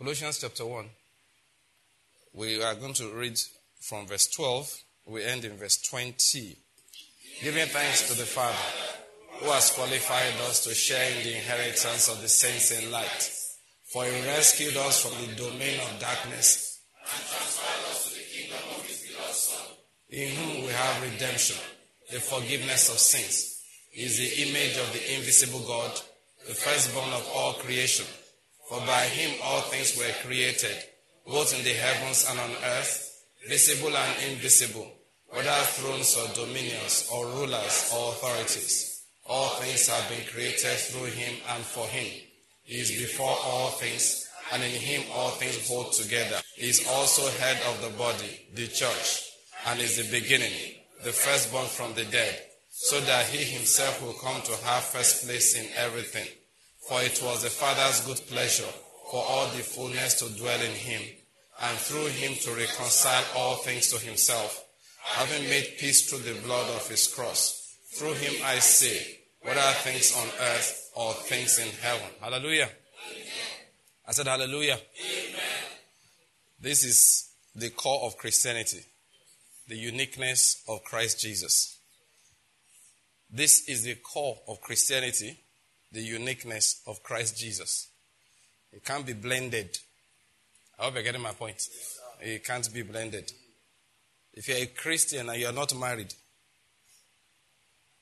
Colossians chapter 1. We are going to read from verse 12. We end in verse 20. Giving thanks to the Father who has qualified us to share in the inheritance of the saints in light. For he rescued us from the domain of darkness and transferred us to the kingdom of his beloved Son, in whom we have redemption, the forgiveness of sins. He is the image of the invisible God, the firstborn of all creation. For by him all things were created, both in the heavens and on earth, visible and invisible, whether thrones or dominions, or rulers or authorities. All things have been created through him and for him. He is before all things, and in him all things hold together. He is also head of the body, the church, and is the beginning, the firstborn from the dead, so that he himself will come to have first place in everything. For it was the Father's good pleasure for all the fullness to dwell in him, and through him to reconcile all things to himself, having made peace through the blood of his cross. Through him I say, whether things on earth or things in heaven. Hallelujah. Amen. I said hallelujah. Amen. This is the core of Christianity, the uniqueness of Christ Jesus. This is the core of Christianity, the uniqueness of Christ Jesus. It can't be blended. I hope you're getting my point. It can't be blended. If you're a Christian and you're not married,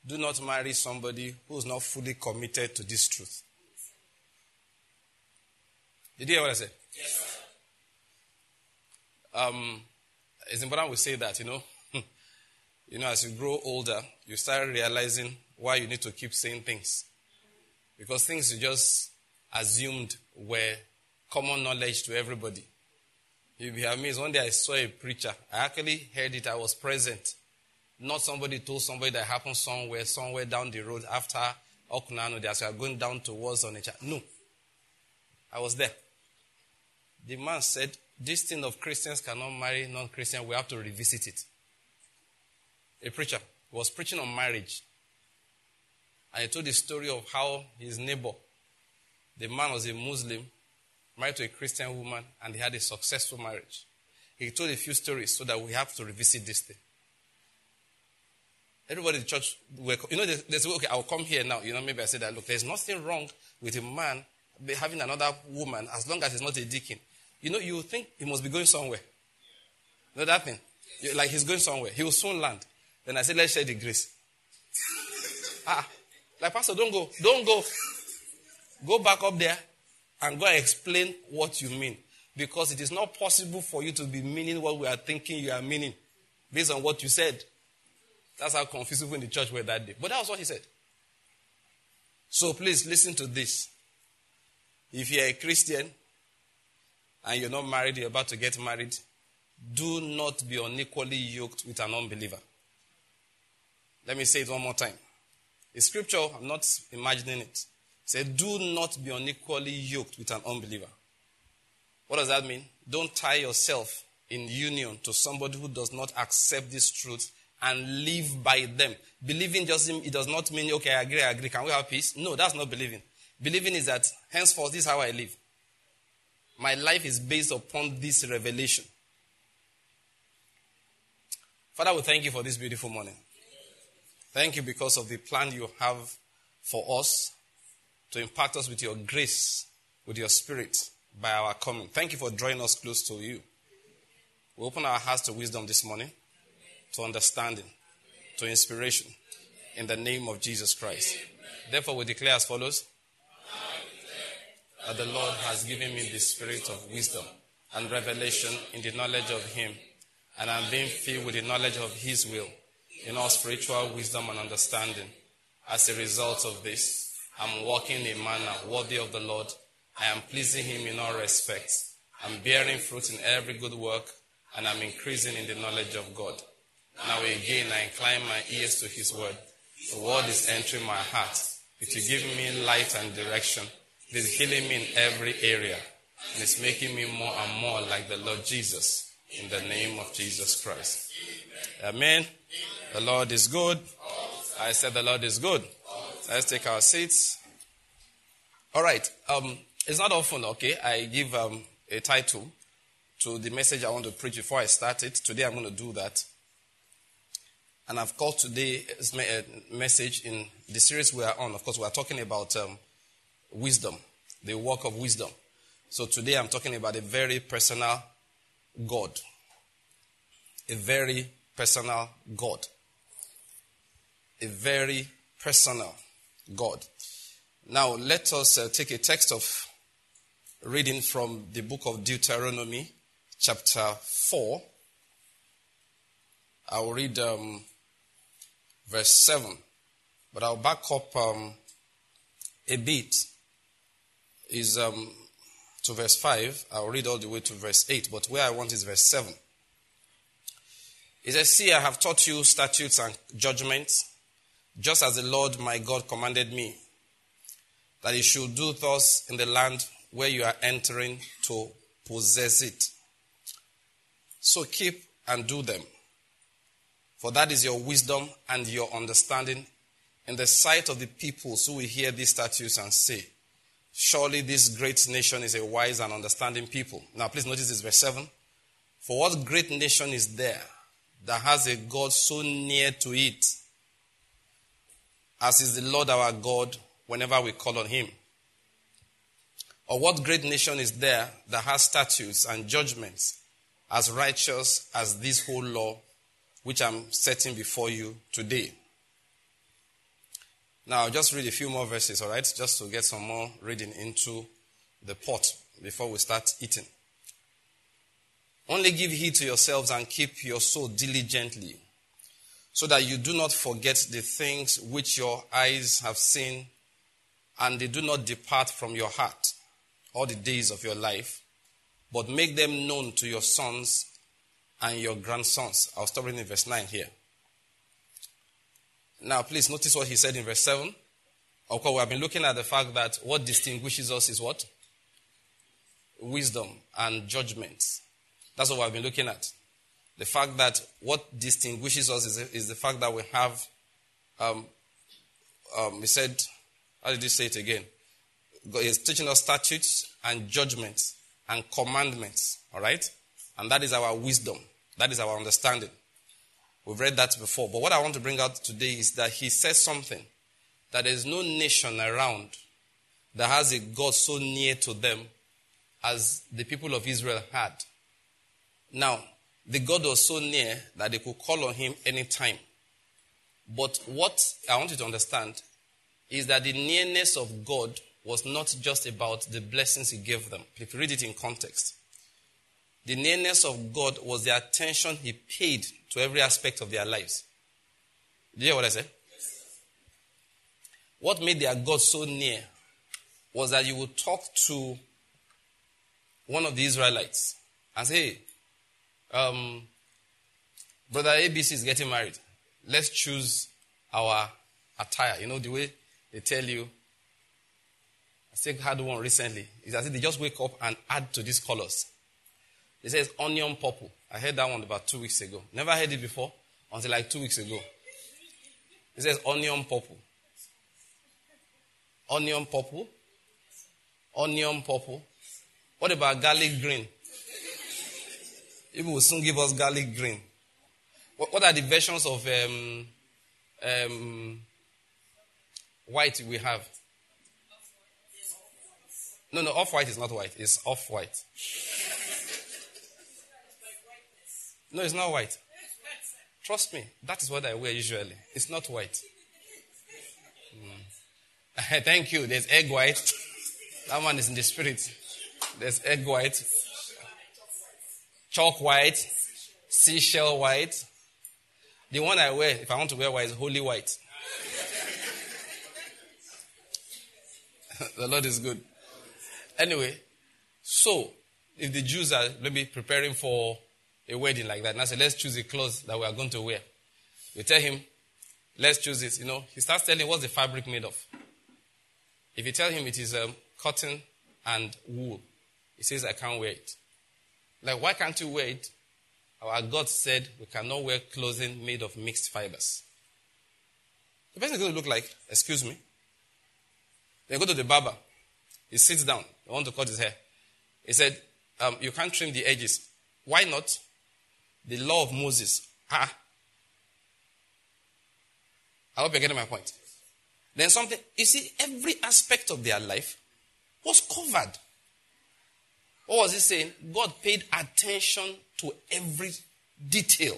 do not marry somebody who's not fully committed to this truth. Did you hear what I said? Yes. Um, it's important we say that, you know. you know, as you grow older, you start realizing why you need to keep saying things. Because things you just assumed were common knowledge to everybody. You'll be amazed. One day I saw a preacher. I actually heard it. I was present. Not somebody told somebody that happened somewhere, somewhere down the road after Okunano, as are going down towards on each No. I was there. The man said, This thing of Christians cannot marry non Christian, we have to revisit it. A preacher was preaching on marriage. He told the story of how his neighbor, the man was a Muslim, married to a Christian woman, and they had a successful marriage. He told a few stories so that we have to revisit this thing. Everybody in the church, you know, they, they say, okay, I'll come here now. You know, maybe I say that, look, there's nothing wrong with a man having another woman as long as he's not a deacon. You know, you think he must be going somewhere. You know that thing? Like he's going somewhere. He will soon land. Then I said, let's share the grace. ah, like, Pastor, don't go. Don't go. Go back up there and go and explain what you mean. Because it is not possible for you to be meaning what we are thinking you are meaning based on what you said. That's how confused people in the church were that day. But that was what he said. So please listen to this. If you're a Christian and you're not married, you're about to get married, do not be unequally yoked with an unbeliever. Let me say it one more time. The scripture, I'm not imagining it. Say, do not be unequally yoked with an unbeliever. What does that mean? Don't tie yourself in union to somebody who does not accept this truth and live by them. Believing just it does not mean okay, I agree, I agree. Can we have peace? No, that's not believing. Believing is that henceforth this is how I live. My life is based upon this revelation. Father, we thank you for this beautiful morning. Thank you because of the plan you have for us to impact us with your grace, with your spirit by our coming. Thank you for drawing us close to you. We open our hearts to wisdom this morning to understanding, to inspiration, in the name of Jesus Christ. Therefore, we declare as follows that the Lord has given me the spirit of wisdom and revelation in the knowledge of Him, and I'm being filled with the knowledge of His will in all spiritual wisdom and understanding. As a result of this, I'm walking in a manner worthy of the Lord. I am pleasing Him in all respects. I'm bearing fruit in every good work, and I'm increasing in the knowledge of God. Now again, I incline my ears to his word. The word is entering my heart. It is giving me light and direction. It is healing me in every area. And it's making me more and more like the Lord Jesus. In the name of Jesus Christ. Amen. The Lord is good. I said the Lord is good. Let's take our seats. All right. Um, it's not often, okay, I give um, a title to the message I want to preach before I start it. Today I'm going to do that. And I've called today's uh, message in the series we are on. Of course, we are talking about um, wisdom, the work of wisdom. So today I'm talking about a very personal God. A very personal God. A very personal God. Now, let us uh, take a text of reading from the book of Deuteronomy, chapter 4. I'll read um, verse 7, but I'll back up um, a bit. Is um, to verse 5. I'll read all the way to verse 8, but where I want is verse 7. It says, See, I have taught you statutes and judgments, just as the Lord my God commanded me, that you should do thus in the land where you are entering to possess it. So keep and do them. For that is your wisdom and your understanding in the sight of the peoples who will hear these statutes and say, Surely this great nation is a wise and understanding people. Now, please notice this verse 7. For what great nation is there that has a God so near to it as is the Lord our God whenever we call on him? Or what great nation is there that has statutes and judgments as righteous as this whole law which I'm setting before you today? Now, I'll just read a few more verses, all right, just to get some more reading into the pot before we start eating. Only give heed to yourselves and keep your soul diligently, so that you do not forget the things which your eyes have seen, and they do not depart from your heart all the days of your life, but make them known to your sons and your grandsons. I'll stop reading verse 9 here. Now, please notice what he said in verse 7. Of course, we have been looking at the fact that what distinguishes us is what? Wisdom and judgment. That's what we've been looking at. The fact that what distinguishes us is, is the fact that we have, um, um, he said, how did he say it again? He's teaching us statutes and judgments and commandments. All right? And that is our wisdom. That is our understanding. We've read that before. But what I want to bring out today is that he says something that there is no nation around that has a God so near to them as the people of Israel had. Now, the God was so near that they could call on him anytime. But what I want you to understand is that the nearness of God was not just about the blessings he gave them. If you read it in context, the nearness of God was the attention he paid to every aspect of their lives. Did you hear what I said? What made their God so near was that you would talk to one of the Israelites and say, hey, um, Brother ABC is getting married. Let's choose our attire. You know, the way they tell you. I still had one recently. It's as if they just wake up and add to these colors. It says onion purple. I heard that one about two weeks ago. Never heard it before until like two weeks ago. It says onion purple. Onion purple. Onion purple. What about garlic green? People will soon give us garlic green. What, what are the versions of um, um, white we have? No, no, off white is not white. It's off white. No, it's not white. Trust me, that is what I wear usually. It's not white. Mm. Thank you. There's egg white. That one is in the spirit. There's egg white, chalk white, seashell white. The one I wear, if I want to wear white, is holy white. the Lord is good. Anyway, so if the Jews are maybe preparing for a wedding like that. And I said, let's choose a clothes that we are going to wear. You tell him, let's choose this. You know, he starts telling what's the fabric made of. If you tell him it is um, cotton and wool, he says, I can't wear it. Like, why can't you wear it? Our God said we cannot wear clothing made of mixed fibers. The person is going to look like, excuse me. They go to the barber. He sits down. I want to cut his hair. He said, um, you can't trim the edges. Why not? The law of Moses. Ah. I hope you're getting my point. Then something, you see, every aspect of their life was covered. What was he saying? God paid attention to every detail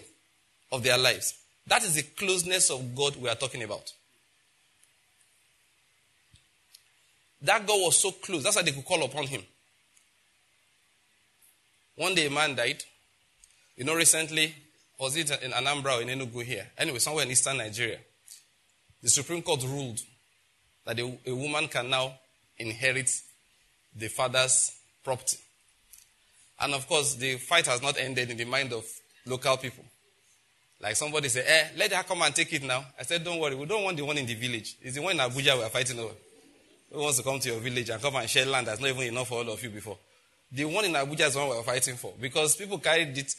of their lives. That is the closeness of God we are talking about. That God was so close. That's why they could call upon him. One day a man died. You know, recently, was it in Anambra or in Enugu here? Anyway, somewhere in eastern Nigeria. The Supreme Court ruled that a, a woman can now inherit the father's property. And of course, the fight has not ended in the mind of local people. Like somebody said, eh, let her come and take it now. I said, don't worry, we don't want the one in the village. It's the one in Abuja we are fighting over. Who wants to come to your village and come and share land that's not even enough for all of you before? The one in Abuja is the one we are fighting for. Because people carried it,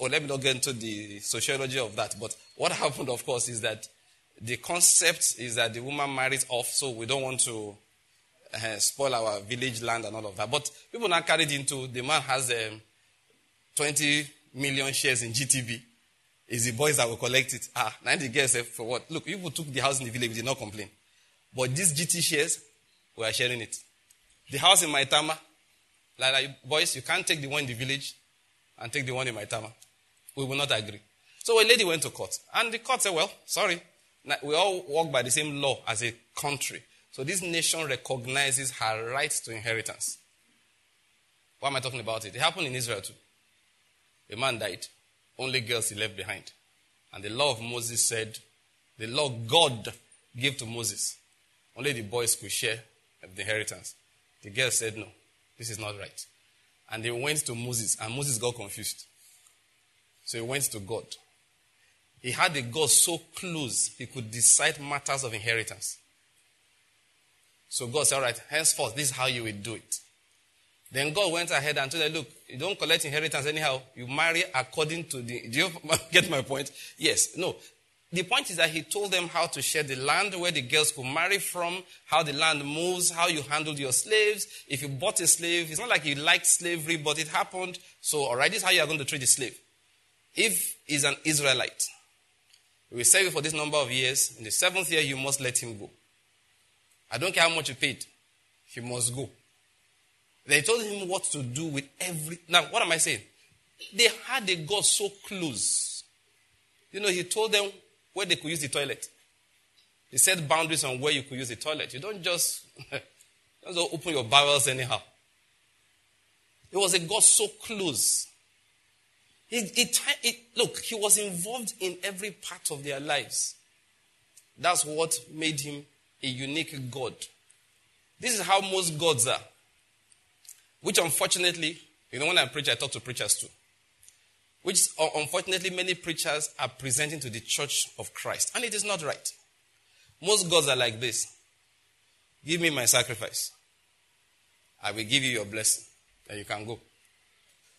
oh, let me not get into the sociology of that, but what happened, of course, is that the concept is that the woman marries off, so we don't want to uh, spoil our village land and all of that. But people now carried into the man has um, 20 million shares in GTB. It's the boys that will collect it. Ah, 90 girls say, for what? Look, people took the house in the village, we did not complain. But these GT shares, we are sharing it. The house in Maitama, like, like boys, you can't take the one in the village and take the one in Maitama. We will not agree. So a lady went to court. And the court said, well, sorry, we all work by the same law as a country. So this nation recognizes her right to inheritance. Why am I talking about it? It happened in Israel too. A man died. Only girls he left behind. And the law of Moses said, the law God gave to Moses, only the boys could share the inheritance. The girls said, no, this is not right. And they went to Moses, and Moses got confused. So he went to God. He had a God so close, he could decide matters of inheritance. So God said, All right, henceforth, this is how you will do it. Then God went ahead and told them, Look, you don't collect inheritance anyhow. You marry according to the. Do you get my point? Yes. No. The point is that he told them how to share the land, where the girls could marry from, how the land moves, how you handled your slaves. If you bought a slave, it's not like you liked slavery, but it happened. So, all right, this is how you are going to treat the slave. If he's an Israelite, we serve you for this number of years. In the seventh year, you must let him go. I don't care how much you paid. He must go. They told him what to do with every. Now, what am I saying? They had a God so close. You know, he told them where they could use the toilet. He set boundaries on where you could use the toilet. You don't just, just open your bowels anyhow. It was a God so close. Look, he was involved in every part of their lives. That's what made him a unique God. This is how most gods are. Which unfortunately, you know, when I preach, I talk to preachers too. Which unfortunately, many preachers are presenting to the church of Christ. And it is not right. Most gods are like this Give me my sacrifice. I will give you your blessing. And you can go.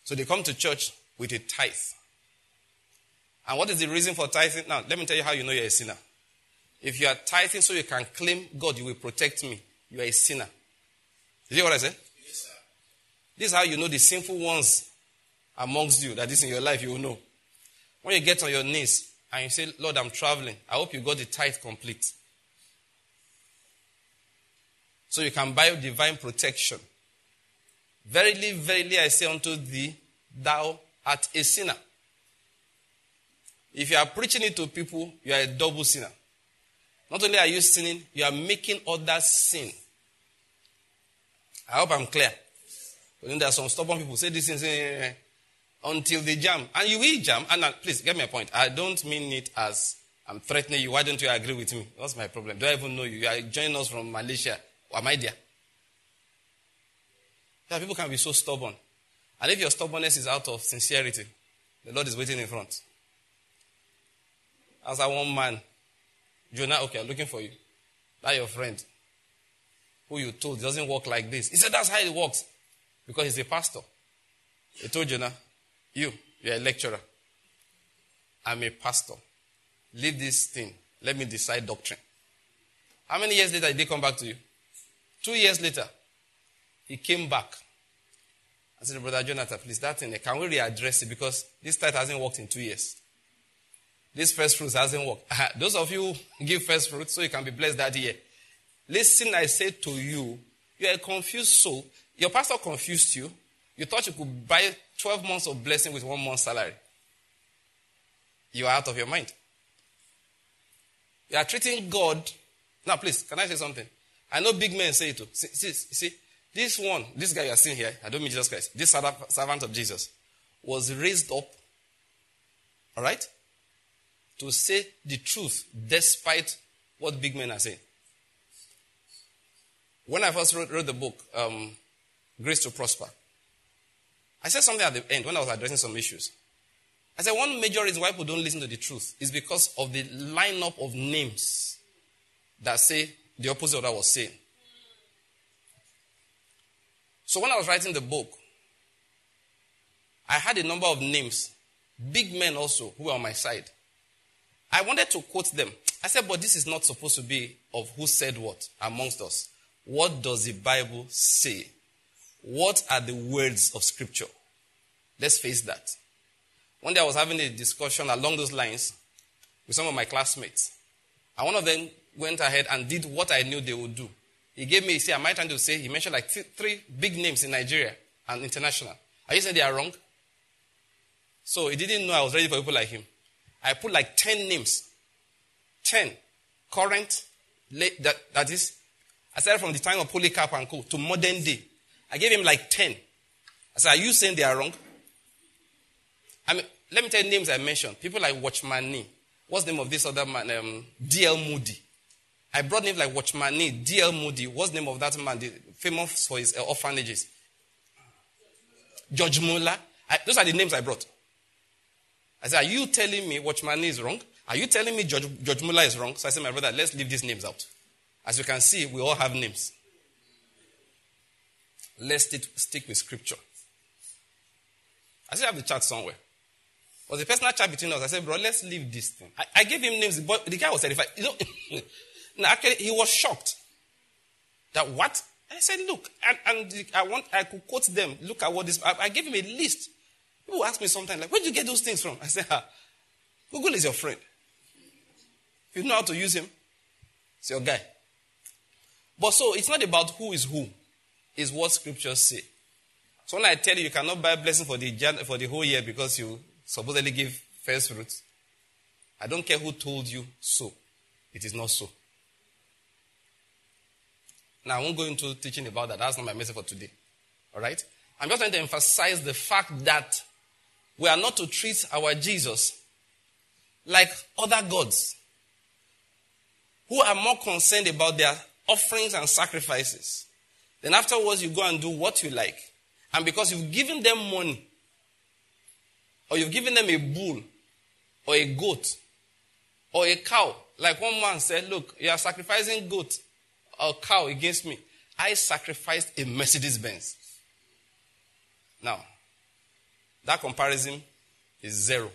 So they come to church with a tithe. And what is the reason for tithing? Now, let me tell you how you know you're a sinner. If you are tithing so you can claim, God, you will protect me, you are a sinner. You hear what I said? Yes, this is how you know the sinful ones amongst you that is in your life, you will know. When you get on your knees and you say, Lord, I'm traveling, I hope you got the tithe complete. So you can buy divine protection. Verily, verily, I say unto thee, thou art a sinner. If you are preaching it to people, you are a double sinner. Not only are you sinning, you are making others sin. I hope I'm clear. But then there are some stubborn people say this thing until they jam. And you will jam. And uh, please get me a point. I don't mean it as I'm threatening you. Why don't you agree with me? What's my problem? Do I even know you? You are joining us from Malaysia. Or am I there? Yeah, people can be so stubborn. And if your stubbornness is out of sincerity, the Lord is waiting in front. As I one man, Jonah, okay, I'm looking for you. That your friend who you told doesn't work like this. He said that's how it works. Because he's a pastor. He told Jonah, you, you're a lecturer. I'm a pastor. Leave this thing. Let me decide doctrine. How many years later did he come back to you? Two years later, he came back Said, Brother Jonathan, please, that thing, can we readdress it? Because this tithe hasn't worked in two years. This first fruits hasn't worked. Ah, those of you give first fruits so you can be blessed that year. Listen, I say to you, you are a confused soul. Your pastor confused you. You thought you could buy 12 months of blessing with one month's salary. You are out of your mind. You are treating God. Now, please, can I say something? I know big men say it too. See, see, see, this one, this guy you are seeing here, I don't mean Jesus Christ, this servant of Jesus, was raised up, all right, to say the truth despite what big men are saying. When I first wrote, wrote the book, um, Grace to Prosper, I said something at the end when I was addressing some issues. I said one major reason why people don't listen to the truth is because of the lineup of names that say the opposite of what I was saying. So when I was writing the book, I had a number of names, big men also, who were on my side. I wanted to quote them. I said, but this is not supposed to be of who said what amongst us. What does the Bible say? What are the words of Scripture? Let's face that. One day I was having a discussion along those lines with some of my classmates. And one of them went ahead and did what I knew they would do. He gave me, see, am I trying to say, he mentioned like th- three big names in Nigeria and international. Are you saying they are wrong? So he didn't know I was ready for people like him. I put like 10 names. 10. Current, late, that, that is, I from the time of Polycarp and Co. to modern day. I gave him like 10. I said, Are you saying they are wrong? I mean, let me tell you names I mentioned. People like Watchman Nee. What's the name of this other man? Um, D.L. Moody. I brought names like Watchman Nee, D.L. Moody. What's the name of that man? The, famous for his uh, orphanages. George Muller. I, those are the names I brought. I said, Are you telling me Watchman Nee is wrong? Are you telling me George, George Muller is wrong? So I said, My brother, let's leave these names out. As you can see, we all have names. Let's stick, stick with scripture. I still have the chart somewhere. Was a personal chat between us. I said, bro, let's leave this thing. I, I gave him names, but the guy was terrified. You know, no, actually, he was shocked. That what? I said, look, and, and, I want, I could quote them. Look at what this, I, I gave him a list. People ask me sometimes, like, where did you get those things from? I said, ah, Google is your friend. You know how to use him, it's your guy. But so, it's not about who is who. It's what scriptures say. So when I tell you you cannot buy blessing for the, for the whole year because you supposedly give first fruits. I don't care who told you so. It is not so. Now, I won't go into teaching about that. That's not my message for today. All right? I'm just trying to emphasize the fact that we are not to treat our Jesus like other gods who are more concerned about their offerings and sacrifices. Then afterwards, you go and do what you like. And because you've given them money, or you've given them a bull, or a goat, or a cow. Like one man said, Look, you are sacrificing goat or cow against me. I sacrificed a Mercedes Benz. Now, that comparison is zero.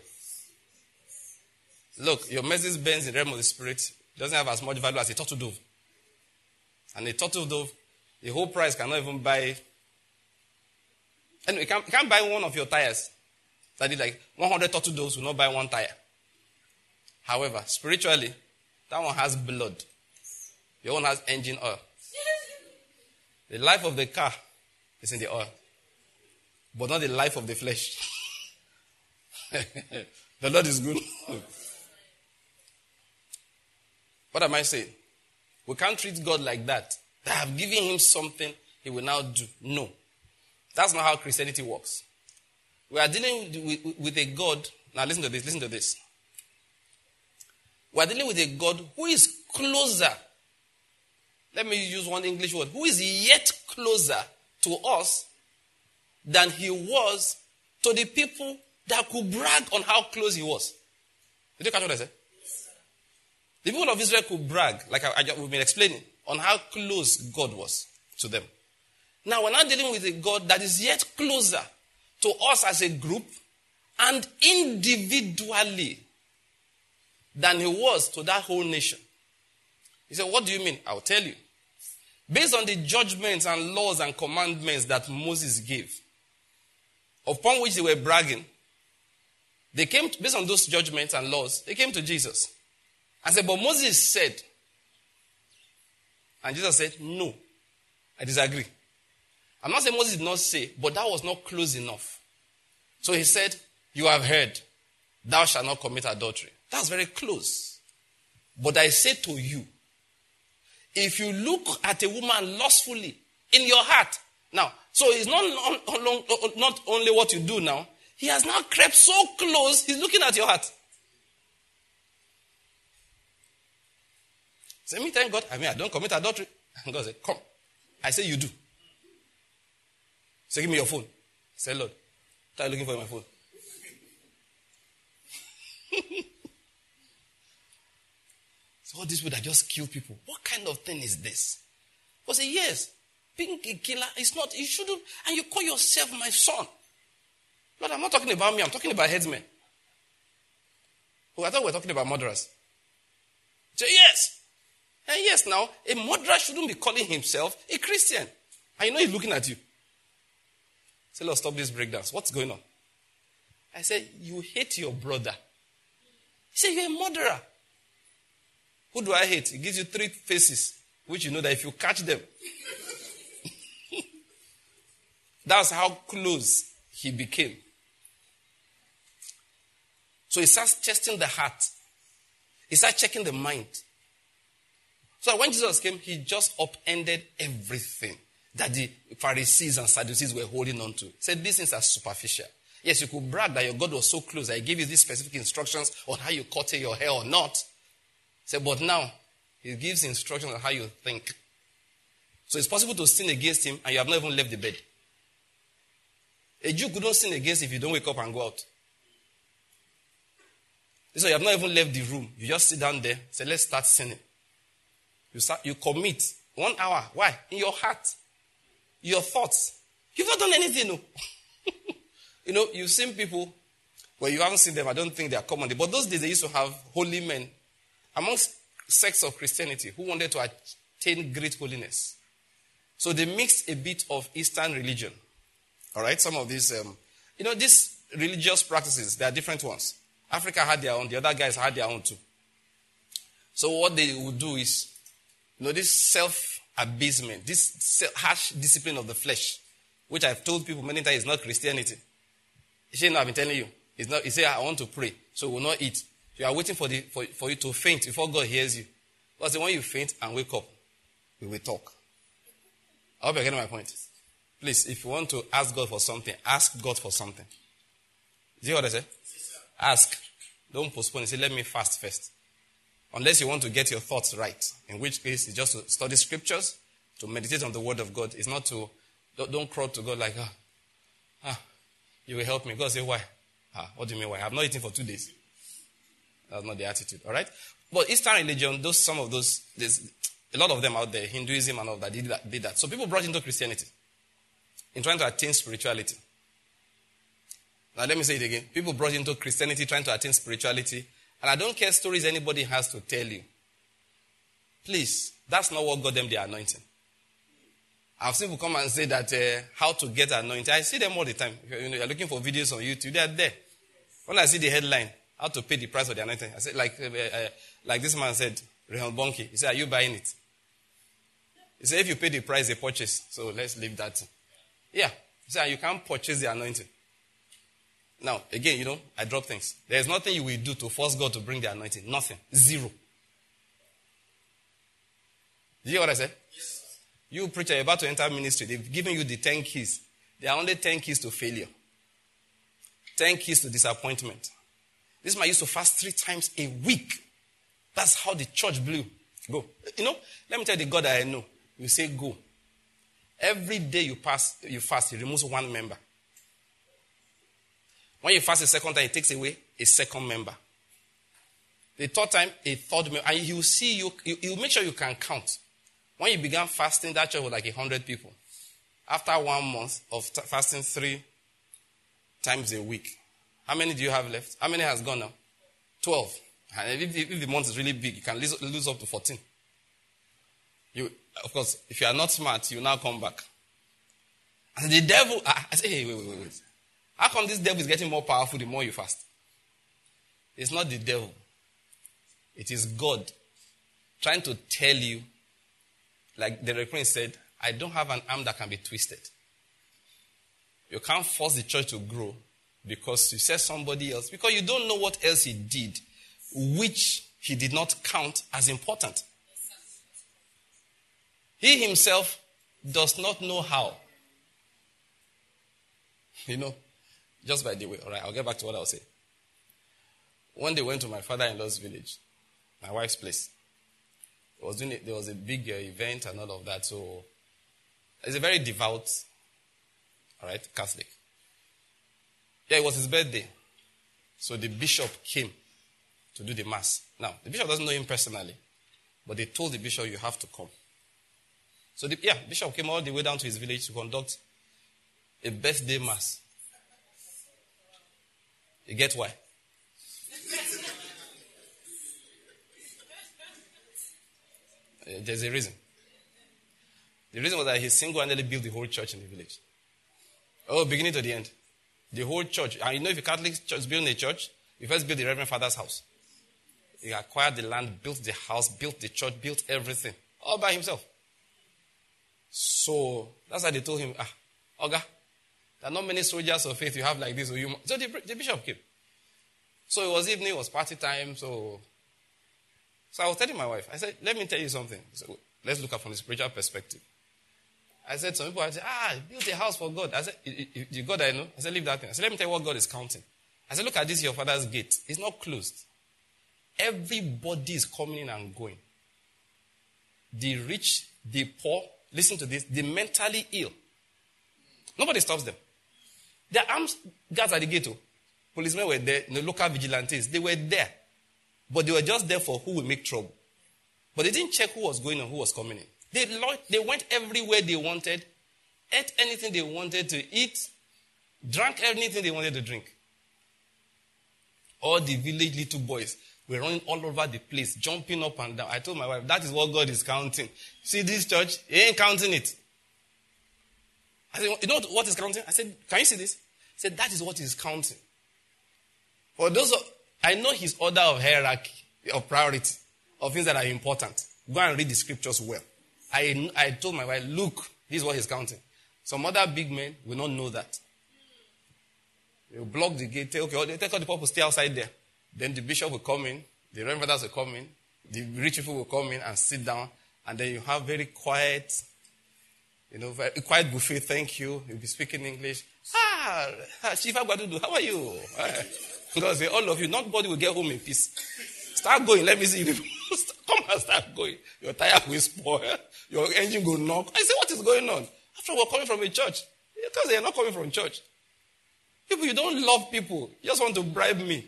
Look, your Mercedes Benz in the realm of the spirit doesn't have as much value as a turtle dove. And a turtle dove, the whole price cannot even buy. Anyway, you can't, can't buy one of your tires. That is like 100 turtle doves will not buy one tire. However, spiritually, that one has blood. Your own has engine oil. The life of the car is in the oil, but not the life of the flesh. the Lord is good. what am I saying? We can't treat God like that. I have given him something he will now do. No. That's not how Christianity works. We are dealing with, with a God. Now, listen to this. Listen to this. We are dealing with a God who is closer. Let me use one English word. Who is yet closer to us than he was to the people that could brag on how close he was. Did you catch what I said? The people of Israel could brag, like I, I, we've been explaining, on how close God was to them. Now we're not dealing with a God that is yet closer to us as a group and individually than he was to that whole nation. He said, What do you mean? I'll tell you. Based on the judgments and laws and commandments that Moses gave, upon which they were bragging, they came, to, based on those judgments and laws, they came to Jesus and said, But Moses said, and Jesus said, No, I disagree. I'm not saying Moses did not say, but that was not close enough. So he said, You have heard, thou shalt not commit adultery. That's very close. But I say to you, if you look at a woman lustfully in your heart, now, so it's not, not only what you do now, he has now crept so close, he's looking at your heart. Say, me thank God. I mean, I don't commit adultery. And God said, Come. I say, You do. Say, Give me your phone. Say, Lord, start looking for my phone. all these people that just kill people, what kind of thing is this? I say, Yes, being a killer is not, you shouldn't, and you call yourself my son. Lord, I'm not talking about me, I'm talking about headsmen. Oh, I thought we were talking about murderers. Say, Yes. And yes, now, a murderer shouldn't be calling himself a Christian. And you know he's looking at you. Say, Lord, stop this breakdowns. What's going on? I said, You hate your brother. He said, You're a murderer. Who do I hate? He gives you three faces, which you know that if you catch them, that's how close he became. So he starts testing the heart. He starts checking the mind. So when Jesus came, he just upended everything that the Pharisees and Sadducees were holding on to. He said these things are superficial. Yes, you could brag that your God was so close. I gave you these specific instructions on how you cut your hair or not. Said, but now he gives instructions on how you think. So it's possible to sin against him and you have not even left the bed. A Jew couldn't sin against if you don't wake up and go out. So you have not even left the room. You just sit down there, say, let's start sinning. You start, you commit one hour. Why? In your heart, your thoughts. You've not done anything. No. you know, you've seen people well, you haven't seen them. I don't think they are common. But those days they used to have holy men amongst sects of Christianity who wanted to attain great holiness. So they mixed a bit of Eastern religion. All right, some of these, um, you know, these religious practices, they are different ones. Africa had their own, the other guys had their own too. So what they would do is you know, this self abasement, this harsh discipline of the flesh, which I've told people many times is not Christianity. You know, I've been telling you. It's not, he said, I want to pray, so we'll not eat. You are waiting for, the, for, for you to faint before God hears you. Because when you faint and wake up, we will talk. I hope you're getting my point. Please, if you want to ask God for something, ask God for something. Do you hear what I say? Ask. Don't postpone. Say, let me fast first. Unless you want to get your thoughts right, in which case it's just to study scriptures, to meditate on the word of God. It's not to, don't, don't crawl to God like, ah, ah, you will help me. God say, why? Ah, what do you mean why? I have not eaten for two days. That's not the attitude, all right? But Eastern religion, those, some of those, there's a lot of them out there, Hinduism and all that did, that, did that. So people brought into Christianity in trying to attain spirituality. Now let me say it again. People brought into Christianity trying to attain spirituality and I don't care stories anybody has to tell you. Please, that's not what got them the anointing. I've seen people come and say that uh, how to get anointed. I see them all the time. You know, you're looking for videos on YouTube. They are there. When I see the headline, how to pay the price of the anointing, I said, like, uh, uh, like this man said, Reinhard Bonnke. He said, are you buying it? He said, if you pay the price, they purchase. So let's leave that. Yeah. He said, you can't purchase the anointing. Now, again, you know, I drop things. There's nothing you will do to force God to bring the anointing. Nothing. Zero. you hear what I said? Yes. You preacher, you're about to enter ministry. They've given you the 10 keys. There are only 10 keys to failure. 10 keys to disappointment. This man used to fast three times a week. That's how the church blew. Go. You know, let me tell the God that I know. You say go. Every day you pass, you fast, he removes one member. When you fast a second time, it takes away a second member. The third time, a third member. And he will see you, he will make sure you can count. When you began fasting, that church was like 100 people. After one month of fasting three times a week, how many do you have left? How many has gone now? 12. And if, if the month is really big, you can lose, lose up to 14. You, of course, if you are not smart, you now come back. And the devil, I, I say, hey, wait, wait, wait. How come this devil is getting more powerful the more you fast? It's not the devil, it is God trying to tell you, like the Reverend said, I don't have an arm that can be twisted. You can't force the church to grow because you said somebody else, because you don't know what else he did, which he did not count as important. He himself does not know how. You know, just by the way, all right, I'll get back to what I was saying. One day, went to my father in law's village, my wife's place. Was doing it, there was a big uh, event and all of that. So, he's a very devout, all right, Catholic. Yeah, it was his birthday. So the bishop came to do the mass. Now, the bishop doesn't know him personally, but they told the bishop, you have to come. So, the, yeah, bishop came all the way down to his village to conduct a birthday mass. You get why? Uh, there's a reason. The reason was that he single handedly built the whole church in the village. Oh, beginning to the end. The whole church. And you know, if a Catholic church is building a church, you first build the Reverend Father's house. He acquired the land, built the house, built the church, built everything. All by himself. So, that's why they told him, ah, Oga, there are not many soldiers of faith you have like this. So, you, so the, the bishop came. So it was evening, it was party time. So, so I was telling my wife, I said, let me tell you something. So let's look at from the spiritual perspective. I said, some people I said, ah, build a house for God. I said, the God I know. I said, leave that thing. I said, let me tell you what God is counting. I said, look at this, your father's gate. It's not closed. Everybody is coming in and going. The rich, the poor, listen to this, the mentally ill. Nobody stops them. Their arms guards at the gate. Oh. Policemen were there, the local vigilantes, they were there. But they were just there for who will make trouble. But they didn't check who was going and who was coming in. They, they went everywhere they wanted, ate anything they wanted to eat, drank anything they wanted to drink. All the village little boys were running all over the place, jumping up and down. I told my wife, that is what God is counting. See this church? He ain't counting it. I said, you know what is counting? I said, can you see this? He said, that is what is counting. For those, of, I know his order of hierarchy, of priority, of things that are important. Go and read the scriptures well. I, I told my wife, look, this is what he's counting. Some other big men will not know that. They'll block the gate, take, okay, they take all the people, stay outside there. Then the bishop will come in, the reverends will come in, the rich people will come in and sit down, and then you have very quiet, you know, very quiet buffet, thank you. You'll be speaking English. Ah, Chief Agbadudu, how are you? Because all of you, nobody will get home in peace. Start going. Let me see you. Come and start going. Your tire will spoil. Your engine will knock. I say, what is going on? After we're coming from a church. Because they are not coming from church. People, you don't love people. You just want to bribe me.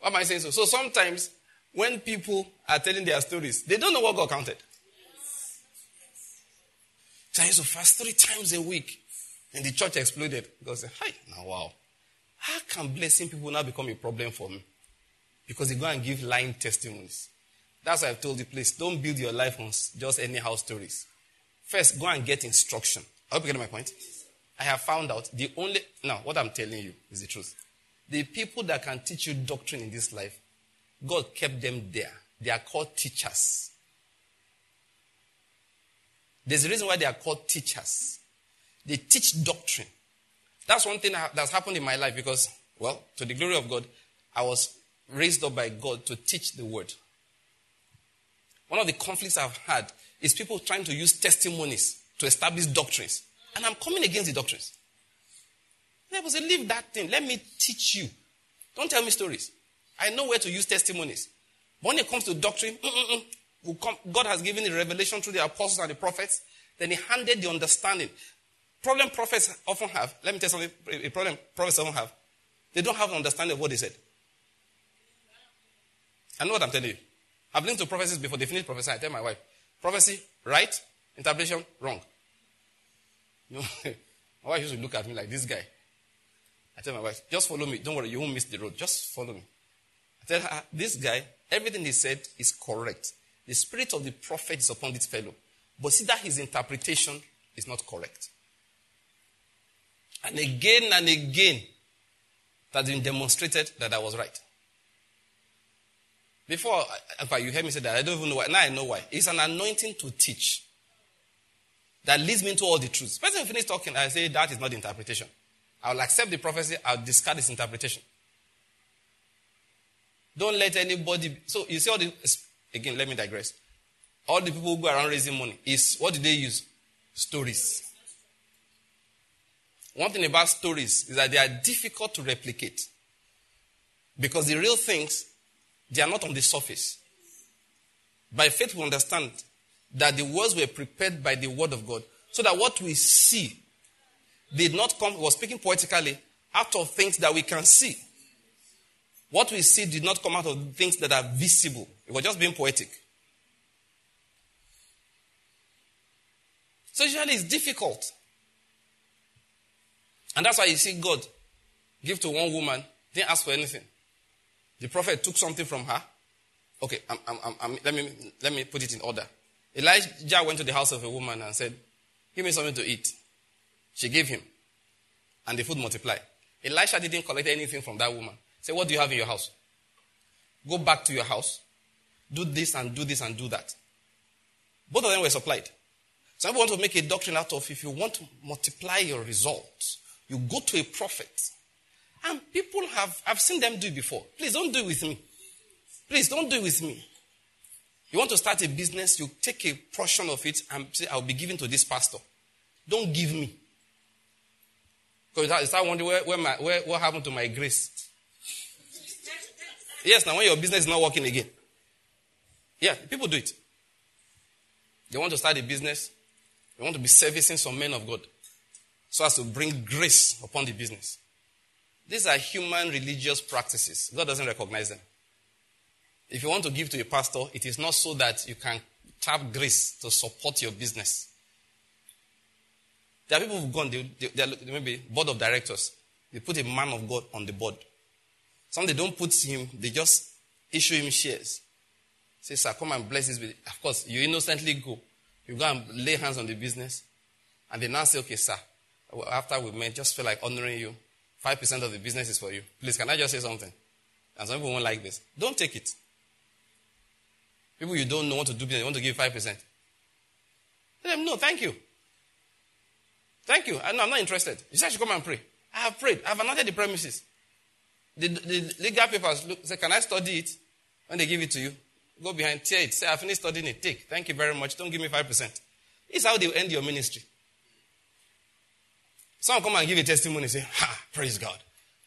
Why am I saying so? So sometimes when people are telling their stories, they don't know what God counted. So I used to fast three times a week. And the church exploded. God said, Hi, now wow. How can blessing people now become a problem for me? Because they go and give lying testimonies. That's why I've told you, please don't build your life on just anyhow stories. First, go and get instruction. I hope you get my point. I have found out the only, now, what I'm telling you is the truth. The people that can teach you doctrine in this life, God kept them there. They are called teachers. There's a reason why they are called teachers. They teach doctrine. That's one thing that's happened in my life because, well, to the glory of God, I was raised up by God to teach the word. One of the conflicts I've had is people trying to use testimonies to establish doctrines. And I'm coming against the doctrines. And I was leave that thing. Let me teach you. Don't tell me stories. I know where to use testimonies. When it comes to doctrine, mm, mm, mm, God has given the revelation through the apostles and the prophets. Then he handed the understanding problem prophets often have, let me tell you something, a problem prophets often have, they don't have an understanding of what they said. I know what I'm telling you. I've listened to prophecies before they finish prophecy. I tell my wife, prophecy, right, interpretation, wrong. You know, my wife used to look at me like this guy. I tell my wife, just follow me. Don't worry, you won't miss the road. Just follow me. I tell her, this guy, everything he said is correct. The spirit of the prophet is upon this fellow. But see that his interpretation is not correct. And again and again, it has been demonstrated that I was right. Before, you heard me say that, I don't even know why. Now I know why. It's an anointing to teach that leads me into all the truths. Person finish talking, I say that is not the interpretation. I'll accept the prophecy, I'll discard this interpretation. Don't let anybody. So you see all the again, let me digress. All the people who go around raising money is what do they use? Stories. One thing about stories is that they are difficult to replicate. Because the real things, they are not on the surface. By faith, we understand that the words were prepared by the word of God. So that what we see did not come, was speaking poetically, out of things that we can see. What we see did not come out of things that are visible. It was just being poetic. So usually it's difficult. And that's why you see God give to one woman, didn't ask for anything. The prophet took something from her. Okay, I'm, I'm, I'm, let, me, let me put it in order. Elijah went to the house of a woman and said, Give me something to eat. She gave him. And the food multiplied. Elisha didn't collect anything from that woman. Say, What do you have in your house? Go back to your house. Do this and do this and do that. Both of them were supplied. Some people want to make a doctrine out of if you want to multiply your results, you go to a prophet. And people have, I've seen them do it before. Please don't do it with me. Please don't do it with me. You want to start a business, you take a portion of it and say, I'll be giving to this pastor. Don't give me. Because you start wondering where, where, my, where, what happened to my grace. yes, now when your business is not working again. Yeah, people do it. They want to start a business, they want to be servicing some men of God so as to bring grace upon the business. These are human religious practices. God doesn't recognize them. If you want to give to a pastor, it is not so that you can tap grace to support your business. There are people who've gone, they, they, they are maybe board of directors. They put a man of God on the board. Some they don't put him, they just issue him shares. Say, sir, come and bless this. Of course, you innocently go. You go and lay hands on the business. And they now say, okay, sir, after we met, just feel like honoring you. 5% of the business is for you. Please, can I just say something? And some people won't like this. Don't take it. People you don't know want to do business, want to give 5%. Tell them, no, thank you. Thank you. I, no, I'm not interested. You said I come and pray. I have prayed. I have anointed the premises. The, the legal papers look, say, can I study it? When they give it to you, go behind, tear it. Say, I finished studying it. Take. Thank you very much. Don't give me 5%. It's how they end your ministry. Someone come and give a testimony say, ha, praise God.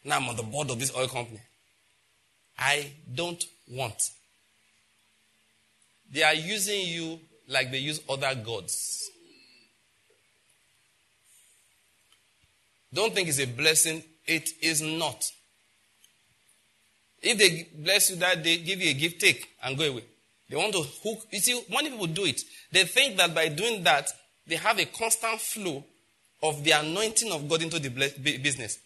Now I'm on the board of this oil company. I don't want. They are using you like they use other gods. Don't think it's a blessing. It is not. If they bless you that day, give you a gift, take and go away. They want to hook. You see, many people do it. They think that by doing that, they have a constant flow of the anointing of God into the business.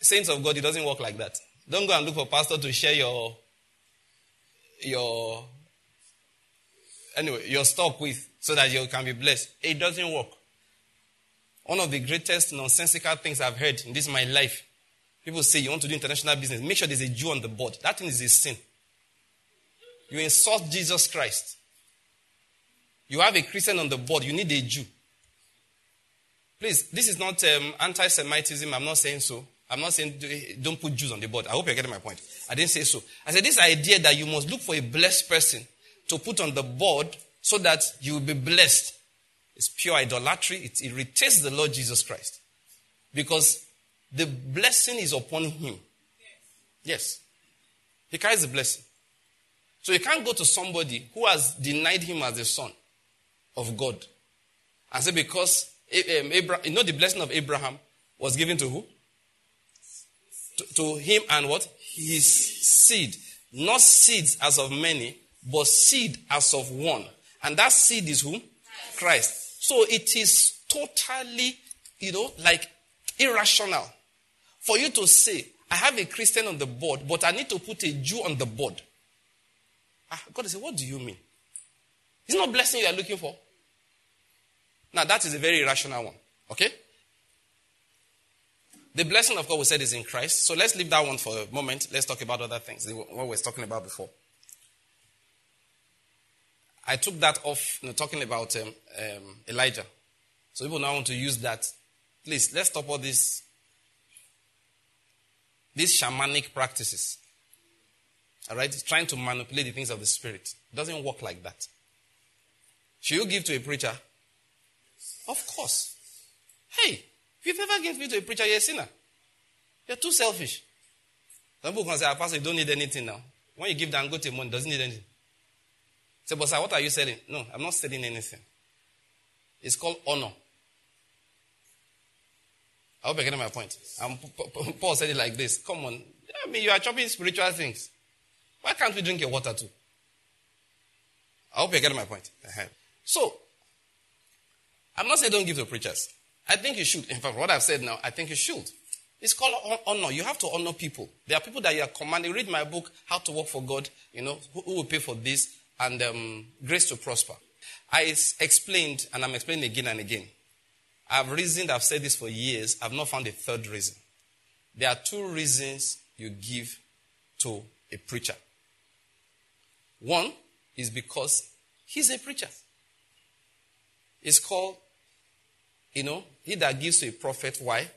Saints of God, it doesn't work like that. Don't go and look for pastor to share your your anyway your stock with so that you can be blessed. It doesn't work. One of the greatest nonsensical things I've heard in this my life. People say you want to do international business. Make sure there's a Jew on the board. That thing is a sin. You insult Jesus Christ. You have a Christian on the board. You need a Jew. Please, this is not um, anti Semitism. I'm not saying so. I'm not saying don't put Jews on the board. I hope you're getting my point. I didn't say so. I said this idea that you must look for a blessed person to put on the board so that you will be blessed is pure idolatry. It irritates the Lord Jesus Christ. Because the blessing is upon him. Yes. He carries the blessing. So you can't go to somebody who has denied him as the son of God and say, because Abraham, you know, the blessing of Abraham was given to who? To, to him and what? His seed. Not seeds as of many, but seed as of one. And that seed is who? Christ. So it is totally, you know, like irrational for you to say, I have a Christian on the board, but I need to put a Jew on the board. Ah, God saying, What do you mean? It's not blessing you are looking for. Now, that is a very irrational one. Okay? The blessing of God, we said, is in Christ. So let's leave that one for a moment. Let's talk about other things, what we were talking about before. I took that off, you know, talking about um, um, Elijah. So people now want to use that. Please, let's stop all these, these shamanic practices. All right? Trying to manipulate the things of the spirit. It doesn't work like that. Should you give to a preacher? Of course. Hey, if you've ever given me to a preacher, you're a sinner. You're too selfish. Some people can say, ah, Pastor, you don't need anything now. When you give good money, doesn't need anything. Say, but sir, what are you selling? No, I'm not selling anything. It's called honor. I hope you're getting my point. Um, Paul said it like this. Come on. I mean, you are chopping spiritual things. Why can't we drink your water too? I hope you're getting my point. So, I'm not saying don't give to preachers. I think you should. In fact, what I've said now, I think you should. It's called honor. You have to honor people. There are people that you are commanding. Read my book, How to Work for God. You know, who, who will pay for this and um, Grace to Prosper. I explained, and I'm explaining again and again. I've reasoned, I've said this for years. I've not found a third reason. There are two reasons you give to a preacher. One is because he's a preacher. It's called, you know, he that gives to a prophet. Why?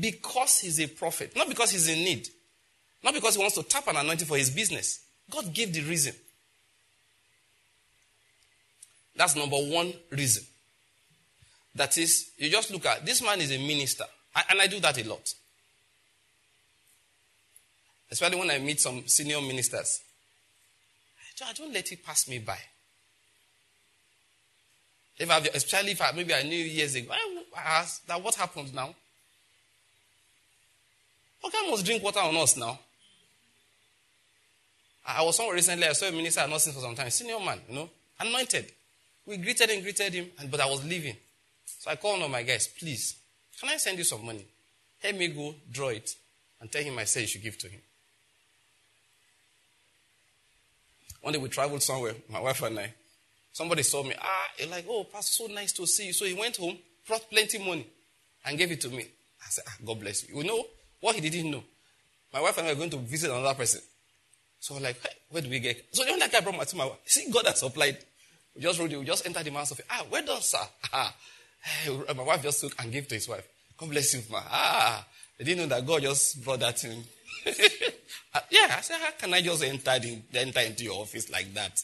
Because he's a prophet. Not because he's in need. Not because he wants to tap an anointing for his business. God gave the reason. That's number one reason. That is, you just look at this man is a minister. I, and I do that a lot. Especially when I meet some senior ministers. I don't let it pass me by. If I, especially if I, maybe I knew years ago, I asked that what happened now? How come must drink water on us now? I was somewhere recently, I saw a minister I've not for some time, senior man, you know, anointed. We greeted and greeted him, but I was leaving. So I called of my guys, please, can I send you some money? Help me go draw it and tell him I said you should give to him. One day we traveled somewhere, my wife and I. Somebody saw me. Ah, like, oh, Pastor, so nice to see you. So he went home, brought plenty money, and gave it to me. I said, ah, God bless you. You know what he didn't know? My wife and I were going to visit another person. So I'm like, hey, where do we get? So the only guy brought my to my wife. See, God has supplied. We just rode it. We just entered the man's office. Ah, where does sir? Ah, my wife just took and gave to his wife. God bless you, ma. Ah, they didn't know that God just brought that in. uh, yeah, I said, how can I just enter, in, enter into your office like that?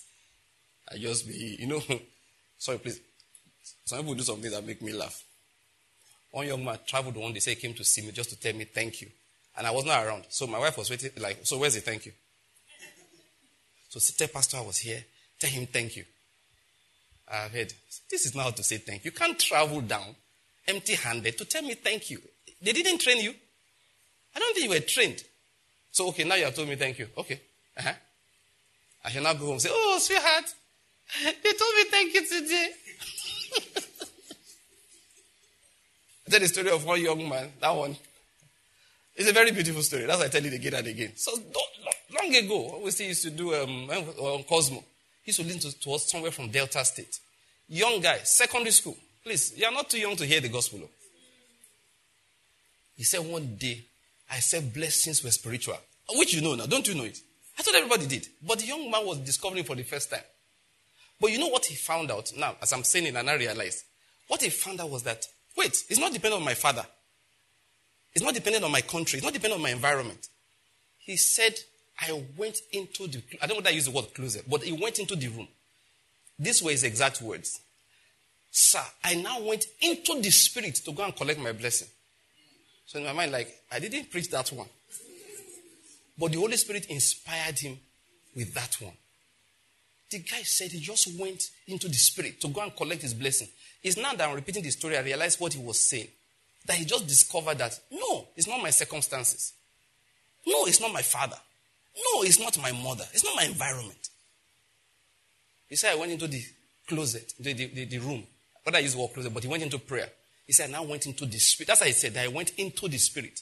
I just be, you know, sorry, please. Some people do something that make me laugh. One young man traveled one day, say he came to see me just to tell me thank you. And I was not around. So my wife was waiting, like, so where's the thank you? So tell pastor I was here, tell him thank you. I've heard, this is not how to say thank you. You can't travel down empty handed to tell me thank you. They didn't train you. I don't think you were trained. So, okay, now you have told me thank you. Okay. Uh-huh. I shall now go home and say, oh, sweetheart, they told me thank you today. I tell the story of one young man. That one. It's a very beautiful story. That's why I tell it again and again. So long ago, we used to do um, on Cosmo. He used to lean to, towards somewhere from Delta State. Young guy, secondary school. Please, you are not too young to hear the gospel. He said one day, I said blessings were spiritual. Which you know now. Don't you know it? I thought everybody did. But the young man was discovering for the first time. But you know what he found out? Now, as I'm saying it, and I realized. What he found out was that, wait, it's not dependent on my father. It's not dependent on my country. It's not dependent on my environment. He said, I went into the, I don't know whether I use the word closet, but he went into the room. These were his exact words. Sir, I now went into the spirit to go and collect my blessing. So in my mind, like, I didn't preach that one. But the Holy Spirit inspired him with that one. The guy said he just went into the spirit to go and collect his blessing. It's now that I'm repeating the story, I realize what he was saying. That he just discovered that, no, it's not my circumstances. No, it's not my father. No, it's not my mother. It's not my environment. He said, I went into the closet, the, the, the, the room. What I use the word closet, but he went into prayer. He said, I now went into the spirit. That's why he said that I went into the spirit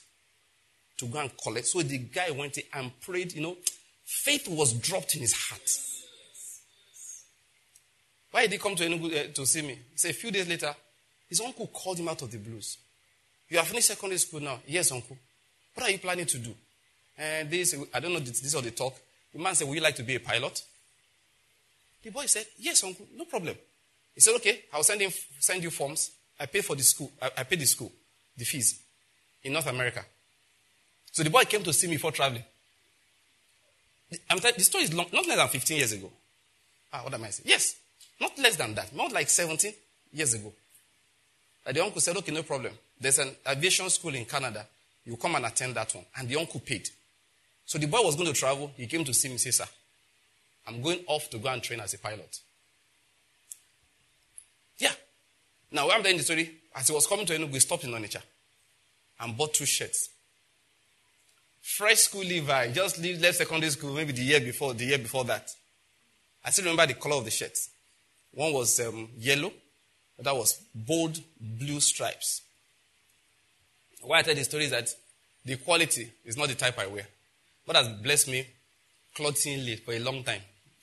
to go and collect. So the guy went and prayed, you know, faith was dropped in his heart. Why did he come to Enugu uh, to see me? He said a few days later, his uncle called him out of the blues. You have finished secondary school now. Yes, uncle. What are you planning to do? And this, I don't know, this, this is the talk. The man said, Would you like to be a pilot? The boy said, Yes, uncle, no problem. He said, Okay, I'll send, him, send you forms. I pay for the school. I, I pay the school, the fees in North America. So the boy came to see me for traveling. I'm telling, the story is long, not less than 15 years ago. Ah, what am I saying? Yes, not less than that. Not like 17 years ago. And the uncle said, okay, no problem. There's an aviation school in Canada. You come and attend that one. And the uncle paid. So the boy was going to travel. He came to see me, say, sir, I'm going off to go and train as a pilot. Yeah. Now, when I'm telling the story, as he was coming to Enugu, we stopped in Onitsha and bought two shirts. Fresh school Levi, just left secondary school maybe the year before, the year before that. I still remember the color of the shirts. One was um, yellow, that was bold blue stripes. Why I tell the story is that the quality is not the type I wear. God has blessed me clothingly for a long time.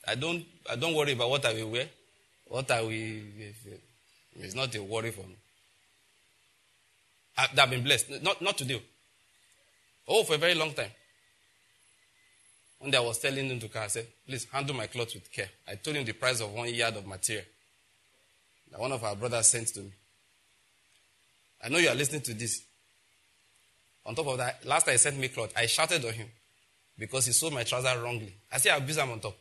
I don't, I don't worry about what I will wear. What I will, it's not a worry for me. I, have been blessed. Not, not today. Oh, for a very long time. One day I was telling him to come, I said, please handle my clothes with care. I told him the price of one yard of material that one of our brothers sent to me. I know you are listening to this. On top of that, last time he sent me cloth, I shouted on him because he sold my trouser wrongly. I said, I'll abuse him on top.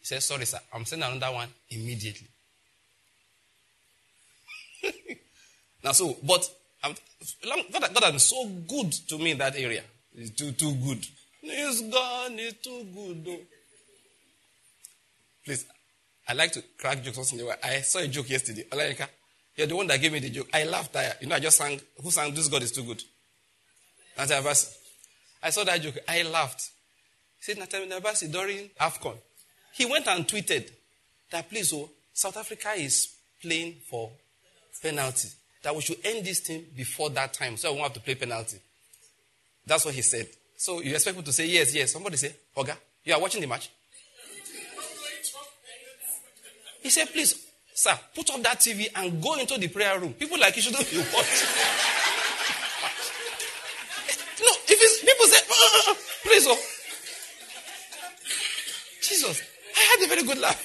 He said, sorry, sir. I'm sending another one immediately. now, so, but God has been so good to me in that area. It's too, too good. It's gone. It's too good. Please, I like to crack jokes in. I saw a joke yesterday. Olayinka, you're the one that gave me the joke. I laughed. I, you know, I just sang, who sang, This God is Too Good? Nathaniel Bassey. I saw that joke. I laughed. He said, Nathaniel Bassey, during AFCON, he went and tweeted that, please, oh, South Africa is playing for penalty. That we should end this thing before that time so I won't have to play penalty. That's what he said. So you expect me to say yes, yes. Somebody say, Oga, you are watching the match? He said, please, sir, put off that TV and go into the prayer room. People like you shouldn't be watching. no, if it's, people say, uh, please, oh. Jesus, I had a very good laugh.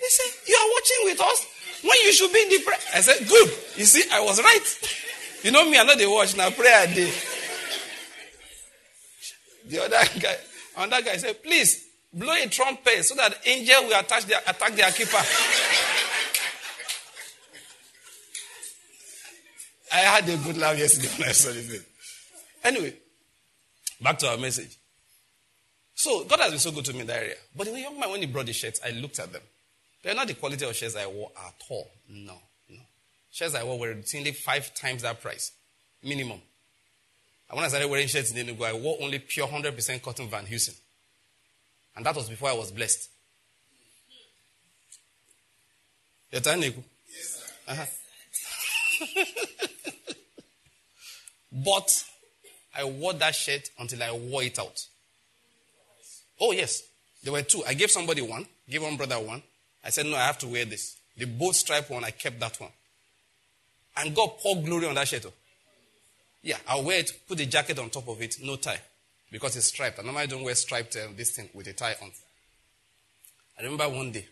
He said, you are watching with us when you should be in the prayer. I said, good. You see, I was right. You know me, I know the watch now, prayer day. The other guy, another guy said, please, blow a trumpet so that angel will attack their, attack their keeper. I had a good laugh yesterday when I saw this. Thing. Anyway, back to our message. So God has been so good to me in that area. But the young man, when he brought the shirts, I looked at them. They're not the quality of shirts I wore at all. No, no. Shirts I wore were routinely five times that price, minimum. And when I started wearing shirts in Enugu, I wore only pure 100% cotton Van Heusen. And that was before I was blessed. Your turn, Niku? Yes, uh-huh. but I wore that shirt until I wore it out. Oh, yes. There were two. I gave somebody one, gave one brother one. I said, no, I have to wear this. The both stripe one, I kept that one. And God poured glory on that shirt. Oh. Yeah, I'll wear it, put the jacket on top of it, no tie because it's striped. I normally don't wear striped um, this thing with a tie on. I remember one day,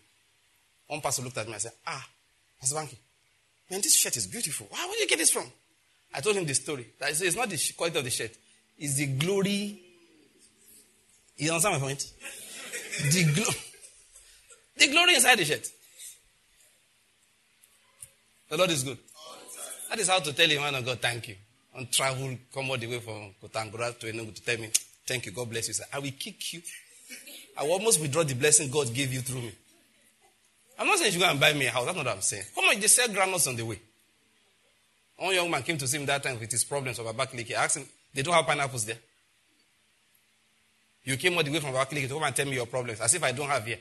one pastor looked at me and said, Ah, Pastor Banky, man, this shirt is beautiful. Where did you get this from? I told him the story. I said, It's not the quality of the shirt, it's the glory. You understand my point? the, glo- the glory inside the shirt. The Lord is good. That is how to tell him, man of God, thank you. And travel, come all the way from Kontagora to Enugu to tell me, Thank you. God bless you, sir. I will kick you. I will almost withdraw the blessing God gave you through me. I'm not saying you go and buy me a house. That's not what I'm saying. How much they sell granules on the way? One young man came to see him that time with his problems of a Abakaliki. I asked him, they don't have pineapples there. You came all the way from Abakaliki to come and tell me your problems, as if I don't have here.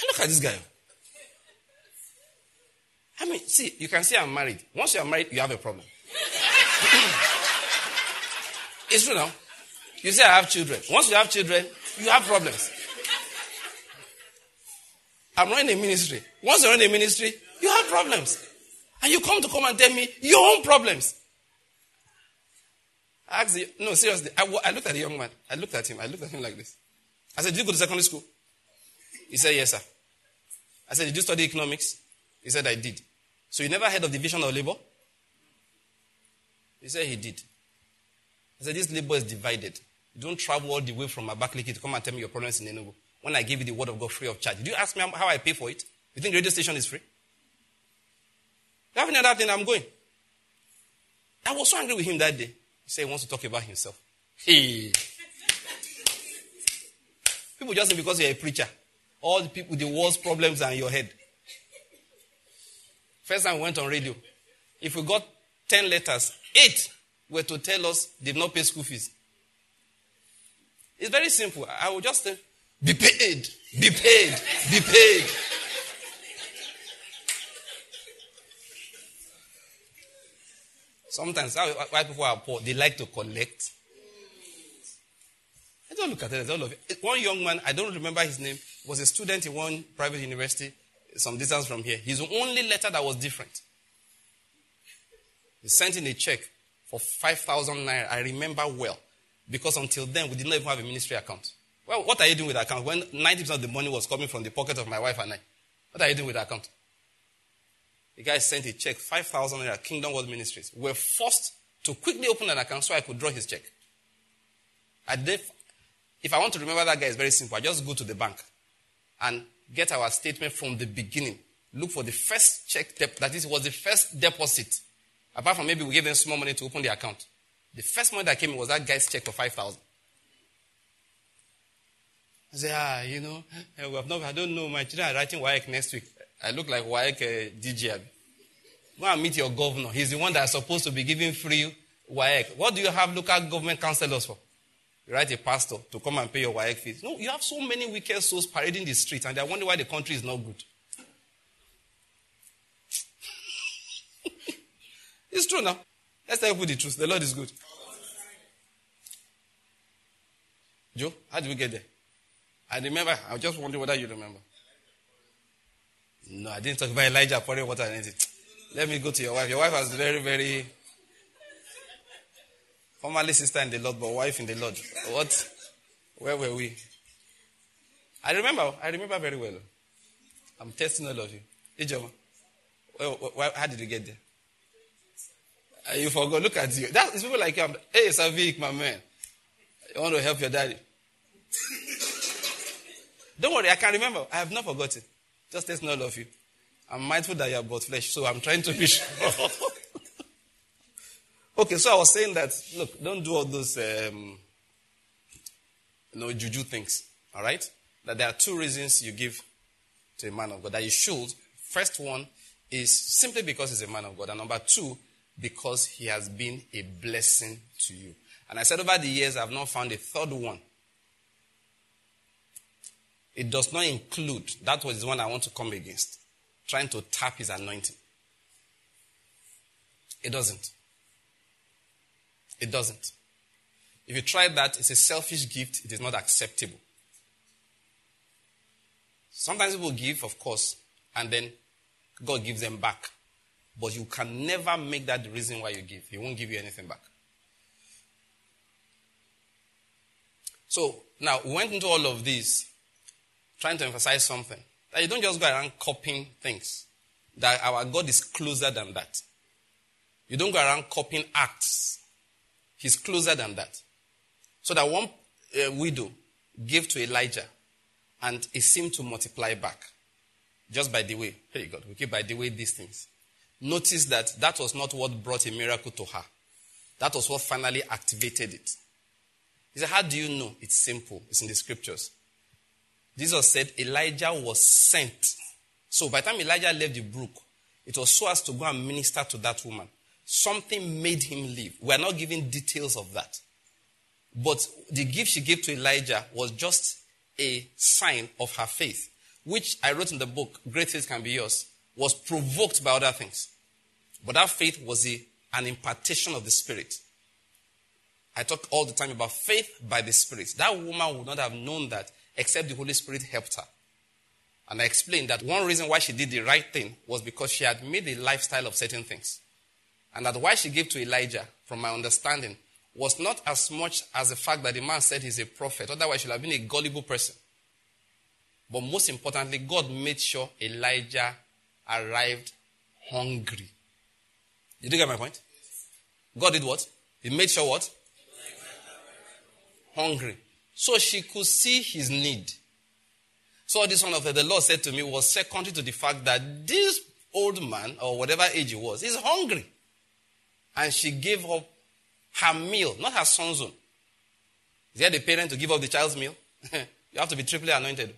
I look at this guy. I mean, see, you can see I'm married. Once you are married, you have a problem. It's true now. You say I have children. Once you have children, you have problems. I'm running a ministry. Once you're run a ministry, you have problems. And you come to come and tell me your own problems. I asked the, no, seriously. I, I looked at the young man. I looked at him. I looked at him like this. I said, Did you go to secondary school? He said, Yes, sir. I said, Did you study economics? He said, I did. So you never heard of division of labor? He said he did. He said, This labor is divided. You don't travel all the way from Abakaliki to come and tell me your problems in Enugu. When I give you the word of God free of charge. Did you ask me how I pay for it? You think radio station is free? You have any other thing I'm going? I was so angry with him that day. He said he wants to talk about himself. Hey. People just think because you're a preacher, all the people, the world's problems are in your head. First time we went on radio, if we got 10 letters, 8 were to tell us they did not pay school fees. It's very simple. I will just say, be paid, be paid, be paid. Sometimes why people are poor, they like to collect. I don't look at it it. One young man, I don't remember his name, was a student in one private university, some distance from here. His only letter that was different. He sent in a check for 5,000 naira. I remember well. Because until then, we did not even have a ministry account. Well, what are you doing with account? When 90% of the money was coming from the pocket of my wife and I. What are you doing with account? The guy sent a check, 5,000 naira, Kingdom World Ministries. We're forced to quickly open an account so I could draw his check. I did, if I want to remember that guy, it's very simple. I just go to the bank and get our statement from the beginning. Look for the first check, that is, was the first deposit. Apart from maybe we gave them small money to open the account. The first money that came was that guy's check for 5,000. I say, ah, you know, eh, we have not, I don't know, my children are writing WAEC next week. I look like WAEC uh, DJ. Go and meet your governor. He's the one that's supposed to be giving free WAEC. What do you have local government councillors for? You write a pastor to come and pay your WAEC fees. No, you have so many wicked souls parading the streets, and they wonder why the country is not good. it's true now. Let's tell you the truth. The Lord is good. Joe, how did we get there? I remember. I was just wondering whether you remember. No, I didn't talk about Elijah pouring water and anything. Let me go to your wife. Your wife has very, very formerly sister in the Lord, but wife in the Lord. What? Where were we? I remember. I remember very well. I'm testing all of you. Ijoma, how did you get there? Uh, you forgot. Look at you. That's people like you. Hey, Savik, my man. You want to help your daddy? Don't worry, I can remember. I have not forgotten. Just testing all of you. I'm mindful that you are both flesh, so I'm trying to be sure. Okay, so I was saying that, look, don't do all those, um, you know, juju things. All right? That there are two reasons you give to a man of God. That you should. First one is simply because he's a man of God. And number two, because he has been a blessing to you. And I said over the years, I've not found a third one it does not include, that was the one I want to come against, trying to tap his anointing. It doesn't. It doesn't. If you try that, it's a selfish gift, it is not acceptable. Sometimes people give, of course, and then God gives them back. But you can never make that the reason why you give. He won't give you anything back. So now we went into all of this trying to emphasize something. That you don't just go around copying things. That our God is closer than that. You don't go around copying acts. He's closer than that. So that one uh, widow gave to Elijah and it seemed to multiply back. Just by the way, hey God, we keep by the way these things. Notice that that was not what brought a miracle to her. That was what finally activated it. He said, How do you know? It's simple. It's in the scriptures. Jesus said Elijah was sent. So by the time Elijah left the brook, it was so as to go and minister to that woman. Something made him leave. We are not giving details of that. But the gift she gave to Elijah was just a sign of her faith, which I wrote in the book, Great Faith Can Be Yours, was provoked by other things. But that faith was a, an impartation of the Spirit. I talk all the time about faith by the Spirit. That woman would not have known that except the Holy Spirit helped her. And I explained that one reason why she did the right thing was because she had made a lifestyle of certain things. And that why she gave to Elijah, from my understanding, was not as much as the fact that the man said he's a prophet. Otherwise, she would have been a gullible person. But most importantly, God made sure Elijah arrived hungry. Did you get my point? God did what? He made sure what? Hungry. So she could see his need. So this one of the, the Lord said to me was secondary to the fact that this old man, or whatever age he was, is hungry. And she gave up her meal, not her son's own. Is there the parent to give up the child's meal? you have to be triply anointed.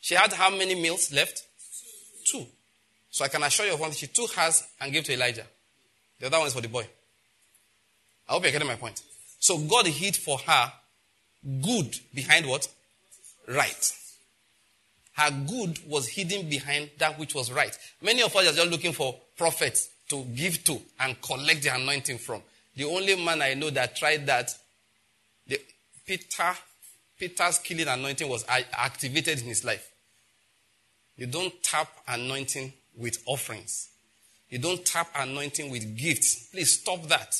She had how many meals left? Two. So I can assure you of one, she took hers and gave to Elijah. The other one is for the boy. I hope you're getting my point. So God hid for her good behind what? Right. Her good was hidden behind that which was right. Many of us are just looking for prophets to give to and collect the anointing from. The only man I know that tried that, the, Peter, Peter's killing anointing was activated in his life. You don't tap anointing with offerings. You don't tap anointing with gifts. Please stop that.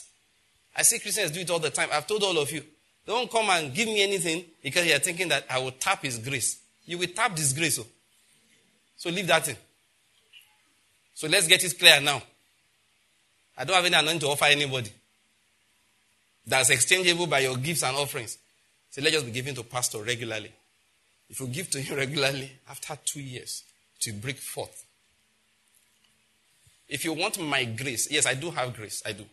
I see Christians do it all the time. I've told all of you, don't come and give me anything because you're thinking that I will tap his grace. You will tap this grace. Oh. So leave that in. So let's get it clear now. I don't have any anointing to offer anybody. That's exchangeable by your gifts and offerings. So let's just be giving to pastor regularly. If you give to him regularly, after two years, to break forth. If you want my grace, yes, I do have grace. I do.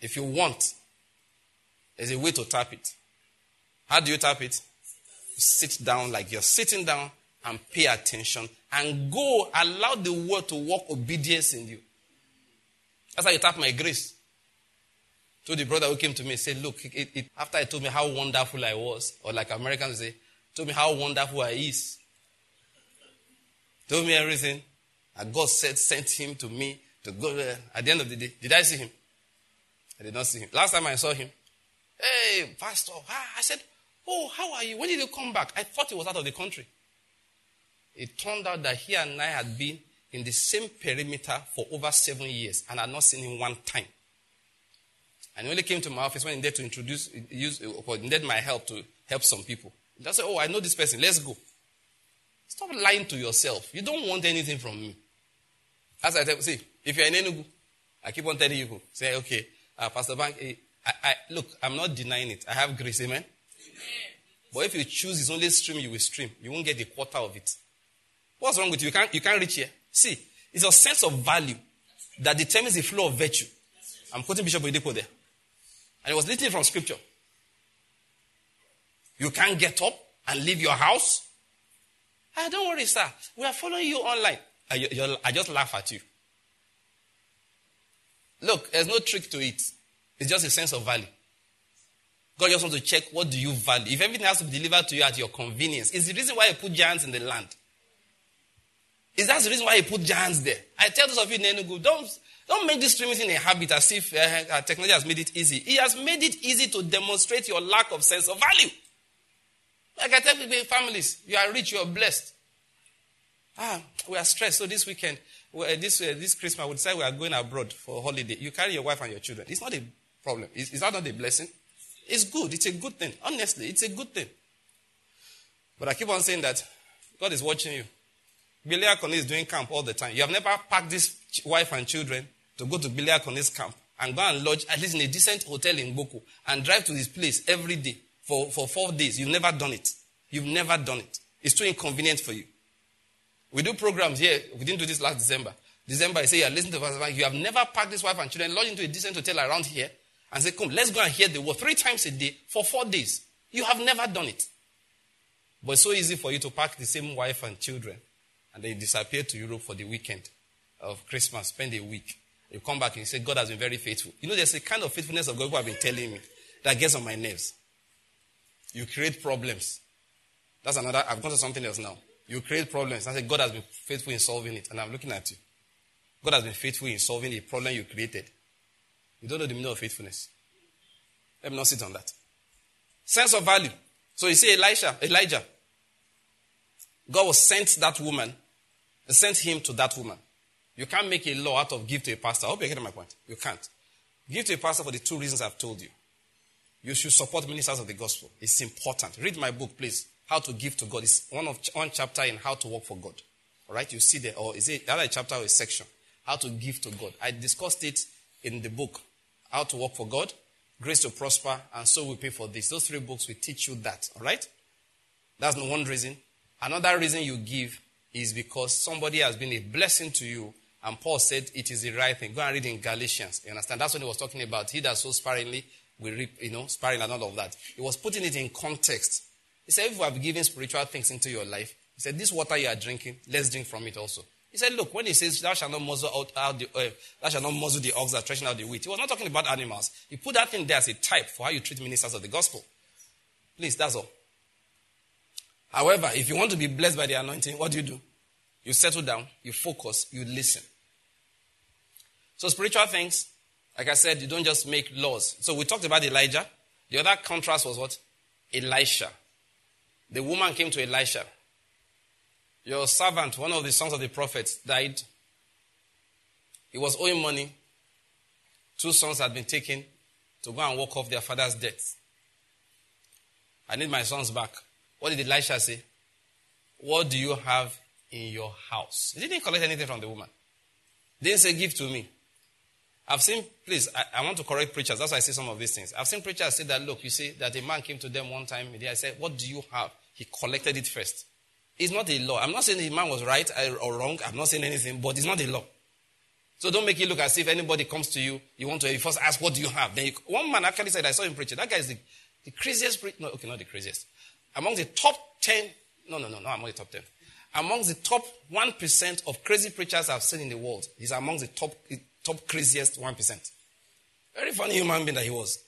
If you want, there's a way to tap it. How do you tap it? sit down like you're sitting down and pay attention and go allow the word to work obedience in you. That's how you tap my grace. To the brother who came to me and said, Look, it, it, after I told me how wonderful I was, or like Americans say, told me how wonderful I is, told me everything, and God said, sent him to me to go there. At the end of the day, did I see him? I did not see him. Last time I saw him, hey, Pastor, I said, Oh, how are you? When did you come back? I thought he was out of the country. It turned out that he and I had been in the same perimeter for over seven years and had not seen him one time. And he only came to my office when he needed to introduce, use, or needed my help to help some people. He just said, Oh, I know this person. Let's go. Stop lying to yourself. You don't want anything from me. As I tell, see, if you're in Enugu, I keep on telling you, say, okay, uh, Pastor Bank, eh, I, I, look, I'm not denying it. I have grace, amen? But if you choose his only stream, you will stream. You won't get a quarter of it. What's wrong with you? You can't, you can't reach here. See, it's your sense of value that determines the flow of virtue. I'm quoting Bishop Oyedepo there. And it was literally from scripture. You can't get up and leave your house. Ah, don't worry, sir. We are following you online. I, just laugh at you. Look, there's no trick to it. It's just a sense of value. God just wants to check what do you value. If everything has to be delivered to you at your convenience, it's the reason why He put giants in the land. Is that the reason why He put giants there? I tell those of you in Enugu, don't, don't make this streaming thing a habit as if uh, uh, technology has made it easy. He has made it easy to demonstrate your lack of sense of value. Like I tell people, families, you are rich, you are blessed. Ah, we are stressed. So this weekend, well, this, uh, this Christmas, we decide we are going abroad for holiday. You carry your wife and your children. It's not a problem. Is, is that not a blessing? It's good. It's a good thing. Honestly, it's a good thing. But I keep on saying that God is watching you. Billy Akon is doing camp all the time. You have never packed this wife and children to go to Billy Akon's camp and go and lodge at least in a decent hotel in Boko and drive to his place every day for, for four days. You've never done it. You've never done it. It's too inconvenient for you. We do programs here. We didn't do this last December. December, I say, yeah, listen to Pastor You have never packed this wife and children, lodge into a decent hotel around here and say, Come, let's go and hear the word three times a day for four days. You have never done it. But it's so easy for you to pack the same wife and children and then disappear to Europe for the weekend of Christmas, spend a week. You come back and say, God has been very faithful. You know, there's a kind of faithfulness of God who have been telling me that gets on my nerves. You create problems. That's another, I've gone to something else now. You create problems. I say, God has been faithful in solving it. And I'm looking at you. God has been faithful in solving a problem you created. You don't know the meaning of faithfulness. Let me not sit on that. Sense of value. So you see Elisha, Elijah. God was sent that woman, sent him to that woman. You can't make a law out of give to a pastor. I hope you're getting my point. You can't. Give to a pastor for the two reasons I've told you. You should support ministers of the gospel. It's important. Read my book, please. How to give to God. It's one of one chapter in how to work for God. All right, you see there, or is it other chapter or a section? How to give to God. I discussed it in the book, How to Work for God, Grace to Prosper, and So We Pay for This. Those three books will teach you that. All right? That's one reason. Another reason you give is because somebody has been a blessing to you, and Paul said it is the right thing. Go and read in Galatians. You understand? That's what he was talking about. He that sows sparingly will reap, you know, sparing and all of that. He was putting it in context. He said, if you have given spiritual things into your life, he said, This water you are drinking, let's drink from it also. He said, Look, when he says, Thou shalt not muzzle out, out the, uh, thou shalt not muzzle the ox that threshing out the wheat, he was not talking about animals. He put that thing there as a type for how you treat ministers of the gospel. Please, that's all. However, if you want to be blessed by the anointing, what do you do? You settle down, you focus, you listen. So, spiritual things, like I said, you don't just make laws. So, we talked about Elijah. The other contrast was what? Elisha. The woman came to Elisha. Your servant, one of the sons of the prophets, died. He was owing money. Two sons had been taken to go and walk off their father's debt. I need my sons back. What did Elisha say? What do you have in your house? He didn't collect anything from the woman. He Didn't say, give to me. I've seen, please, I, I, want to correct preachers. That's why I say some of these things. I've seen preachers say that, look, you see, that a man came to them one time. I said, what do you have? He collected it first. It's not a law. I'm not saying the man was right or wrong. I'm not saying anything, but it's not a law. So don't make it look as if anybody comes to you, you want to you first ask, what do you have? Then you, one man actually said, I saw him preaching. That guy is the, the craziest preacher. No, okay, not the craziest. Among the top 10, no, no, no, not among the top 10. Among the top 1% of crazy preachers I've seen in the world, he's among the top, top craziest 1%. Very funny human being that he was.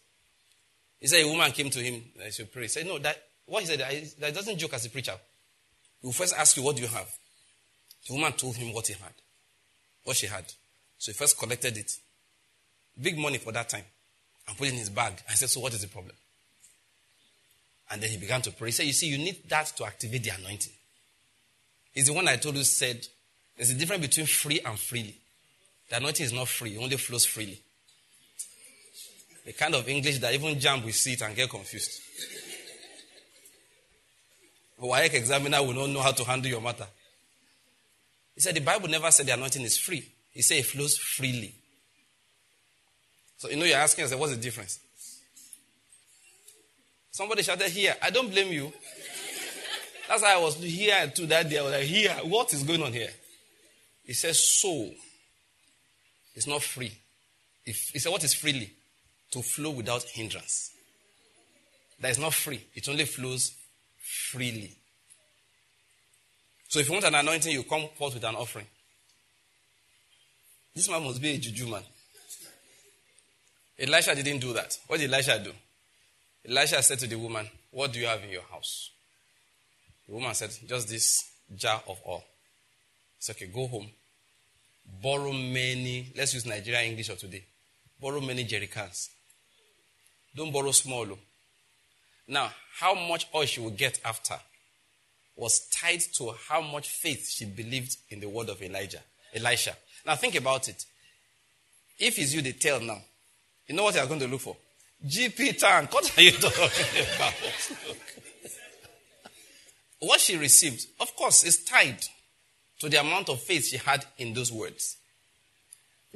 He said a woman came to him, I should pray. He said, no, that, what he said, that doesn't joke as a preacher. He will first ask you, What do you have? The woman told him what he had, what she had. So he first collected it. Big money for that time. And put it in his bag. I said, So what is the problem? And then he began to pray. He said, You see, you need that to activate the anointing. He's the one I told you said, There's a difference between free and freely. The anointing is not free, it only flows freely. The kind of English that even jump will see it and get confused. WAEC examiner will not know how to handle your matter. He said the Bible never said the anointing is free. He said it flows freely. So you know you're asking yourself, what's the difference? Somebody shouted here. I don't blame you. That's why I was here to that day. I was like, here, what is going on here? He says, so. It's not free. If, he said, what is freely? To flow without hindrance. That is not free. It only flows freely. So if you want an anointing, you come forth with an offering. This man must be a juju man. Elisha didn't do that. What did Elisha do? Elisha said to the woman, What do you have in your house? The woman said, Just this jar of oil. It's okay, go home. Borrow many, let's use Nigerian English of today. Borrow many jerry cans. Don't borrow small. Oh. Now, how much oil she will get after was tied to how much faith she believed in the word of Elijah, Elisha. Now think about it. If it's you, they tell now. You know what you are going to look for? GP tank. What are you talking about? what she received, of course, is tied to the amount of faith she had in those words.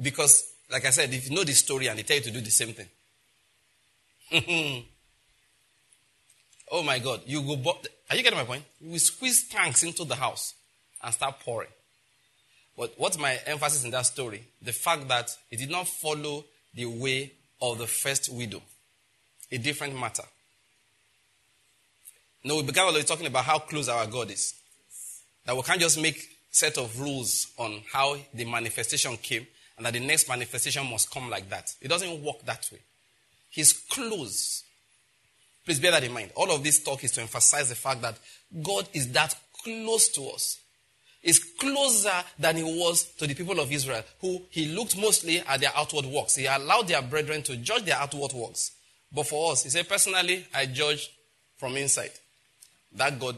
Because, like I said, if you know the story and they tell you to do the same thing, Oh my God. You go, bo- are you getting my point? We squeeze tanks into the house and start pouring. But what's my emphasis in that story? The fact that it did not follow the way of the first widow. A different matter. No, we began already talking about how close our God is. That we can't just make set of rules on how the manifestation came and that the next manifestation must come like that. It doesn't work that way. He's close. Please bear that in mind. All of this talk is to emphasize the fact that God is that close to us. Is closer than he was to the people of Israel, who he looked mostly at their outward works. He allowed their brethren to judge their outward works. But for us, he said, personally, I judge from inside. That God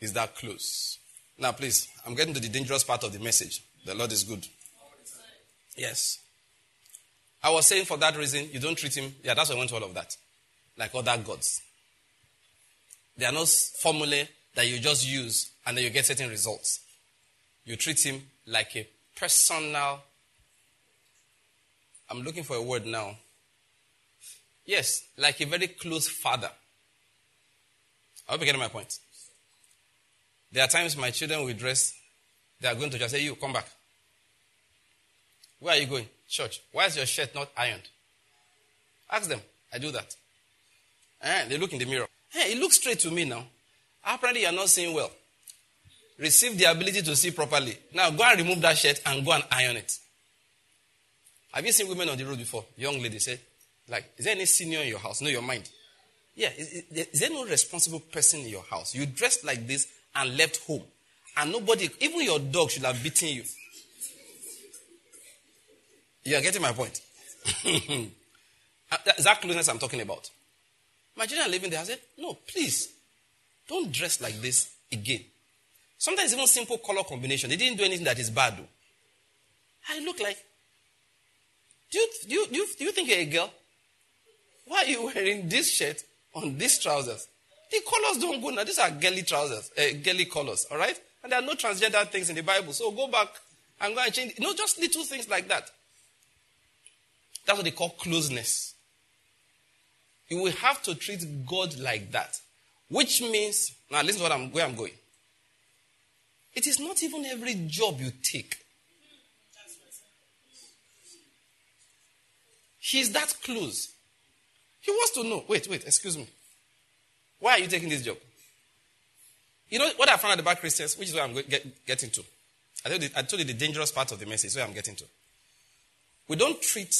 is that close. Now, please, I'm getting to the dangerous part of the message. The Lord is good. Yes. I was saying for that reason, you don't treat him. Yeah, that's why I went to all of that. Like other gods. There are no formulae that you just use and then you get certain results. You treat him like a personal. I'm looking for a word now. Yes, like a very close father. I hope you get my point. There are times my children will dress, they are going to just say, You, come back. Where are you going? Church. Why is your shirt not ironed? Ask them. I do that. And they look in the mirror. Hey, it looks straight to me now. Apparently, you are not seeing well. Receive the ability to see properly. Now, go and remove that shirt and go and iron it. Have you seen women on the road before? Young lady say, eh? Like, is there any senior in your house? Know your mind. Yeah, is, is there no responsible person in your house? You dressed like this and left home. And nobody, even your dog should have beaten you. You are getting my point. Uh, is that closeness I'm talking about? My children are living there. I said, no, please, don't dress like this again. Sometimes even simple color combination. They didn't do anything that is bad. Though. I look like. Do, you, do, you, do you think you're a girl? Why are you wearing this shirt on these trousers? The colors don't go now. These are girly trousers, uh, girly colors, all right? And there are no transgender things in the Bible. So go back and go and change. No, just little things like that. That's what they call closeness. You will have to treat God like that. Which means, now listen to what I'm, where I'm going. It is not even every job you take. He's that close. He wants to know. Wait, wait, excuse me. Why are you taking this job? You know what I found out about Christians, which is where I'm get, getting to. I told, you, I told you the dangerous part of the message, where I'm getting to. We don't treat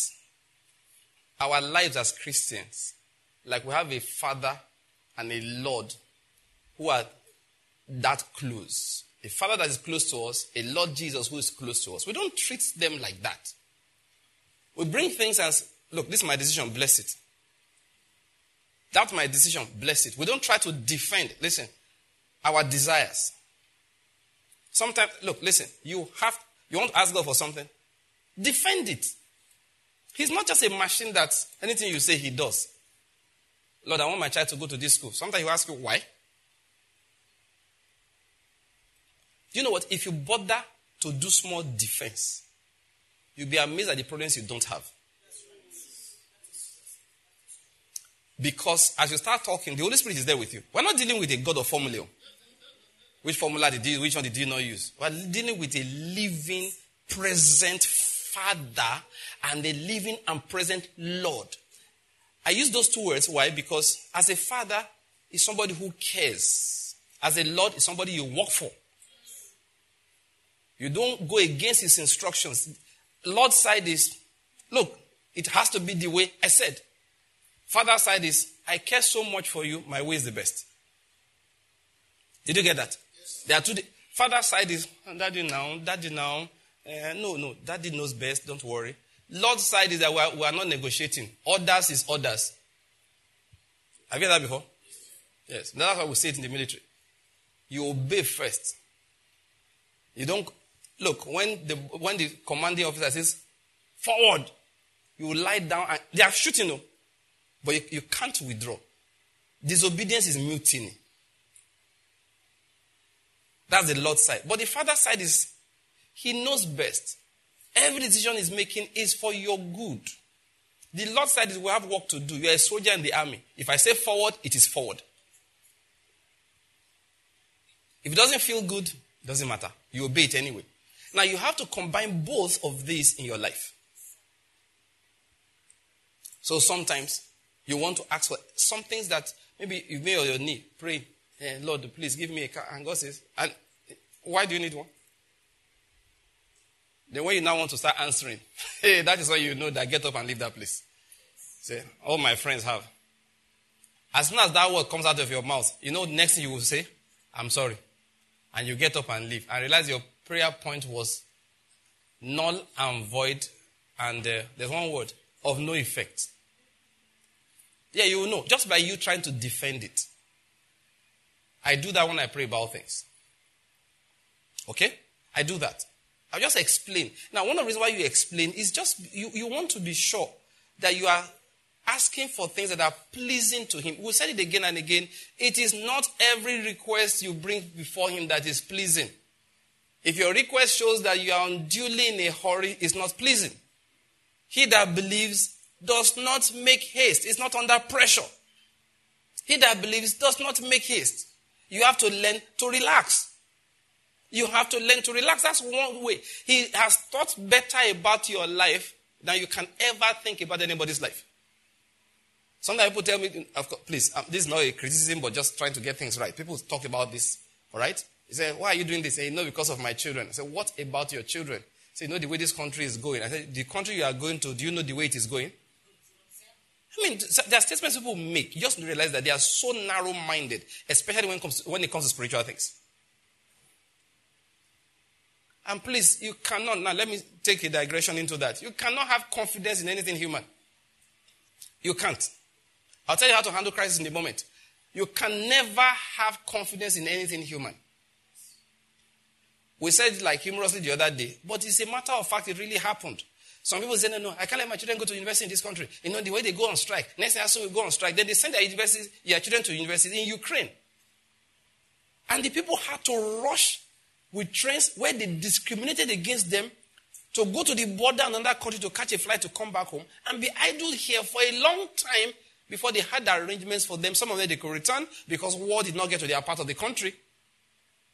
our lives as Christians like we have a father and a Lord who are that close. A father that is close to us, a Lord Jesus who is close to us. We don't treat them like that. We bring things as, look, this is my decision, bless it. That's my decision, bless it. We don't try to defend, listen, our desires. Sometimes, look, listen, you have, you want to ask God for something, defend it. He's not just a machine that anything you say he does. Lord, I want my child to go to this school. Sometimes you ask you why. You know what? If you bother to do small defense, you'll be amazed at the problems you don't have. Because as you start talking, the Holy Spirit is there with you. We're not dealing with a God of formula. Which formula did you, which one did you not use? We're dealing with a living, present Father and a living and present Lord. I use those two words. Why? Because as a father is somebody who cares. As a Lord is somebody you work for. You don't go against his instructions. Lord's side is, look, it has to be the way I said. Father's side is, I care so much for you, my way is the best. Did you get that? Yes. There are two. Father's side is, daddy now, daddy now, uh, no, no, daddy knows best, don't worry. Lord's side is that we are, we are not negotiating. Orders is orders. Have you heard that before? Yes. That's why we say it in the military. You obey first. You don't look when the when the commanding officer says forward, you lie down and they are shooting you, but you, you can't withdraw. Disobedience is mutiny. That's the Lord's side. But the Father's side is he knows best. Every decision he's making is for your good. The Lord said we have work to do. You're a soldier in the army. If I say forward, it is forward. If it doesn't feel good, it doesn't matter. You obey it anyway. Now you have to combine both of these in your life. So sometimes you want to ask for some things that maybe you may on your knee, pray, hey, Lord, please give me a car. And God says, and why do you need one? Then when you now want to start answering, hey, that is when you know that get up and leave that place. Say, all my friends have. As soon as that word comes out of your mouth, you know, next thing you will say, I'm sorry. And you get up and leave. And realize your prayer point was null and void. And uh, there's one word of no effect. Yeah, you will know. Just by you trying to defend it. I do that when I pray about things. Okay? I do that. I'll just explain. Now, one of the reasons why you explain is just you, you want to be sure that you are asking for things that are pleasing to Him. We said it again and again. It is not every request you bring before Him that is pleasing. If your request shows that you are unduly in a hurry, it's not pleasing. He that believes does not make haste, it's not under pressure. He that believes does not make haste. You have to learn to relax. You have to learn to relax. That's one way. He has thought better about your life than you can ever think about anybody's life. Sometimes people tell me, please, um, this is not a criticism, but just trying to get things right. People talk about this, all right? He said, Why are you doing this? Say, No, because of my children. I said, What about your children? Say, You know the way this country is going. I said, The country you are going to, do you know the way it is going? I mean, there are statements people make. You just realize that they are so narrow minded, especially when it, comes to, when it comes to spiritual things. And please, you cannot, now let me take a digression into that. You cannot have confidence in anything human. You can't. I'll tell you how to handle crisis in a moment. You can never have confidence in anything human. We said like humorously the other day, but it's a matter of fact, it really happened. Some people say, no, no, I can't let my children go to university in this country. You know, the way they go on strike. Next thing I saw, we go on strike. Then they send their, universities, their children to university in Ukraine. And the people had to rush with trains where they discriminated against them to go to the border and another country to catch a flight to come back home and be idle here for a long time before they had the arrangements for them. Some of them they could return because war did not get to their part of the country.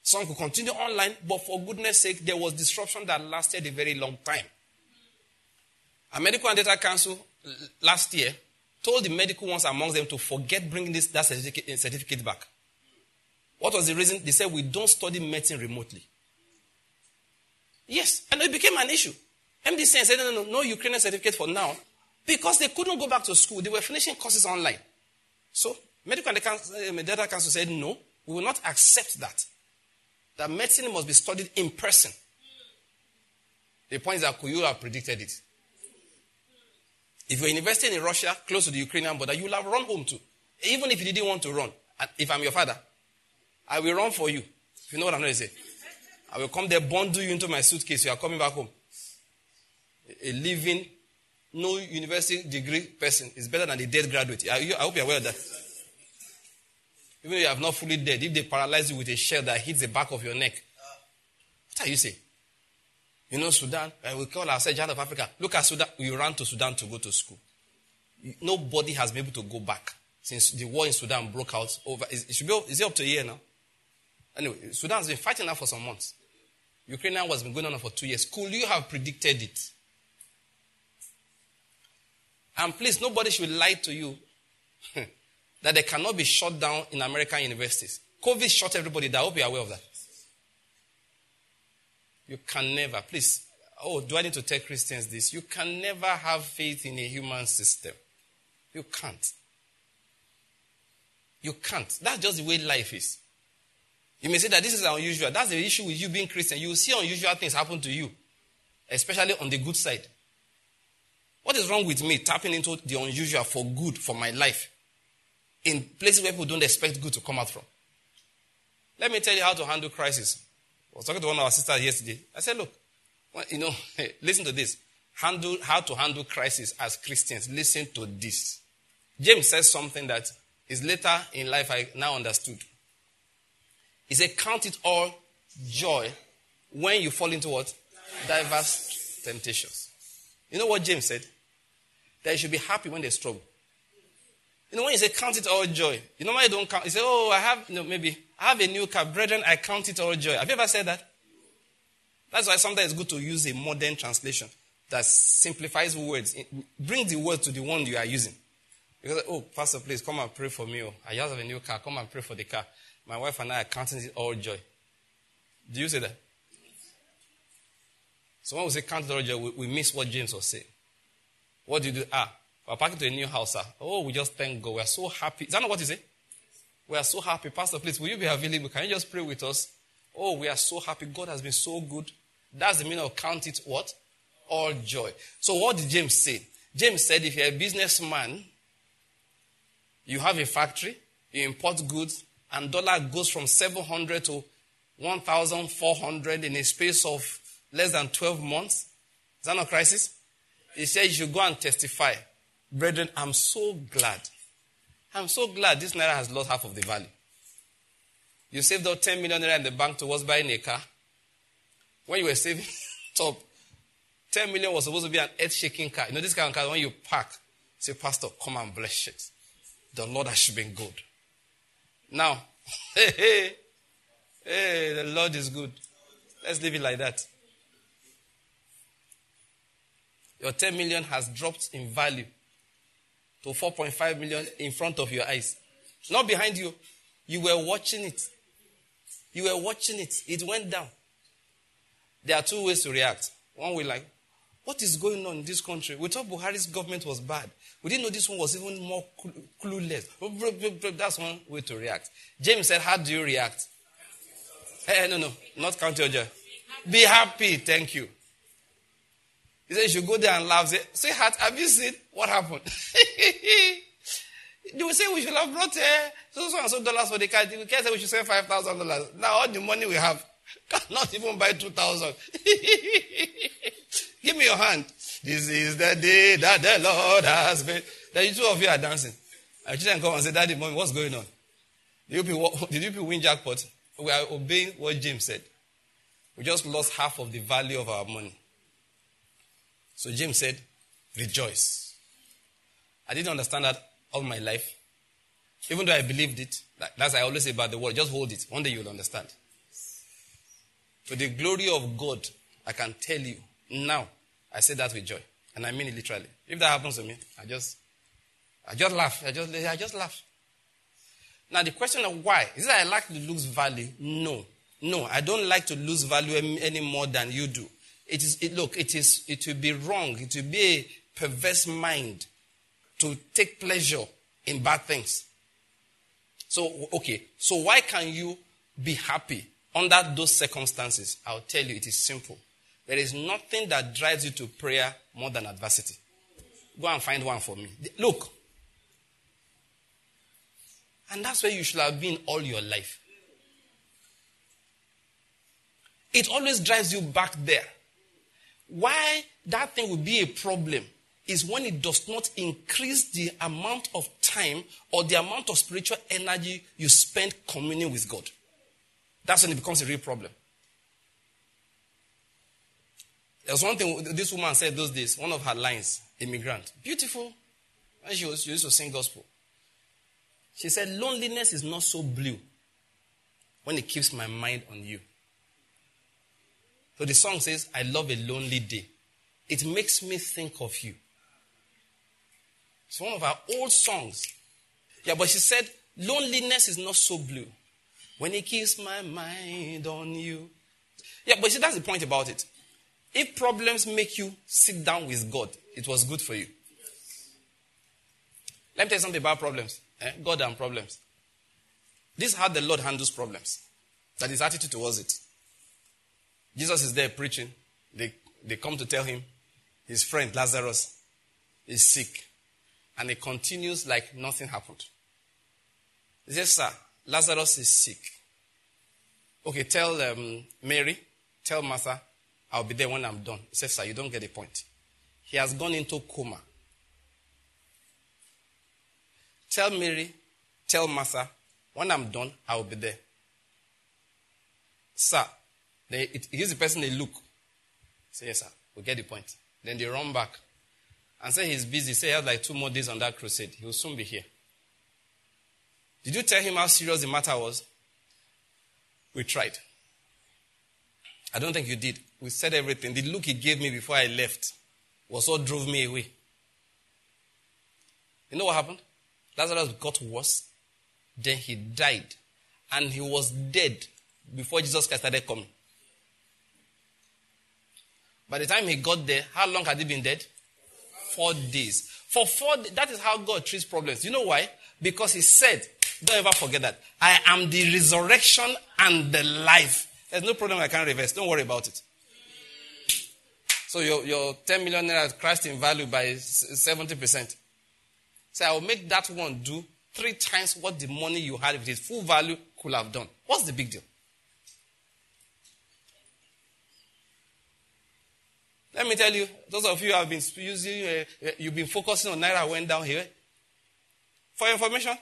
Some could continue online, but for goodness sake, there was disruption that lasted a very long time. A medical and dental council last year told the medical ones among them to forget bringing this, that certificate, eh, certificate back. What was the reason? They said we don't study medicine remotely. Yes, and it became an issue. MD said, no, no, no, no Ukrainian certificate for now because they couldn't go back to school. They were finishing courses online. So, medical and dental eh, council said, no, we will not accept that. That medicine must be studied in person. The point is that have predicted it? If you're investing in Russia, close to the Ukrainian border, you will have run home too. Even if you didn't want to run. If I'm your father, I will run for you. If you know what I'm going to say. I will come there, bundle you into my suitcase. You are coming back home. A living, no university degree person is better than a dead graduate. I, I hope you're aware of that. Even if you have not fully dead, if they paralyze you with a shell that hits the back of your neck, what are you saying? You know, Sudan, uh, we call ourselves Giant of Africa. Look at Sudan. We ran to Sudan to go to school. Nobody has been able to go back since the war in Sudan broke out over. It should be, is it up to a year now? Anyway, Sudan has been fighting now for some months. Ukraine now has been going on for two years. Could you have predicted it? And please, nobody should lie to you that they cannot be shut down in American universities. COVID shut everybody down. I hope you're aware of that. You can never, please, oh, do I need to tell Christians this? You can never have faith in a human system. You can't. You can't. That's just the way life is. You may say that this is unusual. That's the issue with you being Christian. You see unusual things happen to you, especially on the good side. What is wrong with me tapping into the unusual for good for my life in places where people don't expect good to come out from? Let me tell you how to handle crisis. I was talking to one of our sisters yesterday. I said, look, well, you know, hey, listen to this. Handle how to handle crisis as Christians. Listen to this. James says something that is later in life I now understood. He said, Count it all joy when you fall into what? Diverse temptations. You know what James said? That you should be happy when they struggle. You know, when you say count it all joy, you know why you don't count? You say, oh, I have, you know, maybe, I have a new car. Brethren, I count it all joy. Have you ever said that? That's why sometimes it's good to use a modern translation that simplifies words. Bring the word to the one you are using. Because, oh, Pastor, please come and pray for me. Oh, I just have a new car. Come and pray for the car. My wife and I are counting it all joy. Do you say that? So when we say count it all joy, we, we miss what James was saying. What do you do? Ah, we're packing to a new house. Ah. Oh, we just thank God. We're so happy. Is that not what you say? We are so happy. Pastor, please, will you be available? Can you just pray with us? Oh, we are so happy. God has been so good. That's the meaning of count it what? All joy. So what did James say? James said if you're a businessman, you have a factory, you import goods, and dollar goes from 700 to 1,400 in a space of less than 12 months. Is that not a crisis? He said you should go and testify. Brethren, I'm so glad. I'm so glad this naira has lost half of the value. You saved out 10 million naira in the bank towards buying a car. When you were saving top, 10 million was supposed to be an earth shaking car. You know, this kind of car, when you park, say, Pastor, come and bless it. The Lord has been good. Now, hey, hey, hey, the Lord is good. Let's leave it like that. Your 10 million has dropped in value to 4.5 million in front of your eyes. Not behind you. You were watching it. You were watching it. It went down. There are two ways to react. One way, like, what is going on in this country? We thought Buhari's government was bad. We didn't know this one was even more clueless. That's one way to react. James said, How do you react? Hey, no, no, not count your joy. Be happy. Thank you. He said, You should go there and laugh. Say, say heart, have you seen what happened? they will say we should have brought uh, so, so and so dollars for the car. We can't say we should send $5,000. Now all the money we have cannot even buy 2000 Give me your hand. This is the day that the Lord has made. Then two of you are dancing. I just come and say, Daddy, mommy, what's going on? Did you, people, did you people win jackpot? We are obeying what James said. We just lost half of the value of our money. So James said, Rejoice. I didn't understand that all my life. Even though I believed it, that's I always say about the word, just hold it. One day you'll understand. To the glory of God, I can tell you now, I say that with joy. And I mean it literally. If that happens to me, I just I just laugh. I just I just laugh. Now the question of why is that I like to lose value? No, no, I don't like to lose value any more than you do. It is it, look. It is it will be wrong. It will be a perverse mind to take pleasure in bad things. So okay, so why can you be happy under those circumstances? I'll tell you. It is simple. There is nothing that drives you to prayer more than adversity. Go and find one for me. Look. And that's where you should have been all your life. It always drives you back there. Why that thing will be a problem is when it does not increase the amount of time or the amount of spiritual energy you spend communing with God. That's when it becomes a real problem. There's one thing this woman said those days, one of her lines, immigrant. Beautiful. And she, was, she used to sing gospel. She said, Loneliness is not so blue when it keeps my mind on you. So the song says, I love a lonely day. It makes me think of you. It's one of our old songs. Yeah, but she said, loneliness is not so blue when it keeps my mind on you. Yeah, but see, that's the point about it. If problems make you sit down with God, it was good for you. Let me tell you something about problems. Eh? God and problems. This is how the Lord handles problems. That is attitude towards it. Jesus is there preaching. They, they come to tell him his friend Lazarus is sick. And it continues like nothing happened. He says, Sir, Lazarus is sick. Okay, tell um, Mary, tell Martha, I'll be there when I'm done. He says, Sir, you don't get the point. He has gone into coma. Tell Mary, tell Martha, when I'm done, I will be there. Sir, they, it, here's the person they look. Say, yes, sir, we get the point. Then they run back and say he's busy. Say he has like two more days on that crusade. He'll soon be here. Did you tell him how serious the matter was? We tried. I don't think you did. We said everything. The look he gave me before I left was what drove me away. You know what happened? Lazarus got worse. Then he died. And he was dead before Jesus Christ started coming. By the time he got there, how long had he been dead? Four days. For four that is how God treats problems. You know why? Because he said, don't ever forget that. I am the resurrection and the life. There's no problem I can't reverse. Don't worry about it. So your, your 10 million naira crashed in value by 70%. So I will make that one do three times what the money you had with its full value could have done. What's the big deal? Let me tell you, those of you who have been using, uh, uh, you've been focusing on Naira went down here. For information,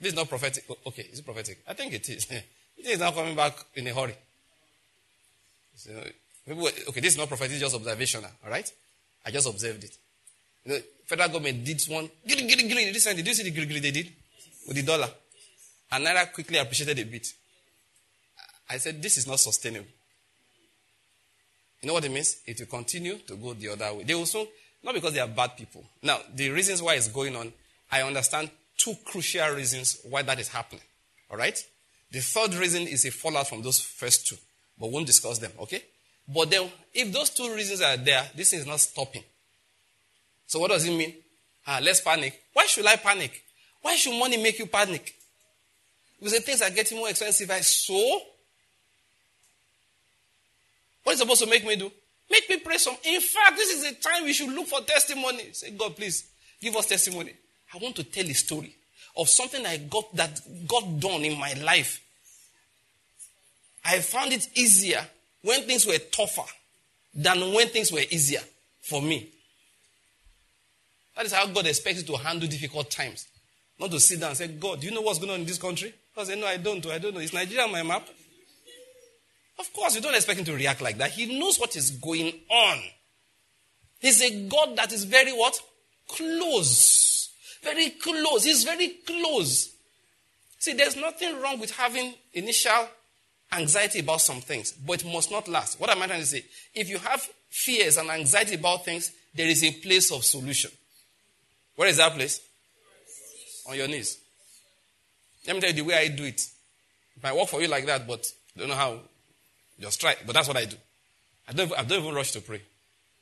this is not prophetic. Okay, is it prophetic? I think it is. it is not coming back in a hurry. So, okay, this is not prophetic, it's just observational. All right? I just observed it. You know, federal government did one. Gilly, gilly, gilly. Did you see the gilly, gilly they did with the dollar? And Naira quickly appreciated a bit. I said, this is not sustainable. You know what it means? It will continue to go the other way. They will soon, not because they are bad people. Now, the reasons why it's going on, I understand two crucial reasons why that is happening. All right? The third reason is a fallout from those first two, but won't discuss them, okay? But then, if those two reasons are there, this is not stopping. So, what does it mean? Ah, let's panic. Why should I panic? Why should money make you panic? Because the things are getting more expensive. I so what is supposed to make me do? Make me pray some. In fact, this is a time we should look for testimony. Say, God, please give us testimony. I want to tell a story of something I got that got done in my life. I found it easier when things were tougher than when things were easier for me. That is how God expects you to handle difficult times. Not to sit down and say, God, do you know what's going on in this country? I say, No, I don't. Oh, I don't know. Is Nigeria on my map? Of course, you don't expect him to react like that. He knows what is going on. He's a God that is very what? Close. Very close. He's very close. See, there's nothing wrong with having initial anxiety about some things, but it must not last. What am I trying to say? If you have fears and anxiety about things, there is a place of solution. Where is that place? On your knees. Let me tell you the way I do it. It might work for you like that, but I don't know how just try. But that's what I do. I don't, I don't even rush to pray.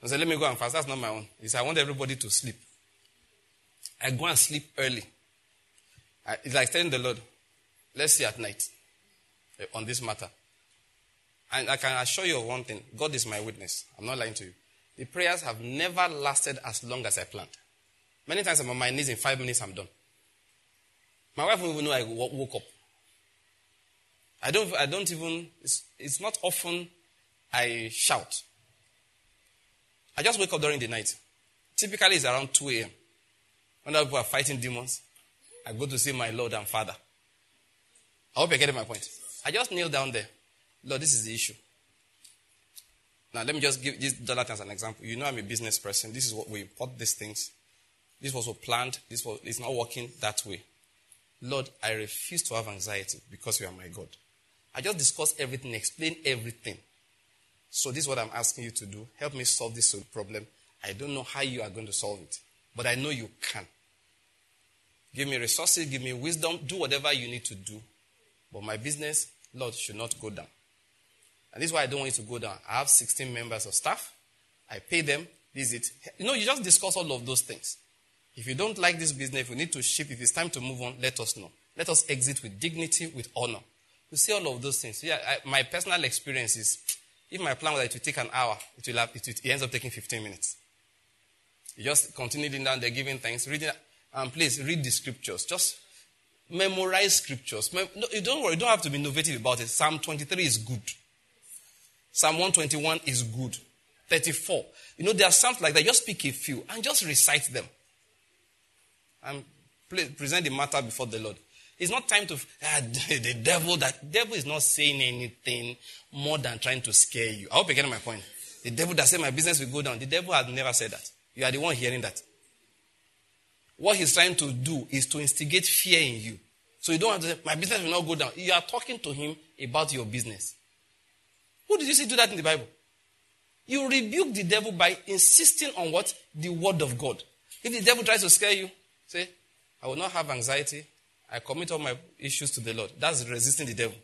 I say, let me go and fast. That's not my own. He said, I want everybody to sleep. I go and sleep early. I, it's like telling the Lord, let's see at night eh, on this matter. And I can assure you of one thing God is my witness. I'm not lying to you. The prayers have never lasted as long as I planned. Many times I'm on my knees in five minutes, I'm done. My wife won't even know I woke up. I don't, I don't even, it's, it's not often I shout. I just wake up during the night. Typically, it's around 2 a.m. When people are fighting demons, I go to see my Lord and Father. I hope you're getting my point. I just kneel down there. Lord, this is the issue. Now, let me just give this dollar as an example. You know, I'm a business person. This is what we import these things. This was what planned. This was, it's not working that way. Lord, I refuse to have anxiety because you are my God. I just discuss everything, explain everything. So this is what I'm asking you to do. Help me solve this problem. I don't know how you are going to solve it, but I know you can. Give me resources, give me wisdom, do whatever you need to do. But my business, Lord, should not go down. And this is why I don't want you to go down. I have 16 members of staff. I pay them. This is it. You know, you just discuss all of those things. If you don't like this business, if you need to ship, if it's time to move on, let us know. Let us exit with dignity, with honor. You see all of those things. Yeah, I, my personal experience is if my plan was that would take an hour, it, will have, it, it ends up taking 15 minutes. You just continue reading down there giving thanks, reading, and please read the scriptures. Just memorize scriptures. Mem- no, you don't worry, you don't have to be innovative about it. Psalm 23 is good. Psalm 121 is good. 34. You know, there are psalms like that. Just pick a few and just recite them. And present the matter before the Lord. It's not time to ah, the devil. That devil is not saying anything more than trying to scare you. I hope you get my point. The devil that said my business will go down. The devil has never said that. You are the one hearing that. What he's trying to do is to instigate fear in you. So you don't have to say, my business will not go down. You are talking to him about your business. Who did you see do that in the Bible? You rebuke the devil by insisting on what? The word of God. If the devil tries to scare you, say, I will not have anxiety. I commit all my issues to the Lord. That's resisting the devil.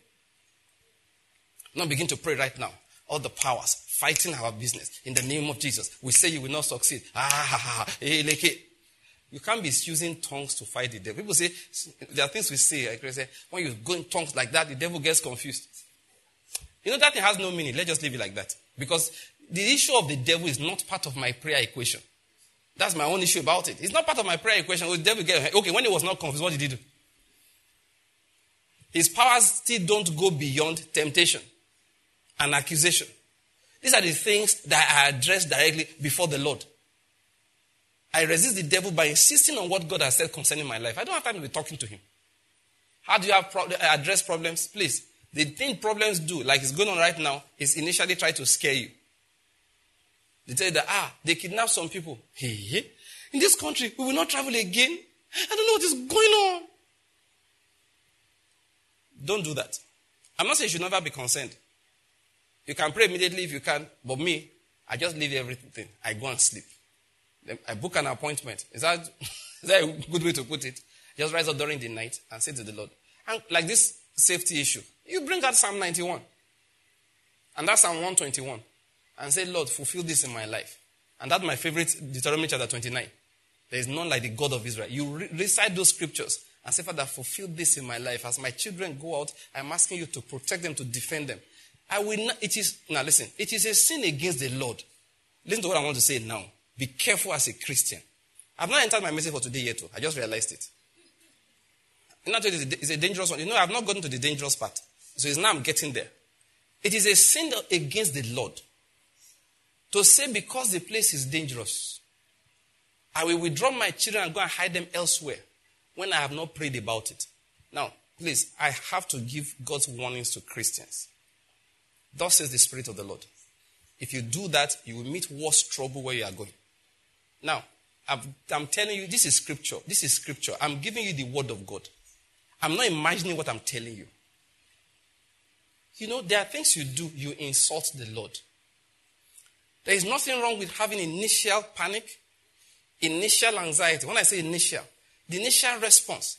Now begin to pray right now. All the powers fighting our business in the name of Jesus. We say you will not succeed. Ah, ha. You can't be using tongues to fight the devil. People say there are things we say. Like say when you go in tongues like that, the devil gets confused. You know that thing has no meaning. Let's just leave it like that. Because the issue of the devil is not part of my prayer equation. That's my own issue about it. It's not part of my prayer equation. Oh, the devil get okay. When he was not confused, what did he do? His powers still don't go beyond temptation and accusation. These are the things that I address directly before the Lord. I resist the devil by insisting on what God has said concerning my life. I don't have time to be talking to him. How do you have pro- address problems? Please. The thing problems do, like it's going on right now, is initially try to scare you. They tell you that, ah, they kidnap some people. Hey, in this country, we will not travel again. I don't know what is going on. Don't do that. I'm not saying you should never be concerned. You can pray immediately if you can, but me, I just leave everything. I go and sleep. I book an appointment. Is that, is that a good way to put it? Just rise up during the night and say to the Lord. And like this safety issue, you bring out Psalm 91. And that's Psalm 121. And say, Lord, fulfill this in my life. And that's my favorite Deuteronomy chapter 29. There is none like the God of Israel. You re- recite those scriptures and say, Father, fulfill this in my life. As my children go out, I'm asking you to protect them, to defend them. I will not, it is, now listen, it is a sin against the Lord. Listen to what I want to say now. Be careful as a Christian. I've not entered my message for today yet. I just realized it. Not it's a dangerous one. You know, I've not gotten to the dangerous part. So it's now I'm getting there. It is a sin against the Lord to say because the place is dangerous, I will withdraw my children and go and hide them elsewhere when I have not prayed about it. Now, please, I have to give God's warnings to Christians. Thus says the Spirit of the Lord. If you do that, you will meet worse trouble where you are going. Now, I'm, telling you, this is scripture. This is scripture. I'm giving you the word of God. I'm not imagining what I'm telling you. You know, there are things you do, you insult the Lord. There is nothing wrong with having initial panic, initial anxiety. When I say initial, the initial response.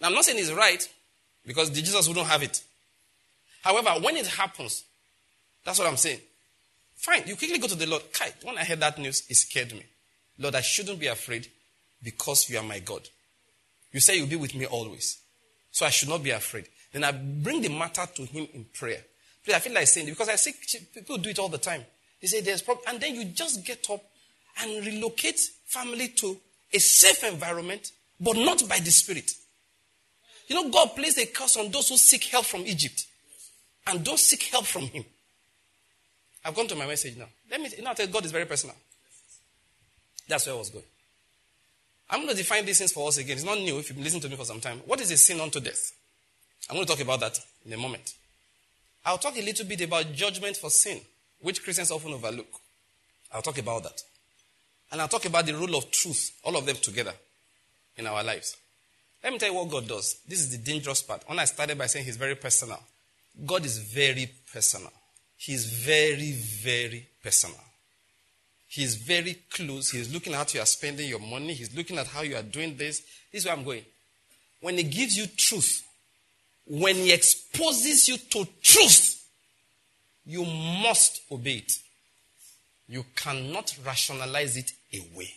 Now, I'm not saying it's right because the Jesus wouldn't have it. However, when it happens, that's what I'm saying. Fine, you quickly go to the Lord. Kai, when I heard that news, it scared me. Lord, I shouldn't be afraid because you are my God. You say you'll be with me always. So I should not be afraid. Then I bring the matter to him in prayer. Please, I feel like saying it because I see people do it all the time. They say there's problem. And then you just get up and relocate family to a safe environment, but not by the Spirit. You know, God placed a curse on those who seek help from Egypt and don't seek help from Him. I've gone to my message now. Let me, you know, God is very personal. That's where I was going. I'm going to define these things for us again. It's not new if you've been listening to me for some time. What is a sin unto death? I'm going to talk about that in a moment. I'll talk a little bit about judgment for sin, which Christians often overlook. I'll talk about that. And I'll talk about the rule of truth, all of them together in our lives. Let me tell you what God does. This is the dangerous part. When I started by saying He's very personal, God is very personal. He's very, very personal. He's very close. He's looking at how you are spending your money. He's looking at how you are doing this. This is where I'm going. When He gives you truth, when He exposes you to truth, you must obey it. You cannot rationalize it away.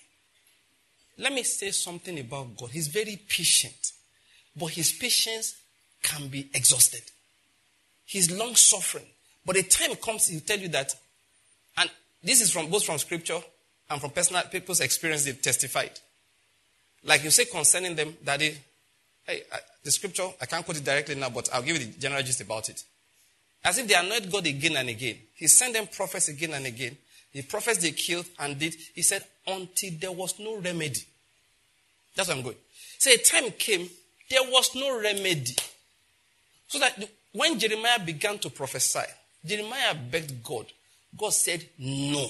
Let me say something about God. He's very patient, but His patience can be exhausted. He's long suffering. But a time comes, he'll tell you that and this is from both from scripture and from personal people's experience they've testified. Like you say concerning them that hey, the scripture, I can't quote it directly now, but I'll give you the general gist about it. As if they annoyed God again and again. He sent them prophets again and again. The prophets they killed and did, he said, until there was no remedy. That's where I'm going. So a time came, there was no remedy. So that when Jeremiah began to prophesy, Jeremiah begged God God said no.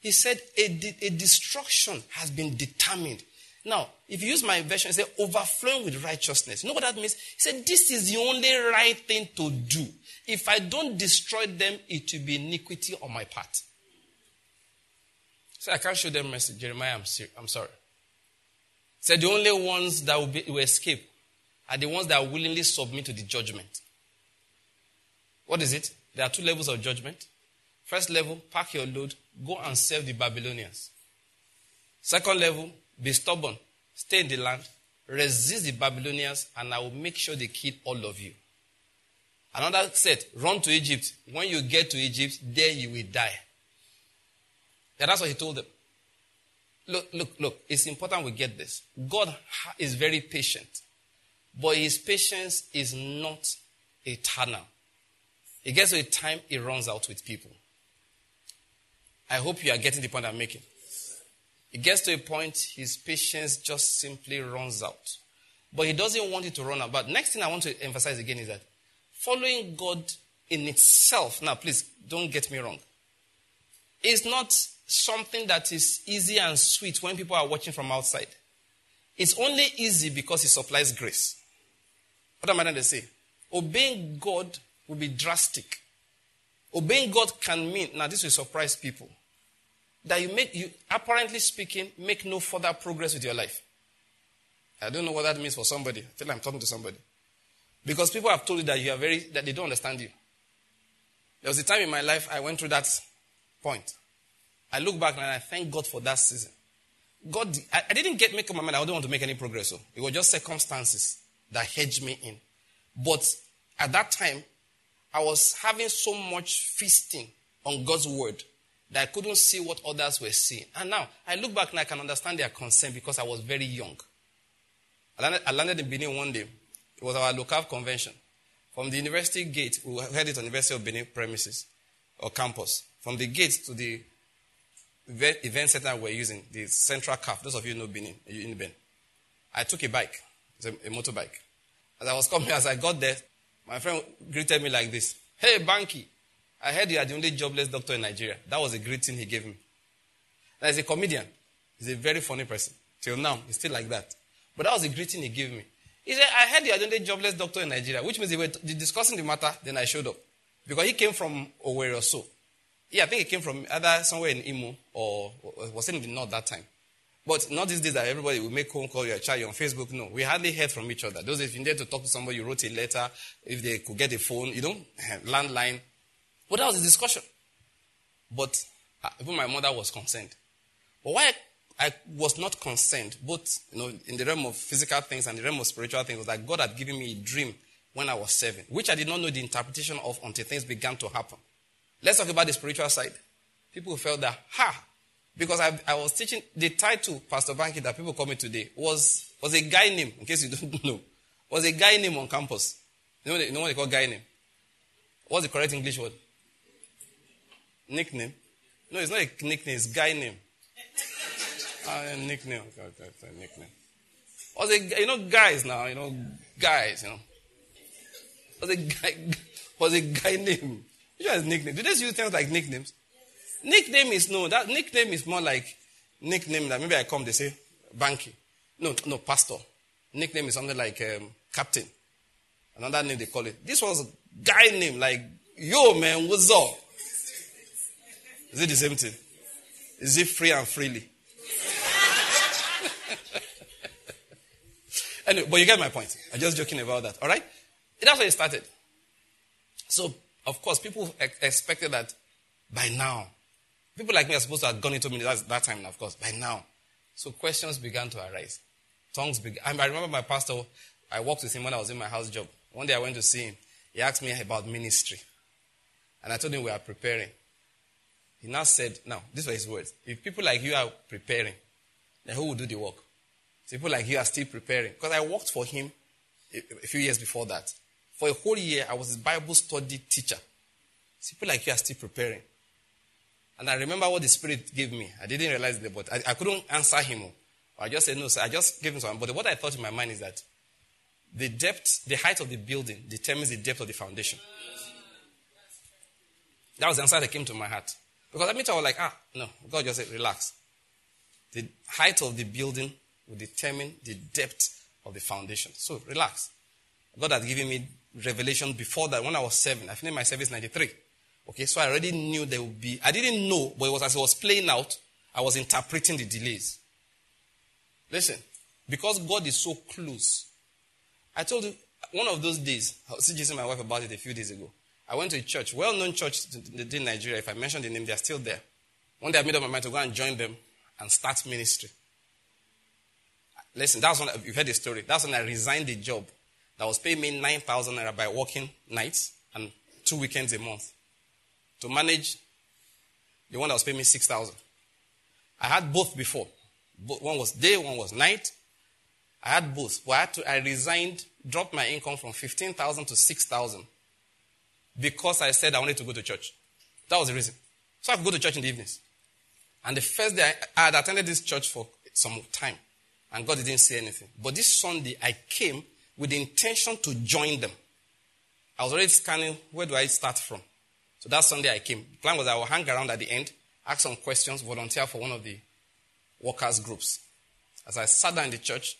He said a, a destruction has been determined. Now, if you use my version, it says overflowing with righteousness. You know what that means? He said this is the only right thing to do. If I don't destroy them, it will be iniquity on my part. So I can't show them mercy. Jeremiah, I'm, ser- I'm sorry. Said the only ones that will, be, will escape are the ones that willingly submit to the judgment. What is it? There are two levels of judgment. First level, pack your load, go and serve the Babylonians. Second level, be stubborn, stay in the land, resist the Babylonians, and I will make sure they kill all of you. Another set, run to Egypt. When you get to Egypt, there you will die. Yeah, that's what he told them. Look, look, look, it's important we get this. God is very patient, but his patience is not eternal. It gets to a time it runs out with people. I hope you are getting the point I'm making. It gets to a point, his patience just simply runs out. But he doesn't want it to run out. But next thing I want to emphasize again is that following God in itself, now please don't get me wrong, is not something that is easy and sweet when people are watching from outside. It's only easy because it supplies grace. What am I trying to say? Obeying God will be drastic. Obeying God can mean, now this will surprise people, that you make, you, apparently speaking, make no further progress with your life. I don't know what that means for somebody. I feel like I'm talking to somebody. Because people have told you that you are very, that they don't understand you. There was a time in my life I went through that point. I look back and I thank God for that season. God, I, I didn't get make up my mind. I don't want to make any progress. So it was just circumstances that hedged me in. But at that time, I was having so much feasting on God's word that I couldn't see what others were seeing. And now I look back and I can understand their concern because I was very young. I landed, I landed in Benin one day. It was our local convention. From the university gate, we heard it on University of Benin premises or campus. From the gate to the event center we're using, the central calf. Those of you know Benin, in Benin. I took a bike, it's a, a motorbike. As I was coming, as I got there, my friend greeted me like this Hey, Banky, I heard you are the only jobless doctor in Nigeria. That was a greeting he gave me. Now, he's a comedian, he's a very funny person. Till now, he's still like that. But that was the greeting he gave me. He said, I heard you are the only jobless doctor in Nigeria, which means they were discussing the matter, then I showed up. Because he came from Owerri or so. Yeah, I think it came from either somewhere in Imo or was in the north that time. But not these days that everybody will make phone call your child on Facebook. No, we hardly heard from each other. Those if you need to talk to somebody, you wrote a letter. If they could get a phone, you know, landline. But that was the discussion. But uh, even my mother was concerned. But why I was not concerned, both you know, in the realm of physical things and the realm of spiritual things, was that God had given me a dream when I was seven, which I did not know the interpretation of until things began to happen. Let's talk about the spiritual side. People felt that, ha, because I, I was teaching, the title, Pastor Banky, that people call me today, was, was a guy name, in case you don't know, was a guy name on campus. You know, what they, you know what they call guy name? What's the correct English word? Nickname? No, it's not a nickname, it's guy name. Ah, a nickname. That's a nickname. Was a, you know, guys now, you know, guys, you know. Was a guy, was a guy name. Which one is nickname? Do they use things like nicknames? Nickname is no, that nickname is more like nickname that maybe I come, they say, Banky. No, no, pastor. Nickname is something like um, captain. Another name they call it. This was a guy name, like, yo man, what's up? Is it the same thing? Is it free and freely? anyway, but you get my point. I'm just joking about that, all right? That's where it started. So of course, people expected that by now. People like me are supposed to have gone into ministry that time, of course, by now. So questions began to arise. Tongues began. I remember my pastor, I worked with him when I was in my house job. One day I went to see him. He asked me about ministry. And I told him we are preparing. He now said, now, these were his words. If people like you are preparing, then who will do the work? People like you are still preparing. Because I worked for him a few years before that. For a whole year, I was his Bible study teacher. People like you are still preparing. And I remember what the Spirit gave me. I didn't realize it, but I, I couldn't answer him. I just said, no, sir, I just gave him some. But what I thought in my mind is that the depth, the height of the building determines the depth of the foundation. That was the answer that came to my heart. Because I mean, I was like, ah, no, God just said, relax. The height of the building will determine the depth of the foundation. So relax. God has given me revelation before that when I was seven. I finished my service 93. Okay, so I already knew there would be, I didn't know, but it was as it was playing out, I was interpreting the delays. Listen, because God is so close. I told you, one of those days, I was just my wife about it a few days ago. I went to a church, well known church in Nigeria. If I mention the name, they're still there. One day I made up my mind to go and join them and start ministry. Listen, that's when I, you've heard the story. That's when I resigned the job that was paying me 9,000 naira by working nights and two weekends a month to manage the one that was paying me 6,000. I had both before. One was day, one was night. I had both. But I, had to, I resigned, dropped my income from 15,000 to 6,000 because I said I wanted to go to church. That was the reason. So I could go to church in the evenings. And the first day, I, I had attended this church for some time, and God didn't say anything. But this Sunday, I came with the intention to join them. I was already scanning where do I start from. So that Sunday I came. The plan was I will hang around at the end, ask some questions, volunteer for one of the workers' groups. As I sat down in the church,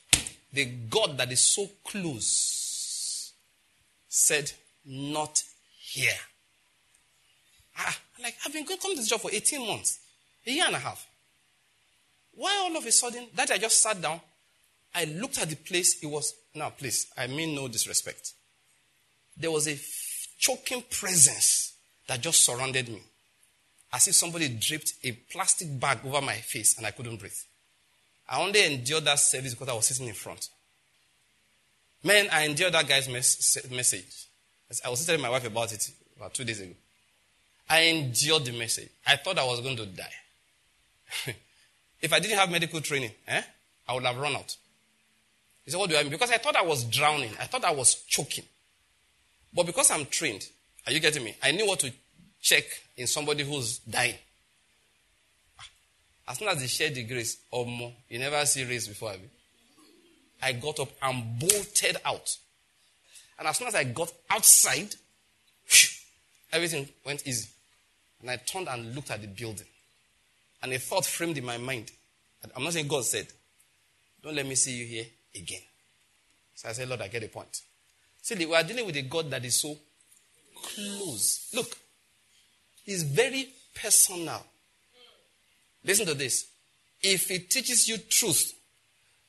the God that is so close said, Not here. Ah, like, I've been going to this job for 18 months, a year and a half. Why all of a sudden, that I just sat down, I looked at the place, it was, now please, I mean no disrespect. There was a choking presence that just surrounded me. As if somebody dripped a plastic bag over my face and I couldn't breathe. I only endured that service because I was sitting in front. Man, I endured that guy's mes- message. I was telling my wife about it about two days ago. I endured the message. I thought I was going to die. if I didn't have medical training, eh, I would have run out. He said, What do I mean? Because I thought I was drowning. I thought I was choking. But because I'm trained, are you getting me? I knew what to check in somebody who's dying. Ah, as soon as they share the grace or more, you never see race before. I got up and bolted out. And as soon as I got outside, everything went easy. And I turned and looked at the building. And a thought framed in my mind. I'm not saying God said, Don't let me see you here again. So I said, Lord, I get a point. See, we are dealing with a God that is so close. Look, He's very personal. Listen to this. If He teaches you truth,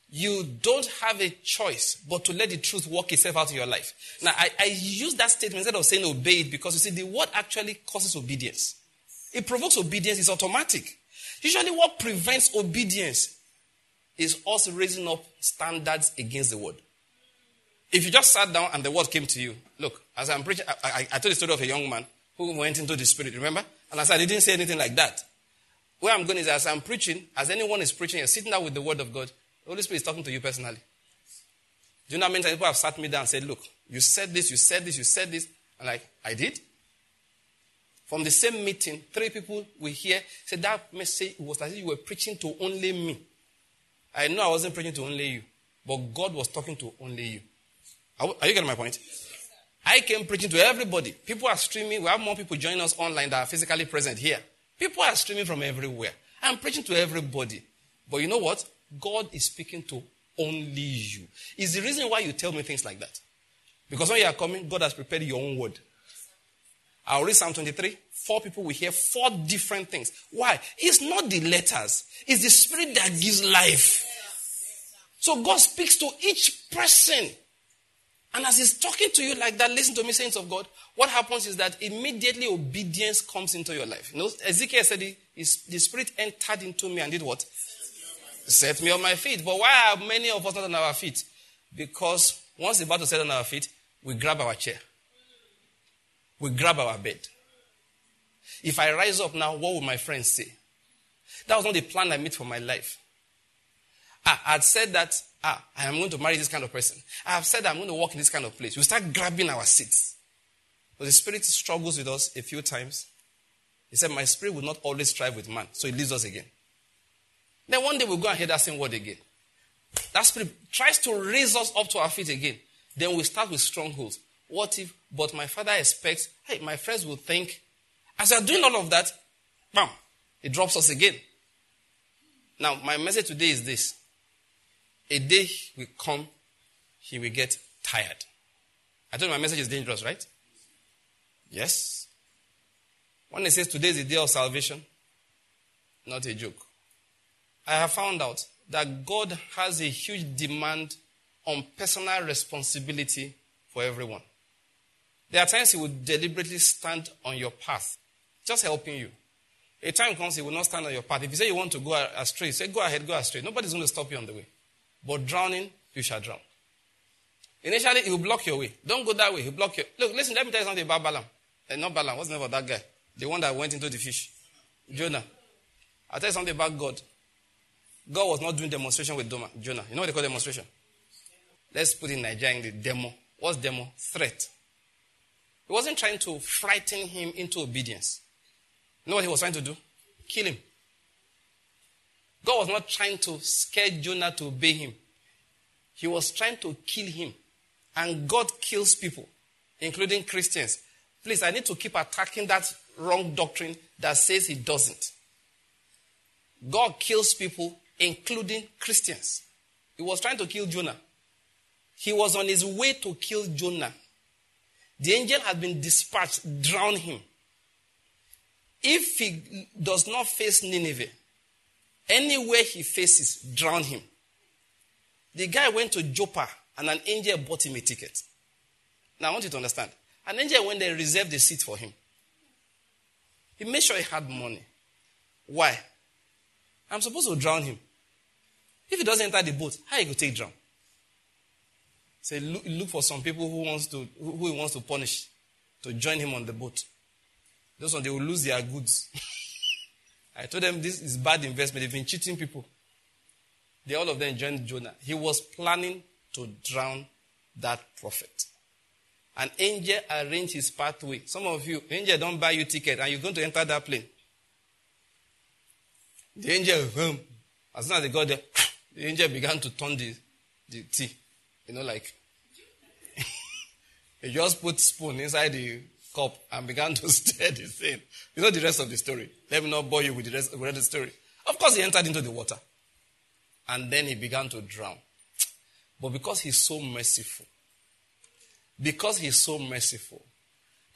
you don't have a choice but to let the truth work itself out in your life. Now, I, I use that statement instead of saying obey it because you see, the word actually causes obedience. It provokes obedience, it's automatic. Usually, what prevents obedience is us raising up standards against the word. If you just sat down and the word came to you, look, as I'm preaching, I, I, I told the story of a young man who went into the spirit, remember? And I said, I didn't say anything like that. Where I'm going is as I'm preaching, as anyone is preaching, you're sitting there with the word of God, the Holy Spirit is talking to you personally. Do you know how many times people have sat me down and said, Look, you said this, you said this, you said this? And like, I did. From the same meeting, three people we hear said that message was as if you were preaching to only me. I know I wasn't preaching to only you, but God was talking to only you. Are, you getting my point? I came preaching to everybody. People are streaming. We have more people joining us online that are physically present here. People are streaming from everywhere. I'm preaching to everybody. But you know what? God is speaking to only you. Is the reason why you tell me things like that. Because when you are coming, God has prepared your own word. I'll read Psalm 23. Four people will hear four different things. Why? It's not the letters, it's the spirit that gives life. So God speaks to each person. And as he's talking to you like that, listen to me, saints of God, what happens is that immediately obedience comes into your life. You know, Ezekiel said, the, spirit entered into me and did what? Set me on my feet. But why are many of us not on our feet? Because once the battle set on our feet, we grab our chair. We grab our bed. If I rise up now, what will my friends say? That was not the plan I made for my life. I had said that, ah, I am going to marry this kind of person. I have said I'm going to work in this kind of place. We start grabbing our seats. But the Spirit struggles with us a few times. He said, My spirit will not always strive with man. So he leaves us again. Then one day we'll go and hear that same word again. That spirit tries to raise us up to our feet again. Then we start with strongholds. What if, but my father expects, hey, my friends will think, as I'm doing all of that, bam, it drops us again. Now, my message today is this. A day will come, he will get tired. I told you my message is dangerous, right? Yes. When it says today is the day of salvation, not a joke. I have found out that God has a huge demand on personal responsibility for everyone. There are times He will deliberately stand on your path, just helping you. A time comes He will not stand on your path. If you say you want to go astray, say, Go ahead, go astray. Nobody's going to stop you on the way. But drowning, you shall drown. Initially, He will block your way. Don't go that way. He'll block you. Look, listen, let me tell you something about Balaam. Uh, not Balaam. What's the name of that guy? The one that went into the fish. Jonah. I'll tell you something about God. God was not doing demonstration with Jonah. You know what they call demonstration? Let's put in Nigeria in the demo. What's demo? Threat. He wasn't trying to frighten him into obedience. You know what he was trying to do? Kill him. God was not trying to scare Jonah to obey him. He was trying to kill him. And God kills people, including Christians. Please, I need to keep attacking that wrong doctrine that says he doesn't. God kills people, including Christians. He was trying to kill Jonah. He was on his way to kill Jonah. The angel had been dispatched, drown him. If he does not face Nineveh, anywhere he faces, drown him. The guy went to Joppa and an angel bought him a ticket. Now I want you to understand. An angel went there reserved a seat for him. He made sure he had money. Why? I'm supposed to drown him. If he doesn't enter the boat, how he could take drown? Say, so look, look, for some people who wants to who he wants to punish to join him on the boat. Those ones they will lose their goods. I told them this is bad investment. They've been cheating people. They all of them joined Jonah. He was planning to drown that prophet. An angel arranged his pathway. Some of you, angel don't buy you ticket and you're going to enter that plane. The angel, um, as soon as they got there, the angel began to turn the, the tea. You know, like, he just put spoon inside the cup and began to stir the thing. You know the rest of the story. Let me not bore you with the rest of the story. Of course, he entered into the water. And then he began to drown. But because he's so merciful, because he's so merciful,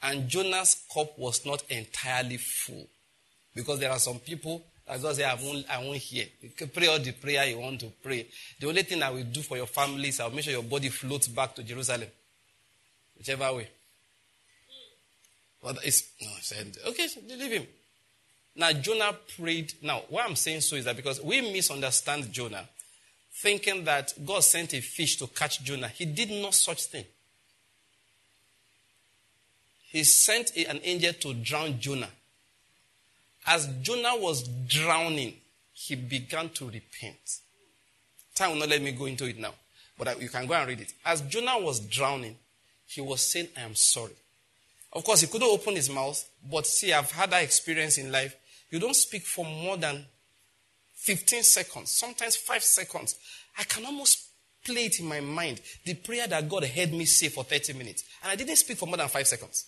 and Jonah's cup was not entirely full, because there are some people that just say, I won't, I won't hear. You can pray all the prayer you want to pray. The only thing I will do for your family is I'll make sure your body floats back to Jerusalem. Whichever way. But it's, no, I said, okay, leave him. Now, Jonah prayed. Now, why I'm saying so is that because we misunderstand Jonah, thinking that God sent a fish to catch Jonah. He did no such thing. He sent an angel to drown Jonah. As Jonah was drowning, he began to repent. Time will not let me go into it now, but you can go and read it. As Jonah was drowning, he was saying, I am sorry. Of course, he couldn't open his mouth, but see, I've had that experience in life. You don't speak for more than 15 seconds, sometimes 5 seconds. I can almost play it in my mind. The prayer that God heard me say for 30 minutes. And I didn't speak for more than 5 seconds.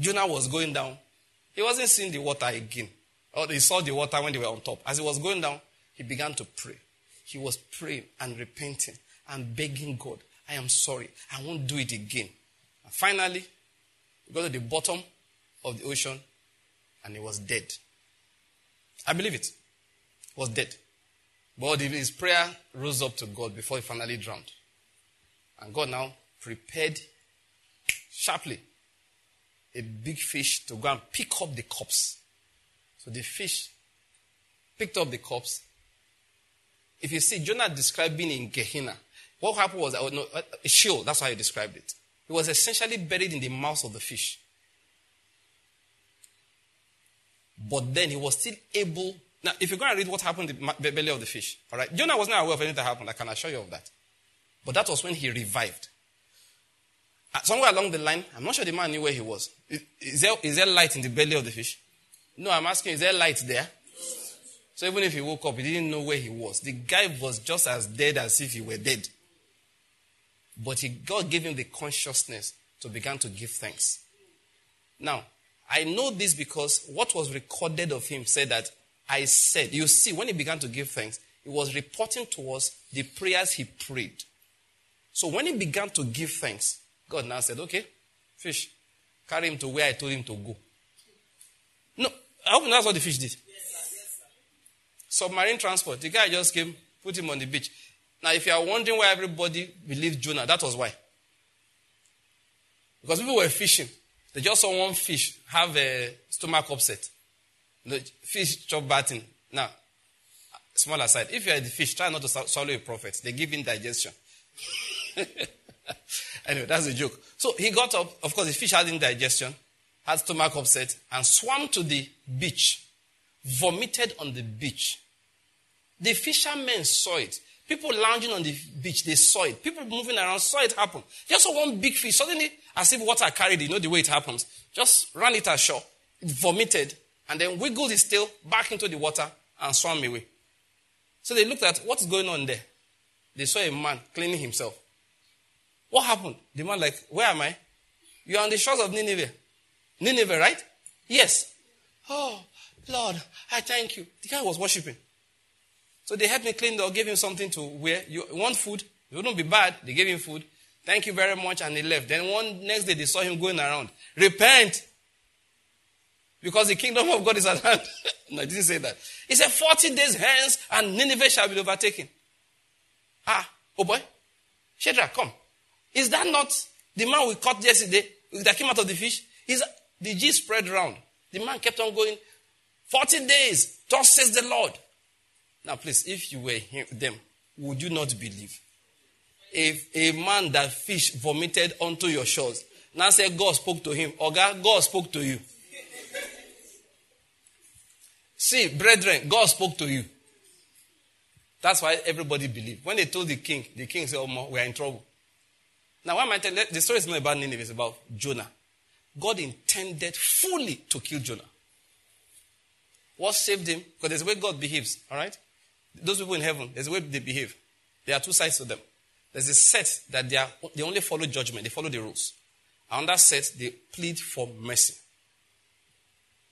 Jonah was going down. He wasn't seeing the water again. Or he saw the water when they were on top. As he was going down, he began to pray. He was praying and repenting and begging God, I am sorry. I won't do it again. And finally, he got to the bottom of the ocean and he was dead. I believe it. He was dead. But his prayer rose up to God before he finally drowned. And God now prepared sharply a big fish to go and pick up the corpse. So the fish picked up the corpse. If you see, Jonah described being in Gehenna. What happened was, uh, a Sheol, that's how he described it. He was essentially buried in the mouth of the fish. But then he was still able. Now, if you're going to read what happened in the belly of the fish, all right, Jonah was not aware of anything that happened. I can assure you of that. But that was when he revived. Uh, somewhere along the line, I'm not sure the man knew where he was. Is, is, there, is there light in the belly of the fish? No, I'm asking, is there light there? So even if he woke up, he didn't know where he was. The guy was just as dead as if he were dead. But he, God gave him the consciousness to begin to give thanks. Now, I know this because what was recorded of him said that I said, you see, when he began to give thanks, he was reporting to us the prayers he prayed. So when he began to give thanks, God now said, okay, fish, carry him to where I told him to go. No, I hope that's what the fish did. Submarine transport. The guy just came, put him on the beach. Now, if you are wondering why everybody believed Jonah, that was why. Because people were fishing. They just saw one fish have a stomach upset. The fish chop batting. Now, small aside, if you are the fish, try not to swallow a prophet. They give indigestion. anyway, that's a joke. So he got up. Of course, the fish had indigestion, had stomach upset, and swam to the beach, vomited on the beach. The fishermen saw it. People lounging on the beach, they saw it. People moving around saw it happen. Just one big fish. Suddenly, as if water carried it, you know the way it happens. Just ran it ashore. It vomited and then wiggled its tail back into the water and swam away. So they looked at what's going on there. They saw a man cleaning himself. What happened? The man like, where am I? You're on the shores of Nineveh. Nineveh, right? Yes. Oh, Lord, I thank you. The guy was worshiping. So they helped me clean or gave him something to wear. You want food? It wouldn't be bad. They gave him food. Thank you very much. And he left. Then one next day they saw him going around. Repent. Because the kingdom of God is at hand. no, I didn't say that. He said, 40 days hence and Nineveh shall be overtaken. Ah, oh boy. Shadrach, come. Is that not the man we caught yesterday that came out of the fish? Is the G spread around. The man kept on going. 40 days. Thus says the Lord. Now, please, if you were him, them, would you not believe? If a man that fish vomited onto your shores, now say God spoke to him, or God, spoke to you. See, brethren, God spoke to you. That's why everybody believed. When they told the king, the king said, Oh, we are in trouble. Now, why am I telling the story is not about Nineveh, it's about Jonah. God intended fully to kill Jonah. What saved him? Because there's a way God behaves, all right? Those people in heaven, there's a way they behave. There are two sides to them. There's a set that they, are, they only follow judgment, they follow the rules. And that set, they plead for mercy.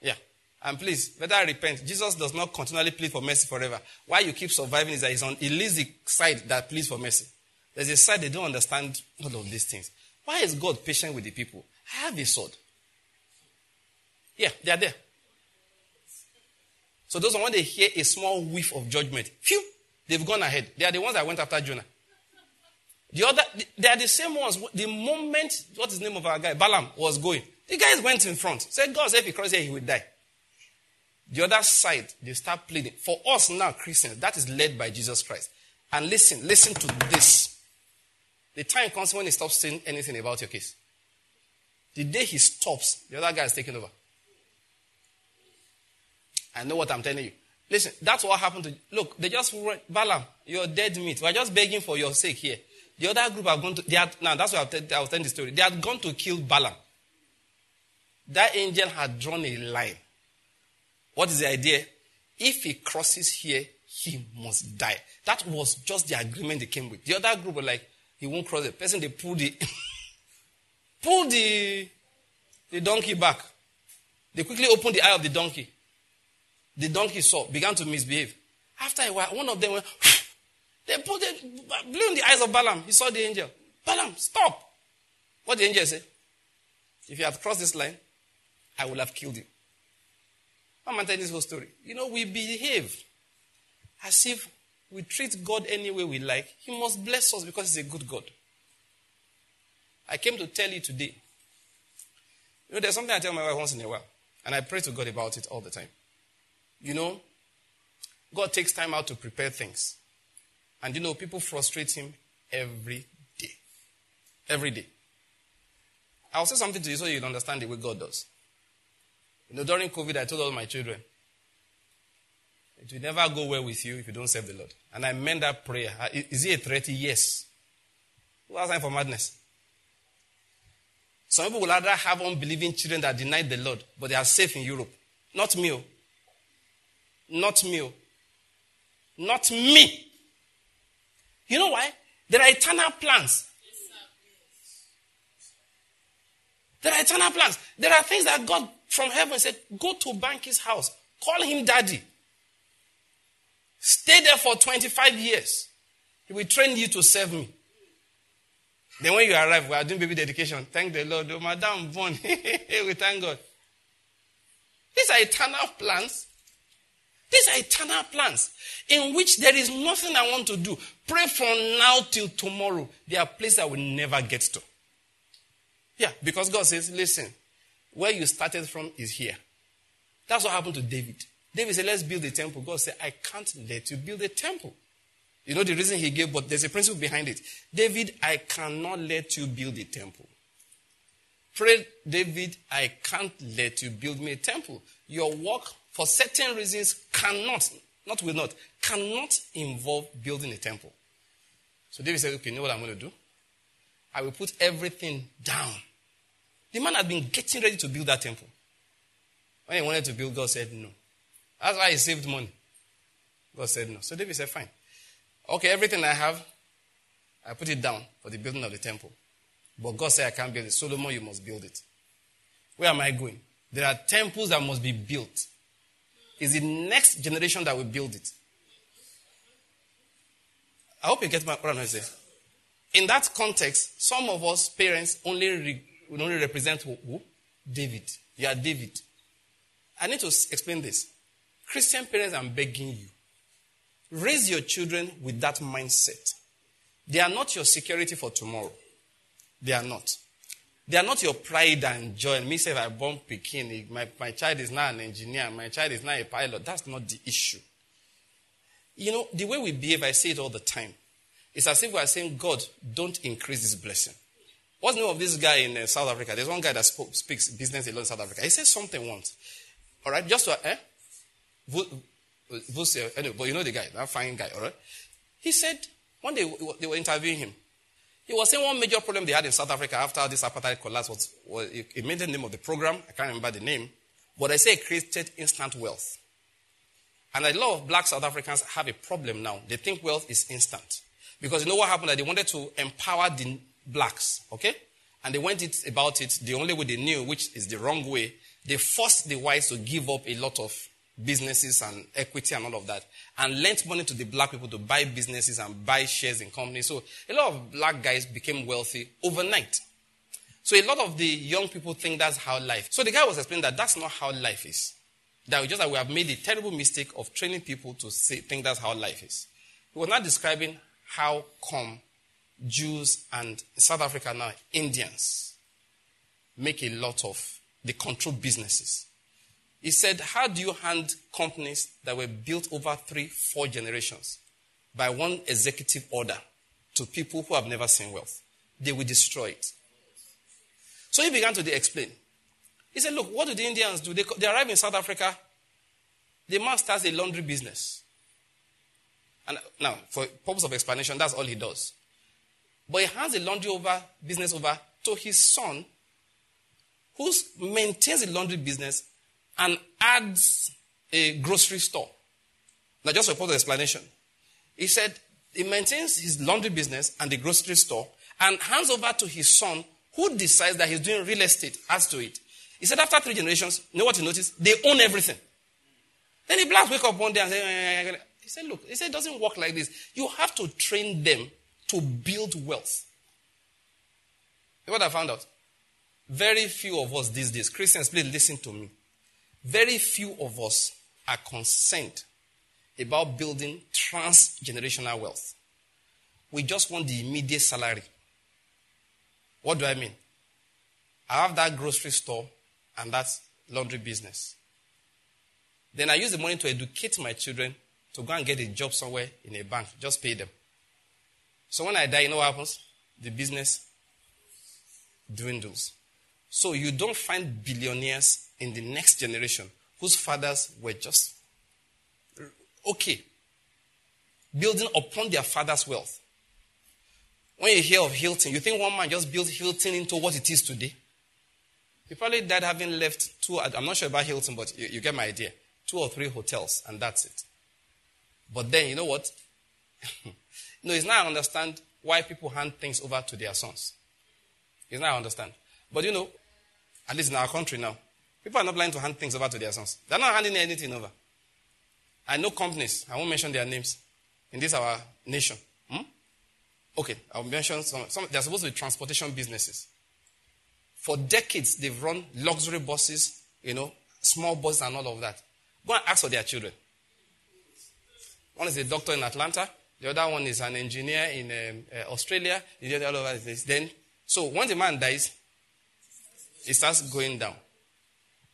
Yeah. And please, better repent. Jesus does not continually plead for mercy forever. Why you keep surviving is that he's on, he leaves the side that pleads for mercy. There's a side they don't understand all of these things. Why is God patient with the people? I have a sword. Yeah, they are there. So those are when they hear a small whiff of judgment, phew, they've gone ahead. They are the ones that went after Jonah. The other, they are the same ones. The moment, what's the name of our guy? Balaam was going. The guys went in front. Said, God said if he crosses here, he will die. The other side, they start pleading. For us now, Christians, that is led by Jesus Christ. And listen, listen to this. The time comes when he stops saying anything about your case. The day he stops, the other guy is taking over. I know what I'm telling you. Listen, that's what happened to. Look, they just Balaam, you're dead meat. We're just begging for your sake here. The other group have gone to. They had, now, that's why I was telling the story. They had gone to kill Balaam. That angel had drawn a line. What is the idea? If he crosses here, he must die. That was just the agreement they came with. The other group were like, he won't cross the person. They pulled the, pulled the, the donkey back. They quickly opened the eye of the donkey. The donkey saw, began to misbehave. After a while, one of them went, they put it, blew in the eyes of Balaam. He saw the angel. Balaam, stop. What the angel said? If you had crossed this line, I would have killed you. I'm telling this whole story. You know, we behave as if we treat God any way we like. He must bless us because He's a good God. I came to tell you today. You know, there's something I tell my wife once in a while, and I pray to God about it all the time. You know, God takes time out to prepare things. And you know, people frustrate Him every day. Every day. I'll say something to you so you'll understand the way God does. You know, during COVID, I told all my children, it will never go well with you if you don't serve the Lord. And I meant that prayer. Is it a threat? Yes. Who has time for madness? Some people will rather have unbelieving children that deny the Lord, but they are safe in Europe. Not me. Oh. Not me. Oh. Not me. You know why? There are eternal plans. There are eternal plans. There are things that God from heaven said, go to Banky's house. Call him daddy. Stay there for 25 years. He will train you to serve me. Then when you arrive, we are doing baby dedication. Thank the Lord. Oh, Madam born. we thank God. These are eternal plans. These are eternal plans in which there is nothing I want to do. Pray from now till tomorrow. There are places I will never get to. Yeah, because God says, listen, where you started from is here. That's what happened to David. David said, Let's build a temple. God said, I can't let you build a temple. You know the reason he gave, but there's a principle behind it. David, I cannot let you build a temple. Pray, David, I can't let you build me a temple. Your work, for certain reasons, cannot, not will not, cannot involve building a temple. So David said, Okay, you know what I'm going to do? I will put everything down. The man had been getting ready to build that temple. When he wanted to build, God said no. That's why he saved money. God said no. So David said, fine. Okay, everything I have, I put it down for the building of the temple. But God said I can't build it. Solomon, you must build it. Where am I going? There are temples that must be built. It's the next generation that will build it. I hope you get my, what I'm saying. In that context, some of us parents only, re, only represent who? who? David. You are David. I need to explain this. Christian parents, I'm begging you. Raise your children with that mindset. They are not your security for tomorrow. They are not. They are not your pride and joy. Me say if I born Pekin, my, my child is now an engineer, my child is now a pilot. That's not the issue. You know, the way we behave, I say it all the time. It's as if we are saying, God, don't increase this blessing. What's the name of this guy in uh, South Africa? There's one guy that spoke, speaks business a lot in South Africa. He said something once. All right, just to, eh? Anyway, but you know the guy, that fine guy, all right? He said, one day they were interviewing him. He was saying one major problem they had in South Africa after this apartheid collapse was, was it made the name of the program. I can't remember the name. But I say it created instant wealth. And a lot of black South Africans have a problem now. They think wealth is instant. Because you know what happened? They wanted to empower the blacks, okay? And they went about it the only way they knew, which is the wrong way. They forced the whites to give up a lot of businesses and equity and all of that, and lent money to the black people to buy businesses and buy shares in companies. So a lot of black guys became wealthy overnight. So a lot of the young people think that's how life. So the guy was explaining that that's not how life is. That we just that we have made a terrible mistake of training people to say, think that's how life is. He was not describing how come Jews and South Africa now, Indians, make a lot of, they control businesses. He said, How do you hand companies that were built over three, four generations by one executive order to people who have never seen wealth? They will destroy it. So he began to explain. He said, Look, what do the Indians do? They, they arrive in South Africa. The man starts a laundry business. And now, for purpose of explanation, that's all he does. But he hands the laundry over business over to his son, who maintains the laundry business and adds a grocery store. Now, just for of explanation, he said he maintains his laundry business and the grocery store and hands over to his son, who decides that he's doing real estate, adds to it. He said after three generations, you know what he noticed? They own everything. Then the blacks wake up one day and say, eh, eh, eh, he said, look, he said it doesn't work like this. You have to train them to build wealth. You know what I found out? Very few of us these days, Christians, please listen to me. Very few of us are concerned about building transgenerational wealth. We just want the immediate salary. What do I mean? I have that grocery store and that laundry business. Then I use the money to educate my children to go and get a job somewhere in a bank. Just pay them. So when I die, you know what happens? The business dwindles. So you don't find billionaires in the next generation whose fathers were just okay, building upon their father's wealth. When you hear of Hilton, you think one man just built Hilton into what it is today? He probably died having left two, I'm not sure about Hilton, but you, you get my idea. Two or three hotels, and that's it. But then, you know what? no, it's now I understand why people hand things over to their sons. It's now I understand. But you know, at least in our country now, people are not planning to hand things over to their sons. They're not handing anything over. I know companies, I won't mention their names, in this our nation. Hmm? Okay, I'll mention some, some. They're supposed to be transportation businesses. For decades, they've run luxury buses, you know, small buses and all of that. Go and ask for their children. One is a doctor in Atlanta. The other one is an engineer in um, uh, Australia. The other all over the place. Then, so once a man dies, it starts going down.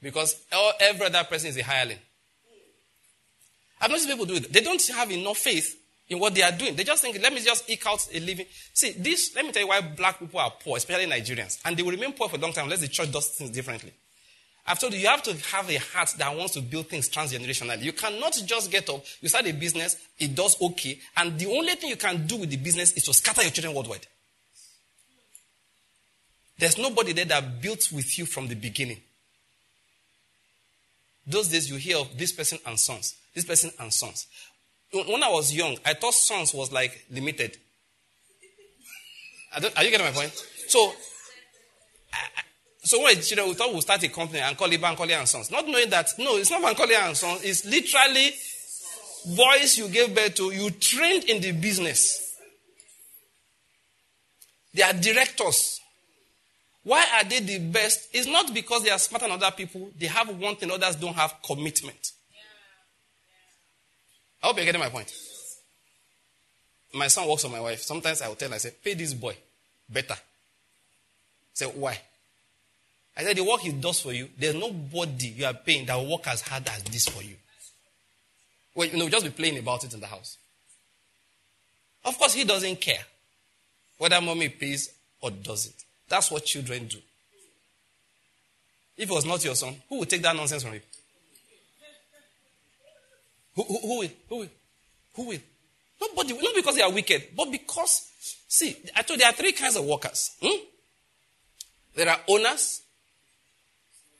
Because every other person is a hireling. I've noticed people do it. They don't have enough faith in what they are doing. They just think, let me just eke out a living. See, this, let me tell you why black people are poor, especially Nigerians. And they will remain poor for a long time unless the church does things differently. I've told you, you have to have a heart that wants to build things transgenerationally. You cannot just get up, you start a business, it does okay, and the only thing you can do with the business is to scatter your children worldwide. There's nobody there that built with you from the beginning. Those days you hear of this person and sons, this person and sons. When I was young, I thought sons was like limited. are you getting my point? So, I, so when children, we thought we'll start a company and call it Bankole and Sons. Not knowing that, no, it's not Bankole and Sons. It's literally boys you gave birth to, you trained in the business. They are directors. Why are they the best? It's not because they are smarter than other people. They have one thing others don't have commitment. I hope you're getting my point. My son works on my wife. Sometimes I will tell her, I say, pay this boy better. I say, why? I said, the work he does for you, there's nobody you are paying that will work as hard as this for you. Well, you know, just be playing about it in the house. Of course, he doesn't care whether mommy pays or does it. That's what children do. If it was not your son, who would take that nonsense from you? Who, who, who will? Who will? Who will? Nobody, not because they are wicked, but because, see, I told you there are three kinds of workers. Hmm? There are owners,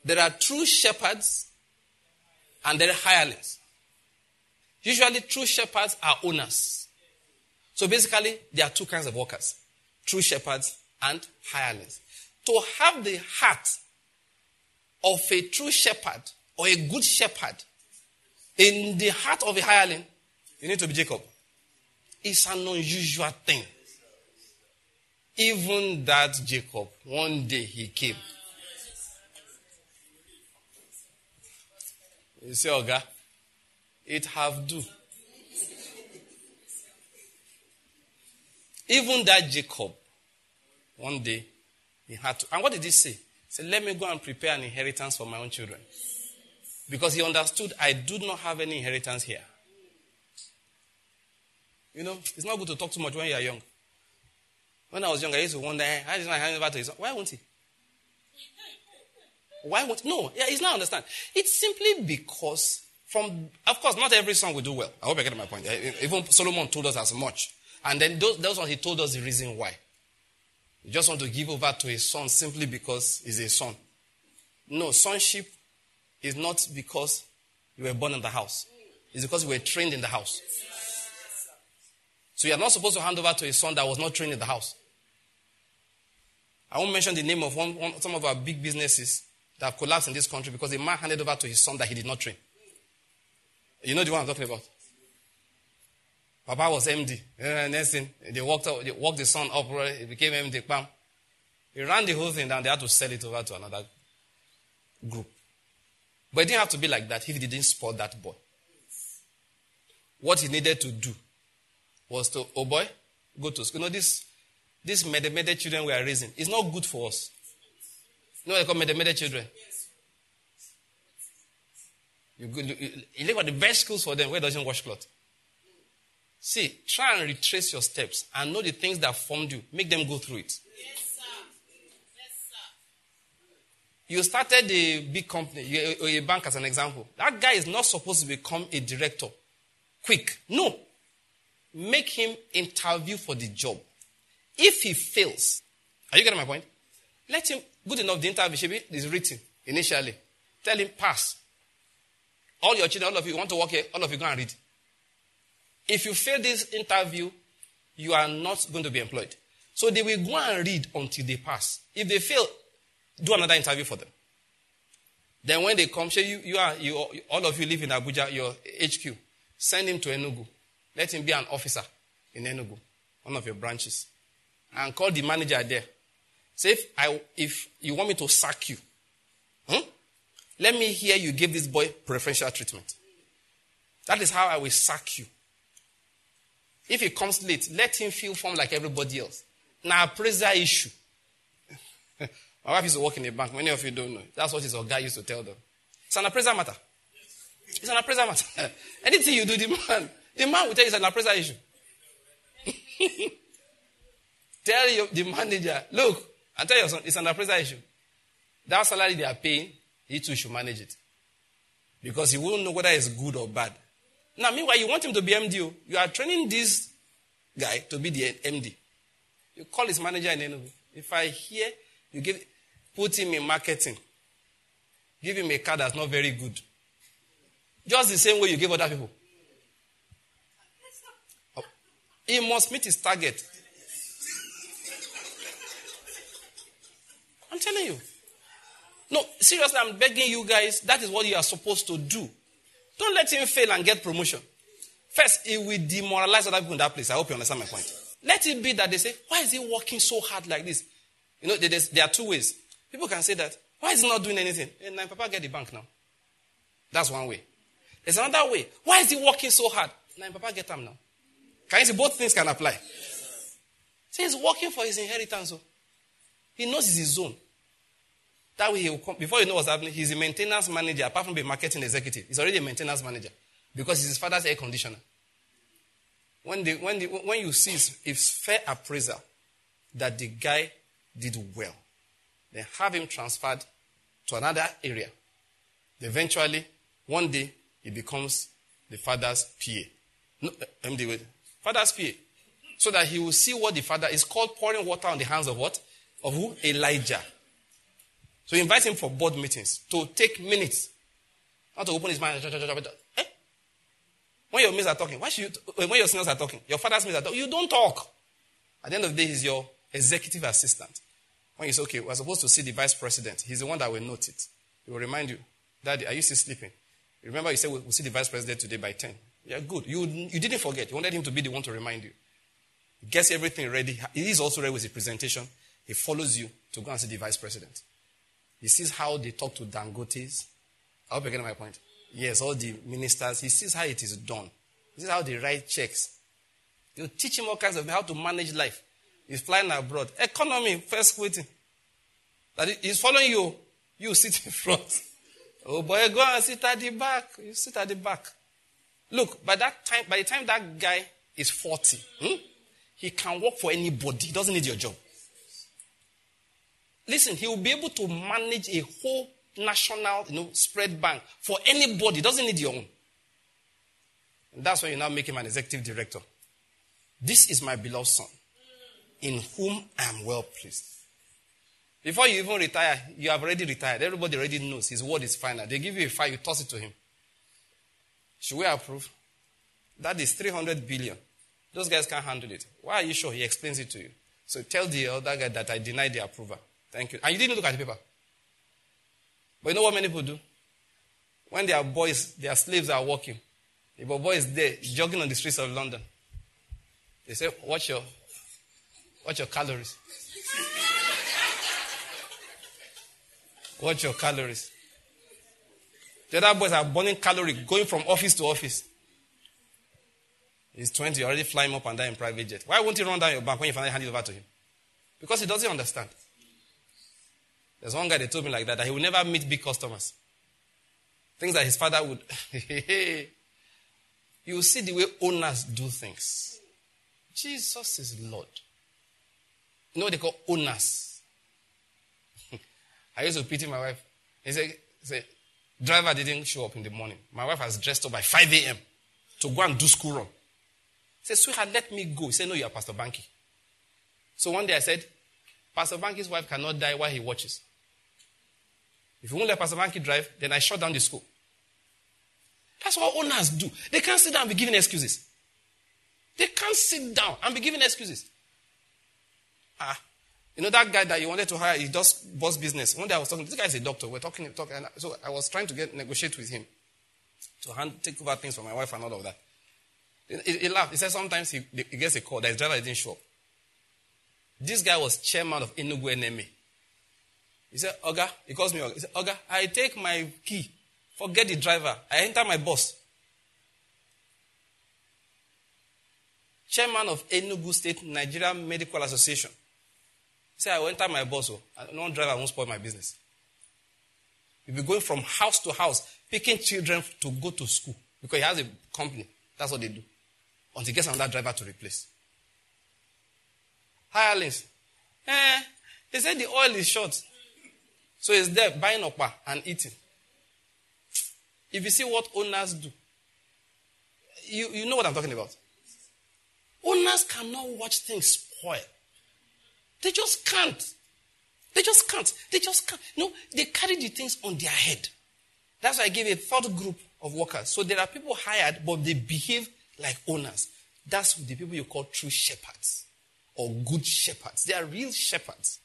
there are true shepherds, and there are hirelings. Usually, true shepherds are owners. So basically, there are two kinds of workers true shepherds and hirelings. To have the heart of a true shepherd or a good shepherd in the heart of a hireling, you need to be Jacob. It's an unusual thing. Even that Jacob, one day he came. You say, Oga, it have do. Even that Jacob, one day, he had to. And what did he say? He said, Let me go and prepare an inheritance for my own children. Because he understood, I do not have any inheritance here. You know, it's not good to talk too much when you are young. When I was young, I used to wonder, eh, my hand over to his Why won't he? Why won't No, yeah, he's not understand. It's simply because from of course not every song will do well. I hope I get my point. Eh, even Solomon told us as much. And then those, those ones he told us the reason why. You just want to give over to a son simply because he's a son. No, sonship is not because you were born in the house. It's because you were trained in the house. So you are not supposed to hand over to a son that was not trained in the house. I won't mention the name of one, one, some of our big businesses that have collapsed in this country because a man handed over to his son that he did not train. You know the one I'm talking about? Papa was MD. Next thing, they walked, up, they walked the son up, he became MD. Bam. He ran the whole thing down. They had to sell it over to another group. But it didn't have to be like that if he didn't support that boy. What he needed to do was to, oh boy, go to school. You know, this, this mede children we are raising is not good for us. You know they call mede children? You, you, you look at the best schools for them where doesn't wash cloth. See, try and retrace your steps and know the things that formed you. Make them go through it. Yes, sir. Yes, sir. You started a big company, a uh, bank as an example. That guy is not supposed to become a director quick. No. Make him interview for the job. If he fails, are you getting my point? Let him, good enough, the interview should be is written initially. Tell him pass. All your children, all of you want to work here, all of you go and read. If you fail this interview, you are not going to be employed. So they will go and read until they pass. If they fail, do another interview for them. Then when they come, say you, you are you, all of you live in Abuja, your HQ. Send him to Enugu. Let him be an officer in Enugu, one of your branches, and call the manager there. Say if I if you want me to sack you, hmm? let me hear you give this boy preferential treatment. That is how I will sack you. If he comes late, let him feel form like everybody else. Now, appraiser issue. My wife used to work in a bank. Many of you don't know. That's what his guy used to tell them. It's an appraiser matter. It's an appraiser matter. Anything you do, the man, the man will tell you it's an appraiser issue. tell your, the manager, look, and tell son, it's an appraiser issue. That salary they are paying, he too should manage it. Because he won't know whether it's good or bad. Now, meanwhile, you want him to be MD. Oh. You are training this guy to be the MD. You call his manager in Enugu. Oh, if I hear you give, put him in marketing, give him a car that's not very good. Just the same way you give other people. He must meet his target. I'm telling you. No, seriously, I'm begging you guys, that is what you are supposed to do. Don't let him fail and get promotion. First, it will demoralize other people in that place. I hope you understand my point. Let it be that they say, why is he working so hard like this? You know, there are two ways. People can say that, why is he not doing anything? Eh, and my papa get the bank now. That's one way. There's another way. Why is he working so hard? Now papa get them now. Can you see both things can apply? See, he's working for his inheritance. So. Oh. He knows his zone. That way he will come. Before you know what's happening, he's a maintenance manager, apart from being a marketing executive. He's already a maintenance manager because he's his father's air conditioner. When, the, when, the, when you see his fair appraisal that the guy did well, then have him transferred to another area. Eventually, one day, he becomes the father's PA. No, MD, uh, father's PA. So that he will see what the father is called pouring water on the hands of what? Of who? Elijah. So he invites him for board meetings to take minutes. Not to open his mind. Eh? When your mates are talking, why should you, when your seniors are talking, your father's mates are talking, you don't talk. At the end of the day, he's your executive assistant. When you say, okay, we're supposed to see the vice president, he's the one that will note it. He will remind you, Daddy, are you still sleeping? Remember, you said we'll see the vice president today by 10. Yeah, good. You, you didn't forget. You wanted him to be the one to remind you. He gets everything ready. He is also ready with his presentation. He follows you to go and see the vice president. He sees how they talk to Dangotes. I hope you're getting my point. Yes, all the ministers. He sees how it is done. He sees how they write checks. You teach him all kinds of how to manage life. He's flying abroad. Economy, first waiting. That he's following you. You sit in front. Oh boy, go and sit at the back. You sit at the back. Look, by that time, by the time that guy is 40, hmm, he can work for anybody. He doesn't need your job. Listen, he will be able to manage a whole national, you know, spread bank for anybody. He doesn't need your own. And that's why you now make him an executive director. This is my beloved son, in whom I am well pleased. Before you even retire, you have already retired. Everybody already knows his word is final. They give you a file, you toss it to him. Should we approve? That is 300 billion. Those guys can't handle it. Why are you sure? He explains it to you. So tell the other guy that I denied the approval. Thank you. And you didn't look at the paper. But you know what many people do? When their boys, their slaves are working, if a boy is there jogging on the streets of London, they say, Watch your, watch your calories. watch your calories. The other boys are burning calories going from office to office. He's 20, already flying up and down in private jet. Why won't he run down your bank when you finally hand it over to him? Because he doesn't understand. There's one guy that told me like that, that he will never meet big customers. Things that his father would. you will see the way owners do things. Jesus is Lord. You know what they call owners? I used to pity my wife. He said, he said, driver didn't show up in the morning. My wife has dressed up by 5 a.m. to go and do school run. He said, sweetheart, let me go. He said, no, you are Pastor Banky. So one day I said, Pastor Banky's wife cannot die while he watches. If you won't let Pastor Banky drive, then I shut down the school. That's what owners do. They can't sit down and be giving excuses. They can't sit down and be giving excuses. Ah, you know that guy that you wanted to hire, he does boss business. One day I was talking, this guy is a doctor. We're talking, talking, and so I was trying to get negotiate with him to hand, take over things for my wife and all of that. He, he laughed. He said sometimes he, he gets a call that his driver didn't show up. This guy was chairman of Enugu NMA. He said, Oga, he calls me Oga. He said, Oga, I take my key, forget the driver. I enter my bus. Chairman of Enugu State Nigerian Medical Association. He said, I will enter my bus. Oh. No driver won't spoil my business. You'll be going from house to house, picking children to go to school. Because he has a company. That's what they do. Until he gets another driver to replace. Hirelings. Eh, they said the oil is short. So he's there buying okpa and eating. If you see what owners do, you, you know what I'm talking about. Owners cannot watch things spoil. They just can't. They just can't. They just can't. No, they carry the things on their head. That's why I gave a third group of workers. So there are people hired, but they behave like owners. That's the people you call true shepherds or good shepherds. They are real shepherds.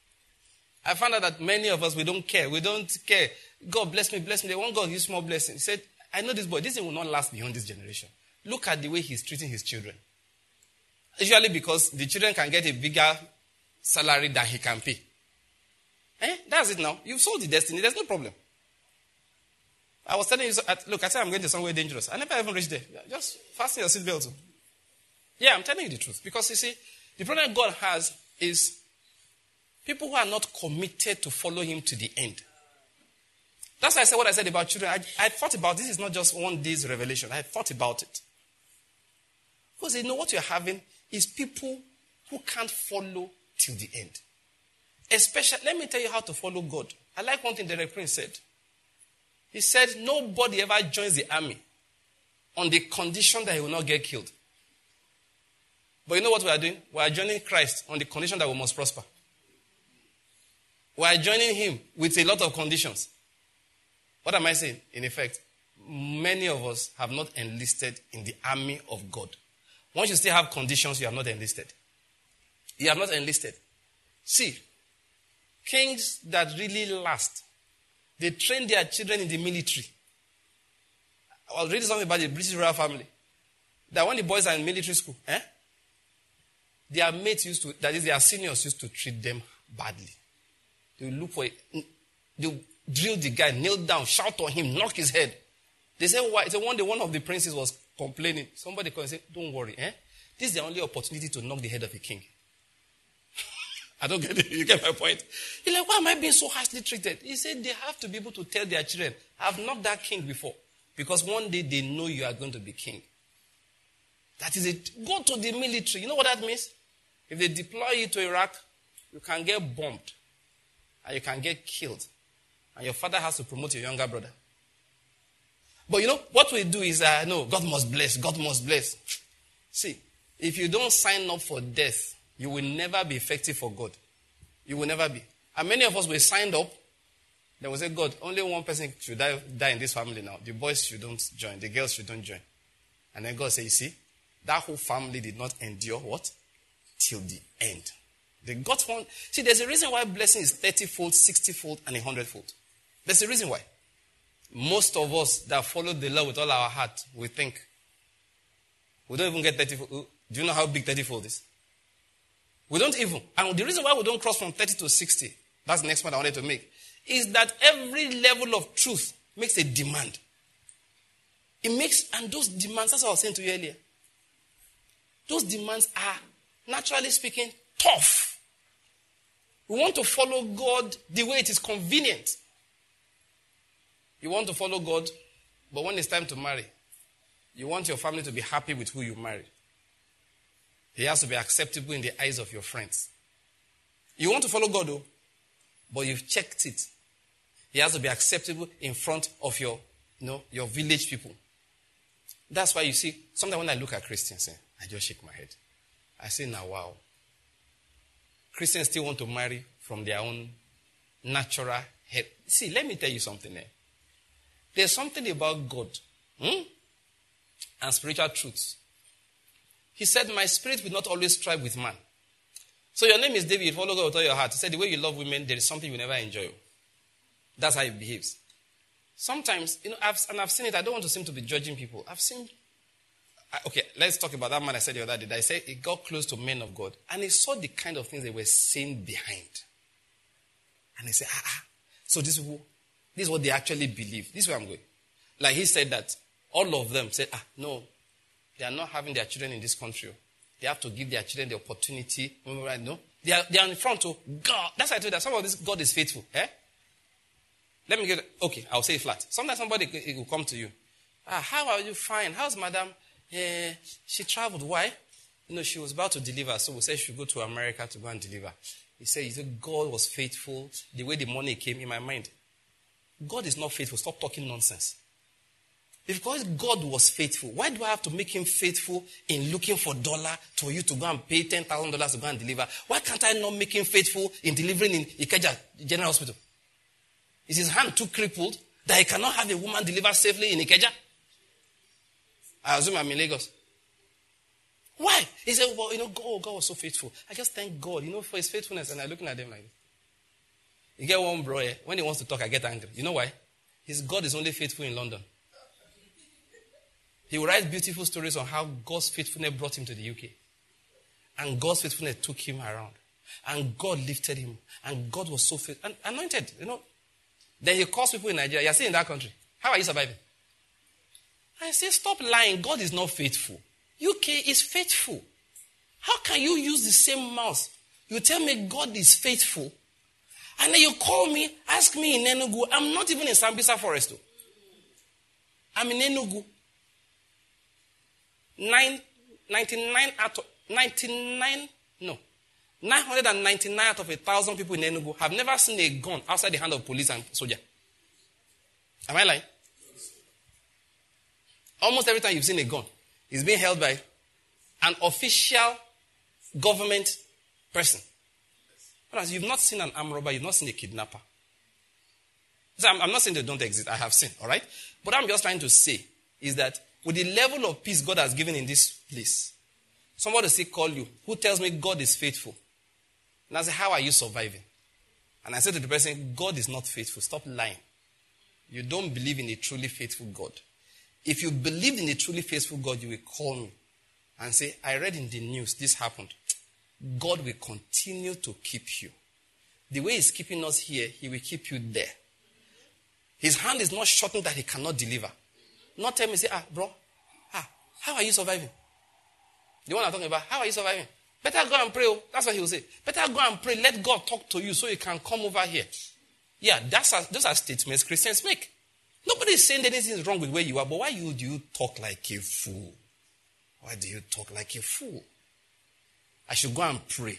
I found out that many of us, we don't care. We don't care. God bless me, bless me. They want God give small blessing. He said, I know this boy, this thing will not last beyond this generation. Look at the way he's treating his children. Usually because the children can get a bigger salary than he can pay. Eh? That's it now. You've sold the destiny. There's no problem. I was telling you, look, I said I'm going to somewhere dangerous. I never even reached there. Just fasten your seatbelt. Yeah, I'm telling you the truth. Because you see, the problem God has is people who are not committed to follow Him to the end. That's why I said what I said about children. I, I thought about this is not just one day's revelation. I thought about it. Because you know what you're having is people who can't follow till the end. Especially, let me tell you how to follow God. I like one thing Derek Prince said. He said, Nobody ever joins the army on the condition that he will not get killed. But you know what we are doing? We are joining Christ on the condition that we must prosper. We are joining him with a lot of conditions. What am I saying? In effect, many of us have not enlisted in the army of God. Once you still have conditions, you have not enlisted. You have not enlisted. See, kings that really last, they train their children in the military. I was reading something about the British royal family. That when the boys are in military school, eh, their mates used to, that is, their seniors used to treat them badly. They look for, a, they drill the guy, kneel down, shout on him, knock his head. They said, why? So one day, one of the princes was complaining. Somebody called and said, Don't worry, eh? This is the only opportunity to knock the head of a king. I don't get it. You get my point? He's like, Why am I being so harshly treated? He said, They have to be able to tell their children, I've knocked that king before. Because one day they know you are going to be king. That is it. Go to the military. You know what that means? If they deploy you to Iraq, you can get bombed and you can get killed. And your father has to promote your younger brother. But you know, what we do is, uh, no, God must bless, God must bless. See, if you don't sign up for death, you will never be effective for God. You will never be. And many of us were signed up. They will say, God, only one person should die, die in this family now. The boys should not join. The girls should not join. And then God said, you see, that whole family did not endure what? Till the end. They got one. See, there's a reason why blessing is 30 fold, 60 fold, and 100 fold. There's a reason why. Most of us that follow the law with all our heart, we think we don't even get 30 fold. Do you know how big 30 fold is? We don't even. And the reason why we don't cross from 30 to 60, that's the next point I wanted to make, is that every level of truth makes a demand. It makes, and those demands, that's what I was saying to you earlier. Those demands are, naturally speaking, tough. We want to follow God the way it is convenient. You want to follow God, but when it's time to marry, you want your family to be happy with who you marry. He has to be acceptable in the eyes of your friends. You want to follow God, though, but you've checked it. He has to be acceptable in front of your, you know, your village people. That's why you see, sometimes when I look at Christians, eh, I just shake my head. I say, now, wow. Christians still want to marry from their own natural head. See, let me tell you something. Eh? There's something about God hmm? and spiritual truths. He said, My spirit will not always strive with man. So your name is David, follow God with all your heart. He said, The way you love women, there is something you never enjoy. That's how he behaves. Sometimes, you know, I've, and I've seen it, I don't want to seem to be judging people. I've seen, okay, let's talk about that man I said the other day. I said he got close to men of God and he saw the kind of things they were saying behind. And he said, ah, ah. So this is this is what they actually believe. This is where I'm going. Like he said that all of them said, ah, no, they are not having their children in this country. They have to give their children the opportunity. Remember, no? They are, they are in front of God. That's why I told you that some of this God is faithful. Eh? Let me get, okay, I'll say it flat. Sometimes somebody will come to you. Ah, how are you fine? How's madam? Eh, she traveled. Why? You know, she was about to deliver, so we said she should go to America to go and deliver. He said, you know, God was faithful. The way the money came in my mind. God is not faithful. Stop talking nonsense. If God was faithful, why do I have to make him faithful in looking for dollar for you to go and pay ten thousand dollars to go and deliver? Why can't I not make him faithful in delivering in Ikeja General Hospital? Is his hand too crippled that he cannot have a woman deliver safely in Ikeja? I assume I'm in Lagos. Why? He said, well, you know, God, God was so faithful. I just thank God, you know, for his faithfulness. And I'm looking at them like, you get one bro, eh? when he wants to talk, I get angry. You know why? His God is only faithful in London. He will write beautiful stories on how God's faithfulness brought him to the UK. And God's faithfulness took him around. And God lifted him. And God was so faithful. And anointed, you know. Then he calls people in Nigeria. You're still in that country. How are you surviving? I say, stop lying. God is not faithful. UK is faithful. How can you use the same mouth? You tell me God is faithful. And then you call me, ask me in Enugu. I'm not even in Sambisa Forest. Though. I'm in Enugu. Nine, 99 out of 99, no, 999 out of a thousand people in Enugu have never seen a gun outside the hand of police and soldier. Am I lying? Almost every time you've seen a gun, it's being held by an official government person. Whereas you've not seen an armed robber, you've not seen a kidnapper. So I'm, I'm not saying they don't exist. I have seen, all right? But I'm just trying to say is that with the level of peace God has given in this place, somebody say call you who tells me God is faithful. And I say, How are you surviving? And I say to the person, God is not faithful. Stop lying. You don't believe in a truly faithful God. If you believed in a truly faithful God, you will call me and say, I read in the news this happened. God will continue to keep you. The way He's keeping us here, He will keep you there. His hand is not shortened that He cannot deliver. Not tell me, say, ah, bro, ah, how are you surviving? The one I'm talking about, how are you surviving? Better go and pray. Oh. That's what he will say. Better go and pray. Let God talk to you so you can come over here. Yeah, that's a, those are statements Christians make. Nobody is saying anything is wrong with where you are, but why you, do you talk like a fool? Why do you talk like a fool? I should go and pray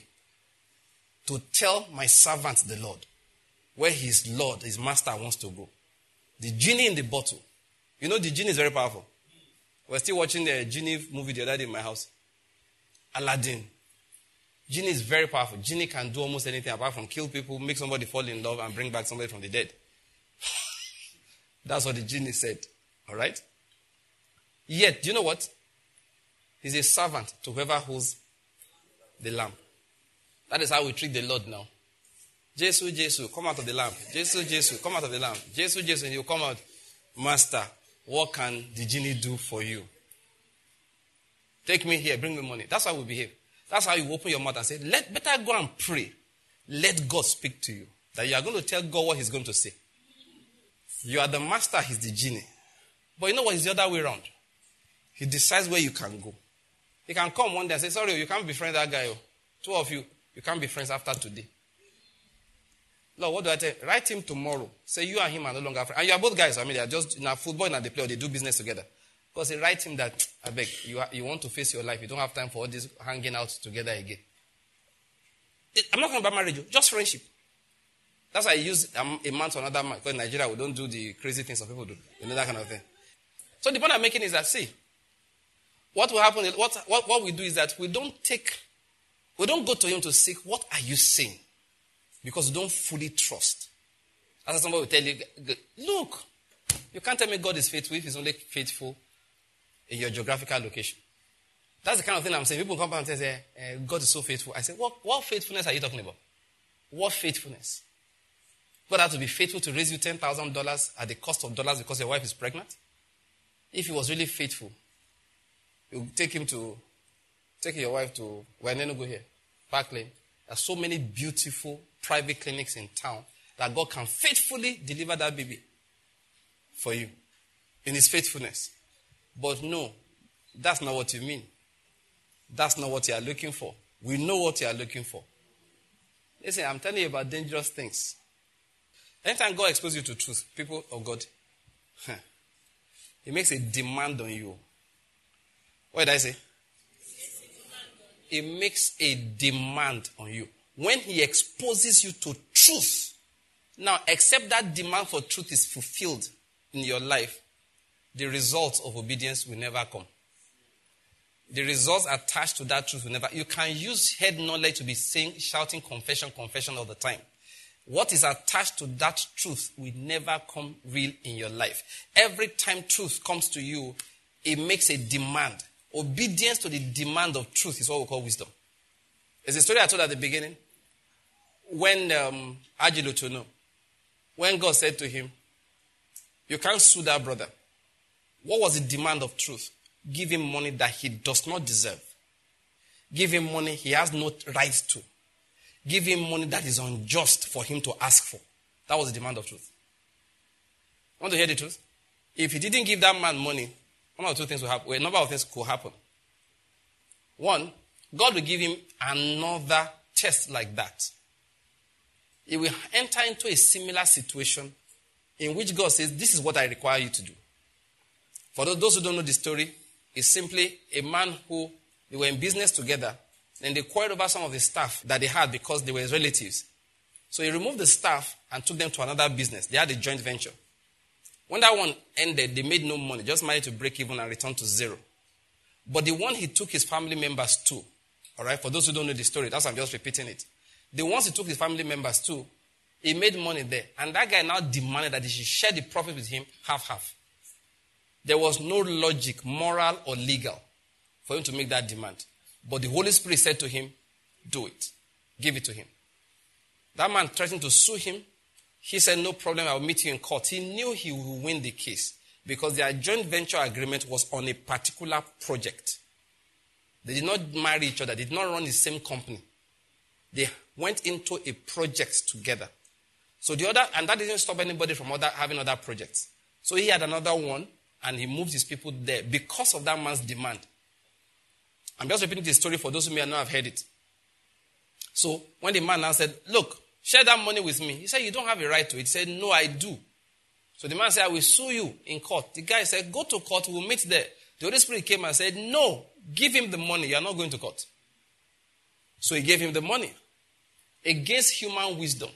to tell my servant, the Lord, where his Lord, his master wants to go. The genie in the bottle. You know, the genie is very powerful. We're still watching the genie movie the other day in my house. Aladdin. Genie is very powerful. Genie can do almost anything apart from kill people, make somebody fall in love, and bring back somebody from the dead. That's what the genie said. All right? Yet, do you know what? He's a servant to whoever holds the lamp. That is how we treat the Lord now. Jesus, Jesus, come out of the lamp. Jesus, Jesus, come out of the lamp. Jesus, Jesus, and you come out. Master, what can the genie do for you? Take me here, bring me money. That's how we behave. That's how you open your mouth and say, Let better go and pray. Let God speak to you. That you are going to tell God what He's going to say. You are the master, He's the genie. But you know what? It's the other way around? He decides where you can go. He can come one day and say, Sorry, oh, you can't be friends that guy. Oh. Two of you, you can't be friends after today. Lord, what do I tell you? Write him tomorrow. Say you and him are no longer friends. And you are both guys. I mean, they are just in a football and they play or they do business together. Because he write him that, I beg, you, are, you want to face your life. You don't have time for all this hanging out together again. I'm not talking about marriage, oh, just friendship. That's why I use um, a man to another man. Because in Nigeria, we don't do the crazy things some people do. You know, that kind of thing. So the point I'm making is that, see, what will happen, what, what, what we do is that we don't take, we don't go to him to seek, what are you saying? Because we don't fully trust. As somebody will tell you, look, you can't tell me God is faithful if he's only faithful in your geographical location. That's the kind of thing I'm saying. People come and say, uh, God is so faithful. I say, what, what faithfulness are you talking about? What faithfulness? God had to be faithful to raise you $10,000 at the cost of dollars because your wife is pregnant? If he was really faithful, you take him to, take your wife to, where well, go here, Park Lane. There are so many beautiful private clinics in town that God can faithfully deliver that baby for you in his faithfulness. But no, that's not what you mean. That's not what you are looking for. We know what you are looking for. Listen, I'm telling you about dangerous things. Anytime God exposes you to truth, people of God, He makes a demand on you. What did I say? He makes a demand on you. When He exposes you to truth, now, except that demand for truth is fulfilled in your life, the results of obedience will never come. The results attached to that truth will never. You can use head knowledge to be saying, shouting confession, confession all the time. What is attached to that truth will never come real in your life. Every time truth comes to you, it makes a demand. Obedience to the demand of truth is what we call wisdom. It's a story I told at the beginning. When um, when God said to him, You can't sue that brother. What was the demand of truth? Give him money that he does not deserve. Give him money he has no right to. Give him money that is unjust for him to ask for. That was the demand of truth. Want to hear the truth? If he didn't give that man money, one or two things will happen. Well, a number of things could happen. One, God will give him another test like that. He will enter into a similar situation in which God says, This is what I require you to do. For those who don't know the story, it's simply a man who they were in business together, and they quarreled over some of the staff that they had because they were his relatives. So he removed the staff and took them to another business. They had a joint venture. When that one ended, they made no money, just managed to break even and return to zero. But the one he took his family members to, all right, for those who don't know the story, that's I'm just repeating it. The ones he took his family members to, he made money there. And that guy now demanded that he should share the profit with him half half. There was no logic, moral or legal, for him to make that demand. But the Holy Spirit said to him, Do it. Give it to him. That man threatened to sue him. He said, No problem, I'll meet you in court. He knew he would win the case because their joint venture agreement was on a particular project. They did not marry each other, they did not run the same company. They went into a project together. So the other, and that didn't stop anybody from other, having other projects. So he had another one, and he moved his people there because of that man's demand. I'm just repeating the story for those who may not have heard it. So when the man now said, Look, share that money with me, he said, You don't have a right to it. He said, No, I do. So the man said, I will sue you in court. The guy said, Go to court, we'll meet there. The Holy Spirit came and said, No, give him the money. You are not going to court. So he gave him the money. Against human wisdom,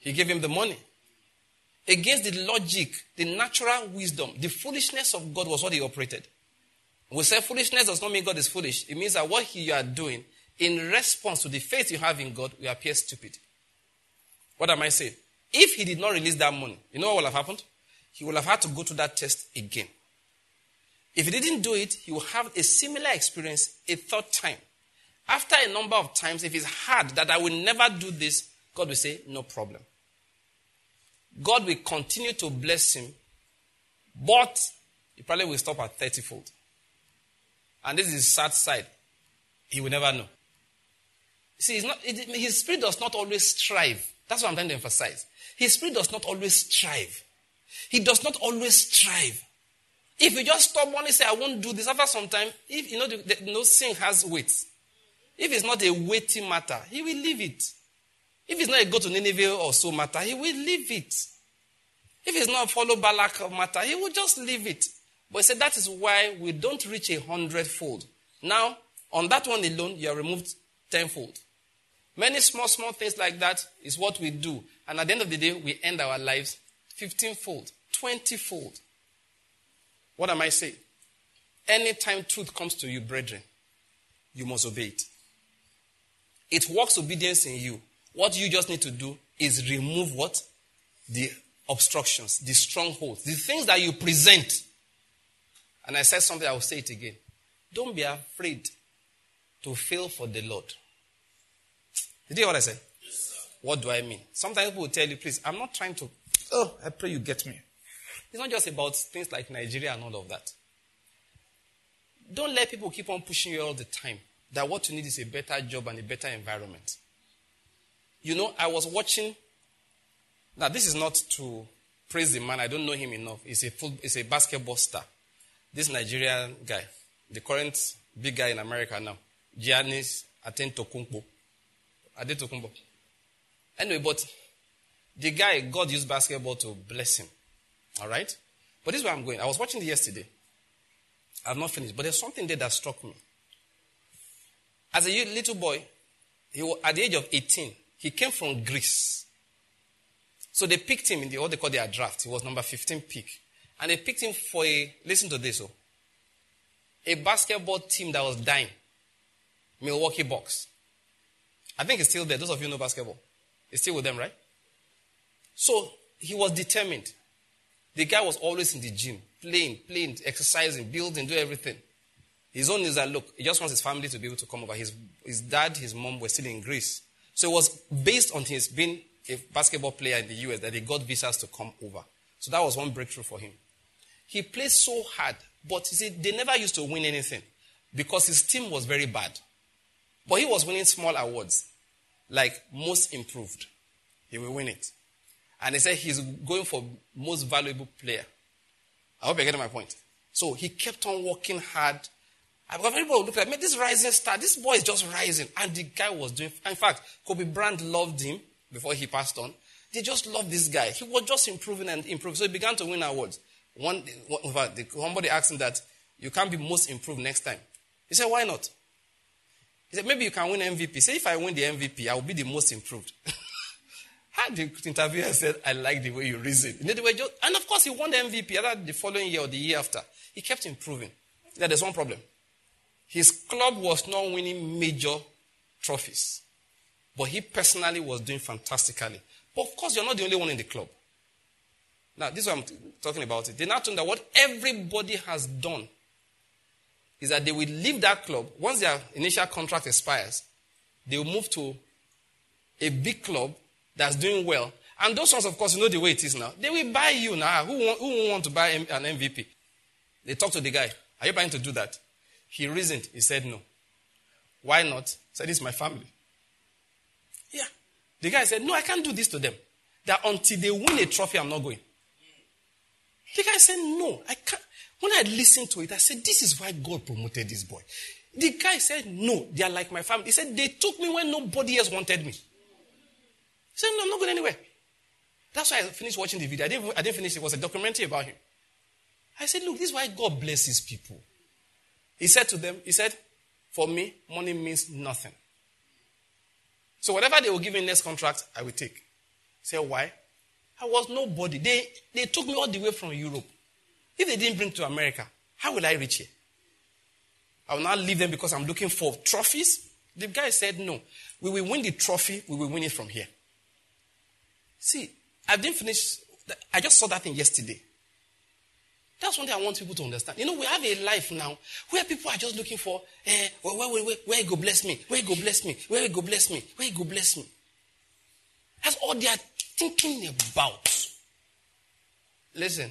he gave him the money. Against the logic, the natural wisdom, the foolishness of God was what he operated. We say foolishness does not mean God is foolish. It means that what you are doing in response to the faith you have in God will appear stupid. What am I saying? If he did not release that money, you know what will have happened? He will have had to go to that test again. If he didn't do it, he will have a similar experience a third time. After a number of times, if it's hard that I will never do this, God will say, no problem. God will continue to bless him, but he probably will stop at 30 fold. And this is his sad side. He will never know. See, not, it, his spirit does not always strive. That's what I'm trying to emphasize. His spirit does not always strive. He does not always strive. If you just stop one and say, I won't do this, after some time, if you know, the, the, no sin has weight. If it's not a weighty matter, he will leave it. If it's not a go to Nineveh or so matter, he will leave it. If it's not a follow Balak matter, he will just leave it. But he said that is why we don't reach a hundredfold. Now, on that one alone, you are removed tenfold. Many small, small things like that is what we do. And at the end of the day, we end our lives fifteenfold, twentyfold. What am I saying? Anytime truth comes to you, brethren, you must obey it. It works obedience in you. What you just need to do is remove what? The obstructions, the strongholds, the things that you present. And I said something, I will say it again. Don't be afraid to fail for the Lord. Did you hear what I said? Yes, what do I mean? Sometimes people will tell you, please, I'm not trying to, oh, I pray you get me. It's not just about things like Nigeria and all of that. Don't let people keep on pushing you all the time that what you need is a better job and a better environment. You know, I was watching. Now, this is not to praise the man. I don't know him enough. He's a, full, he's a basketball star. This Nigerian guy, the current big guy in America now, Giannis Antetokounmpo. Adetokunbo. Anyway, but the guy, God used basketball to bless him. All right? But this is where I'm going. I was watching it yesterday. I've not finished, but there's something there that struck me. As a little boy, he, was, at the age of 18, he came from Greece. So they picked him in the what they call their draft. He was number 15 pick. And they picked him for a, listen to this, oh, a basketball team that was dying. Milwaukee Bucks. I think it's still there. Those of you know basketball. It's still with them, right? So he was determined. The guy was always in the gym. playing, playing, exercising, building, doing everything. His own is that look, he just wants his family to be able to come over. His, his dad, his mom were still in Greece. So it was based on his being a basketball player in the US that he got visas to come over. So that was one breakthrough for him. He played so hard, but you see, they never used to win anything because his team was very bad. But he was winning small awards, like most improved. He will win it. And he said he's going for most valuable player. I hope you're getting my point. So he kept on working hard. I've got people look at me, this rising star, this boy is just rising. And the guy was doing, in fact, Kobe Bryant loved him before he passed on. They just loved this guy. He was just improving and improving. So he began to win awards. One, somebody asked him that you can't be most improved next time. He said, why not? He said, maybe you can win MVP. Say, if I win the MVP, I will be the most improved. Had the interviewer said, I like the way you reason. And of course, he won the MVP either the following year or the year after. He kept improving. Yeah, there's one problem. His club was not winning major trophies, but he personally was doing fantastically. But of course, you're not the only one in the club. Now, this is what I'm talking about. They now told that what everybody has done is that they will leave that club once their initial contract expires. They will move to a big club that's doing well. And those ones, of course, you know the way it is now. They will buy you now. Ah, who, want, who want to buy an MVP? They talk to the guy. Are you planning to do that? He reasoned. He said no. Why not? He said, is my family. Yeah. The guy said, No, I can't do this to them. That until they win a trophy, I'm not going. The guy said, No, I can't. When I listened to it, I said, This is why God promoted this boy. The guy said, No, they are like my family. He said, They took me when nobody else wanted me. He said, No, I'm not going anywhere. That's why I finished watching the video. I didn't, I didn't finish it. It was a documentary about him. I said, Look, this is why God blesses people. He said to them, He said, For me, money means nothing. So whatever they will give me next contract, I will take. Said, Why? I was nobody. They, they took me all the way from Europe. If they didn't bring to America, how will I reach here? I will not leave them because I'm looking for trophies. The guy said, No. We will win the trophy, we will win it from here. See, I didn't finish. I just saw that thing yesterday. That's one thing I want people to understand. You know, we have a life now where people are just looking for, eh, where, where, where, where go bless me, where go bless me, where go bless me, where go bless me. That's all they are thinking about. Listen,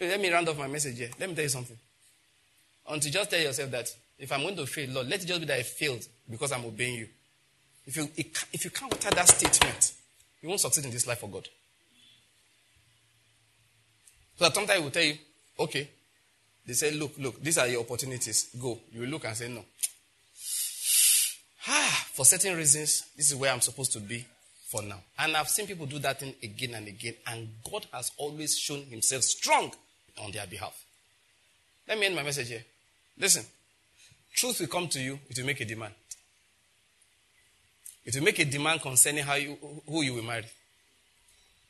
let me round off my message here. Let me tell you something. Until just tell yourself that if I'm going to fail, Lord, let it just be that I failed because I'm obeying you. If you, if you can't utter that statement, you won't succeed in this life for God. So that sometimes he will tell you, okay. They say, look, look, these are your opportunities. Go. You look and say, no. Ah, for certain reasons, this is where I'm supposed to be for now. And I've seen people do that thing again and again, and God has always shown himself strong on their behalf. Let me end my message here. Listen, truth will come to you, it will make a demand. It will make a demand concerning how you, who you will marry.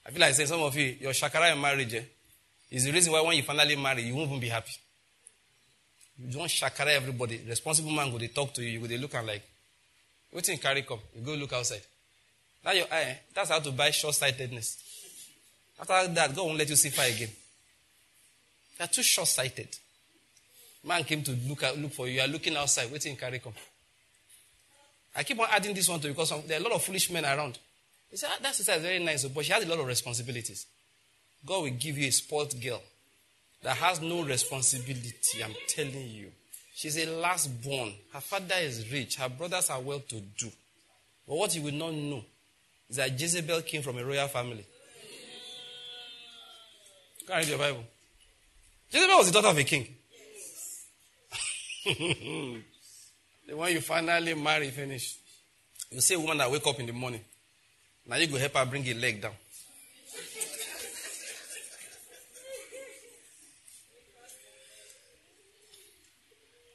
I feel like saying some of you, your shakara in marriage, eh, is the reason why when you finally marry, you won't even be happy. You don't shakara everybody. Responsible man go they talk to you, you go they look and like, wait in carry come. You go look outside. That your eye, that's how to buy short-sightedness. After that, God won't let you see fire again. You are too short-sighted. Man came to look at, look for you. You are looking outside, waiting in carry come. I keep on adding this one to because there are a lot of foolish men around. He said, ah, that sister is very nice, but she has a lot of responsibilities. God will give you a sport girl that has no responsibility. I'm telling you. She's a last born. Her father is rich. Her brothers are well to do. But what you will not know is that Jezebel came from a royal family. can't read your Bible. Jezebel was the daughter of a king. the one you finally marry, finish. You see a woman that wake up in the morning. Now you go help her bring a leg down.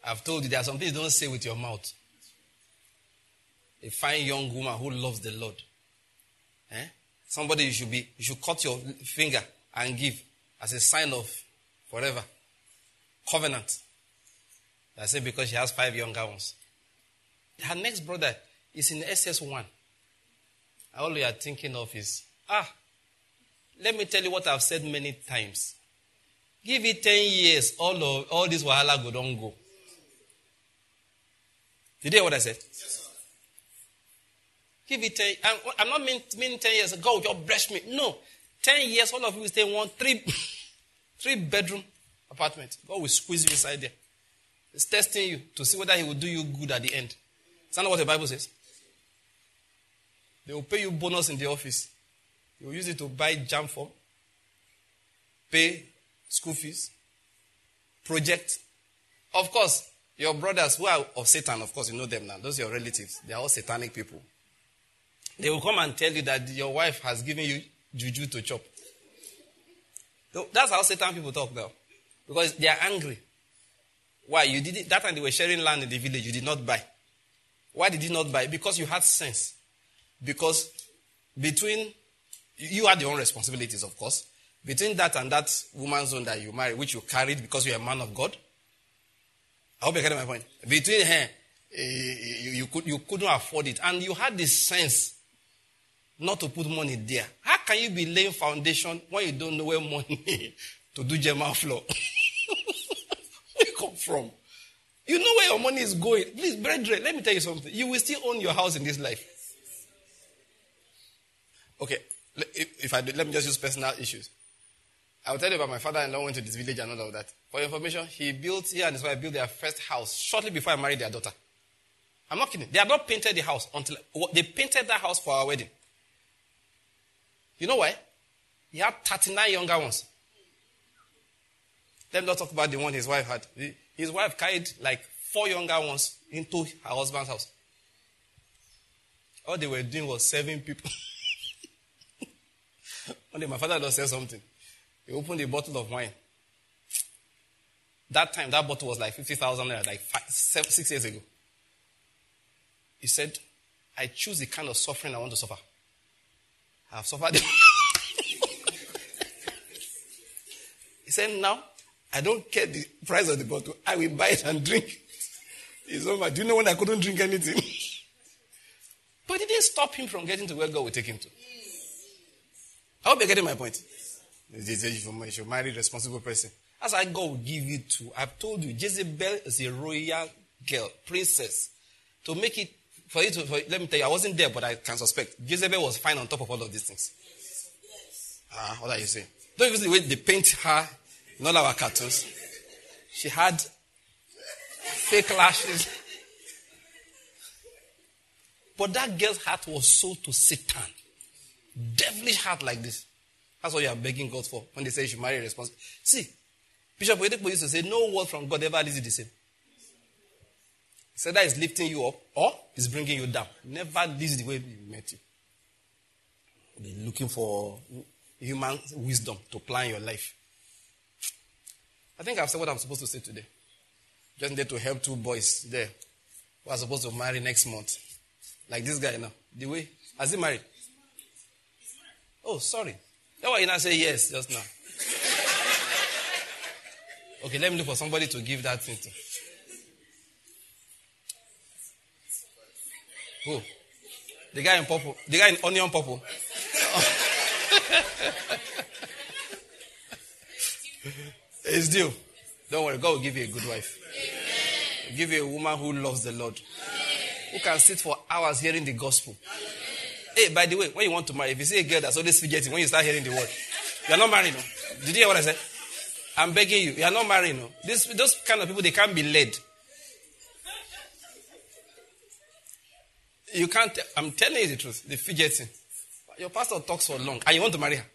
I've told you there are some things you don't say with your mouth. A fine young woman who loves the Lord. Eh? Somebody you should be, you should cut your finger and give as a sign of forever. Covenant. I say because she has five younger ones. Her next brother is in SS1. All you are thinking of is, ah, let me tell you what I've said many times. Give it 10 years, all of all this wahala go don't go. Did you hear what I said? Give it 10 I'm, I'm not meaning, meaning 10 years. God just bless me. No. 10 years, all of you will stay one, three, three bedroom apartment. God will squeeze you inside there. He's testing you to see whether He will do you good at the end. Is that not what the Bible says? They will pay you bonus in the office. You will use it to buy JAMB form, pay school fees, project. Of course, your brothers who are of Satan, of course, you know them now. Those are your relatives. They are all satanic people. They will come and tell you that your wife has given you juju to chop. So That's how Satan people talk now. Because they are angry. Why? You did it, that time they were sharing land in the village, you did not buy. Why did you not buy? Because you had sense. Because between, you had your own responsibilities, of course. Between that and that woman's own that you married, which you carried because you're a man of God. I hope you get my point. Between her, uh, you, you, could, you couldn't afford it. And you had this sense not to put money there. How can you be laying foundation when you don't know where money to do German floor? where you come from? You know where your money is going. Please, brethren, let me tell you something. You will still own your house in this life. Okay, if, if I do, let me just use personal issues. I'll tell you about my father-in-law went to this village and all of that. For information, he built, here and his wife built their first house shortly before I married their daughter. I'm not kidding. They had not painted the house until, they painted that house for our wedding. You know why? He had 39 younger ones. Let me not talk about the one his wife had. His wife carried like four younger ones into her husband's house. All they were doing was serving people. One day my father just said something. He opened a bottle of wine. That time, that bottle was like 50,000 naira, like five, seven, six years ago. He said, I choose the kind of suffering I want to suffer. I have suffered. he said, Now, I don't care the price of the bottle. I will buy it and drink. It's over. Do you know when I couldn't drink anything? but it didn't stop him from getting to where God would take him to. I hope you're getting my point. You should marry a responsible person. As I God will give you to. I've told you, Jezebel is a royal girl, princess. To make it, for you to, for, let me tell you, I wasn't there, but I can suspect. Jezebel was fine on top of all of these things. Ah, what are you saying? Don't even see the way they paint her in all our cartoons. She had fake lashes. But that girl's heart was sold to Satan. Devilish heart like this. That's what you are begging God for when they say you should marry responsible. See, Bishop Oyedepo used to say, No word from God ever leaves you the same. Said that is lifting you up or is bringing you down. Never this is the way he met you. Be looking for human wisdom to plan your life. I think I've said what I'm supposed to say today. Just there to help two boys there who are supposed to marry next month. Like this guy now. The way. Has he married? Oh, sorry. That's why you not say yes just now. okay, let me look for somebody to give that thing to. Who? The guy in purple. The guy in onion purple. it's due. Don't worry, God will give you a good wife. give you a woman who loves the Lord. Who can sit for hours hearing the gospel. Hey, by the way, when you want to marry, if you see a girl that's always fidgeting, when you start hearing the word, you're not married. No? Did you hear what I said? I'm begging you, you're not married. No? This, those kind of people, they can't be led. You can't, I'm telling you the truth, the fidgeting. Your pastor talks for long, and you want to marry her.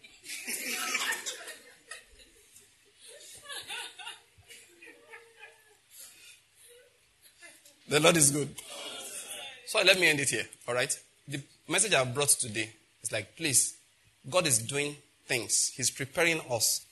the Lord is good. So let me end it here, all right? The message I brought today is like, please, God is doing things. He's preparing us.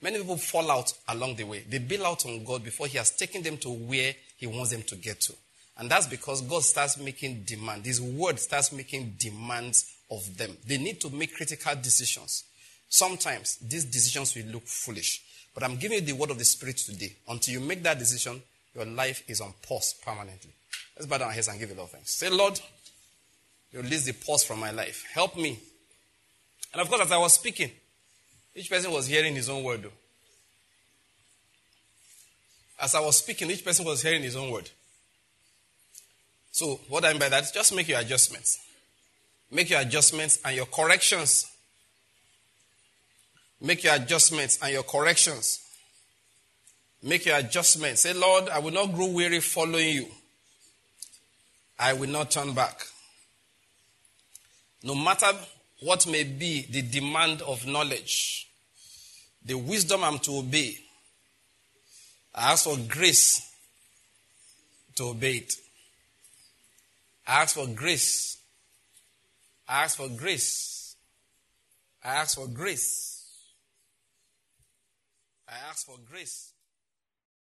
Many people fall out along the way. They bail out on God before He has taken them to where He wants them to get to. And that's because God starts making demand. His word starts making demands of them. They need to make critical decisions. Sometimes these decisions will look foolish. But I'm giving you the word of the Spirit today. Until you make that decision, your life is on pause permanently. Let's bow down our heads and give a lot of thanks. Say, Lord, release the pause from my life. Help me. And of course, as I was speaking, each person was hearing his own word. As I was speaking, each person was hearing his own word. So, what I mean by that is just make your adjustments. Make your adjustments and your corrections. Make your adjustments and your corrections. Make your adjustments. Say, Lord, I will not grow weary following you. I will not turn back. No matter what may be the demand of knowledge, the wisdom I'm to obey, I ask for grace to obey it. I ask for grace. I ask for grace. I ask for grace. I ask for grace.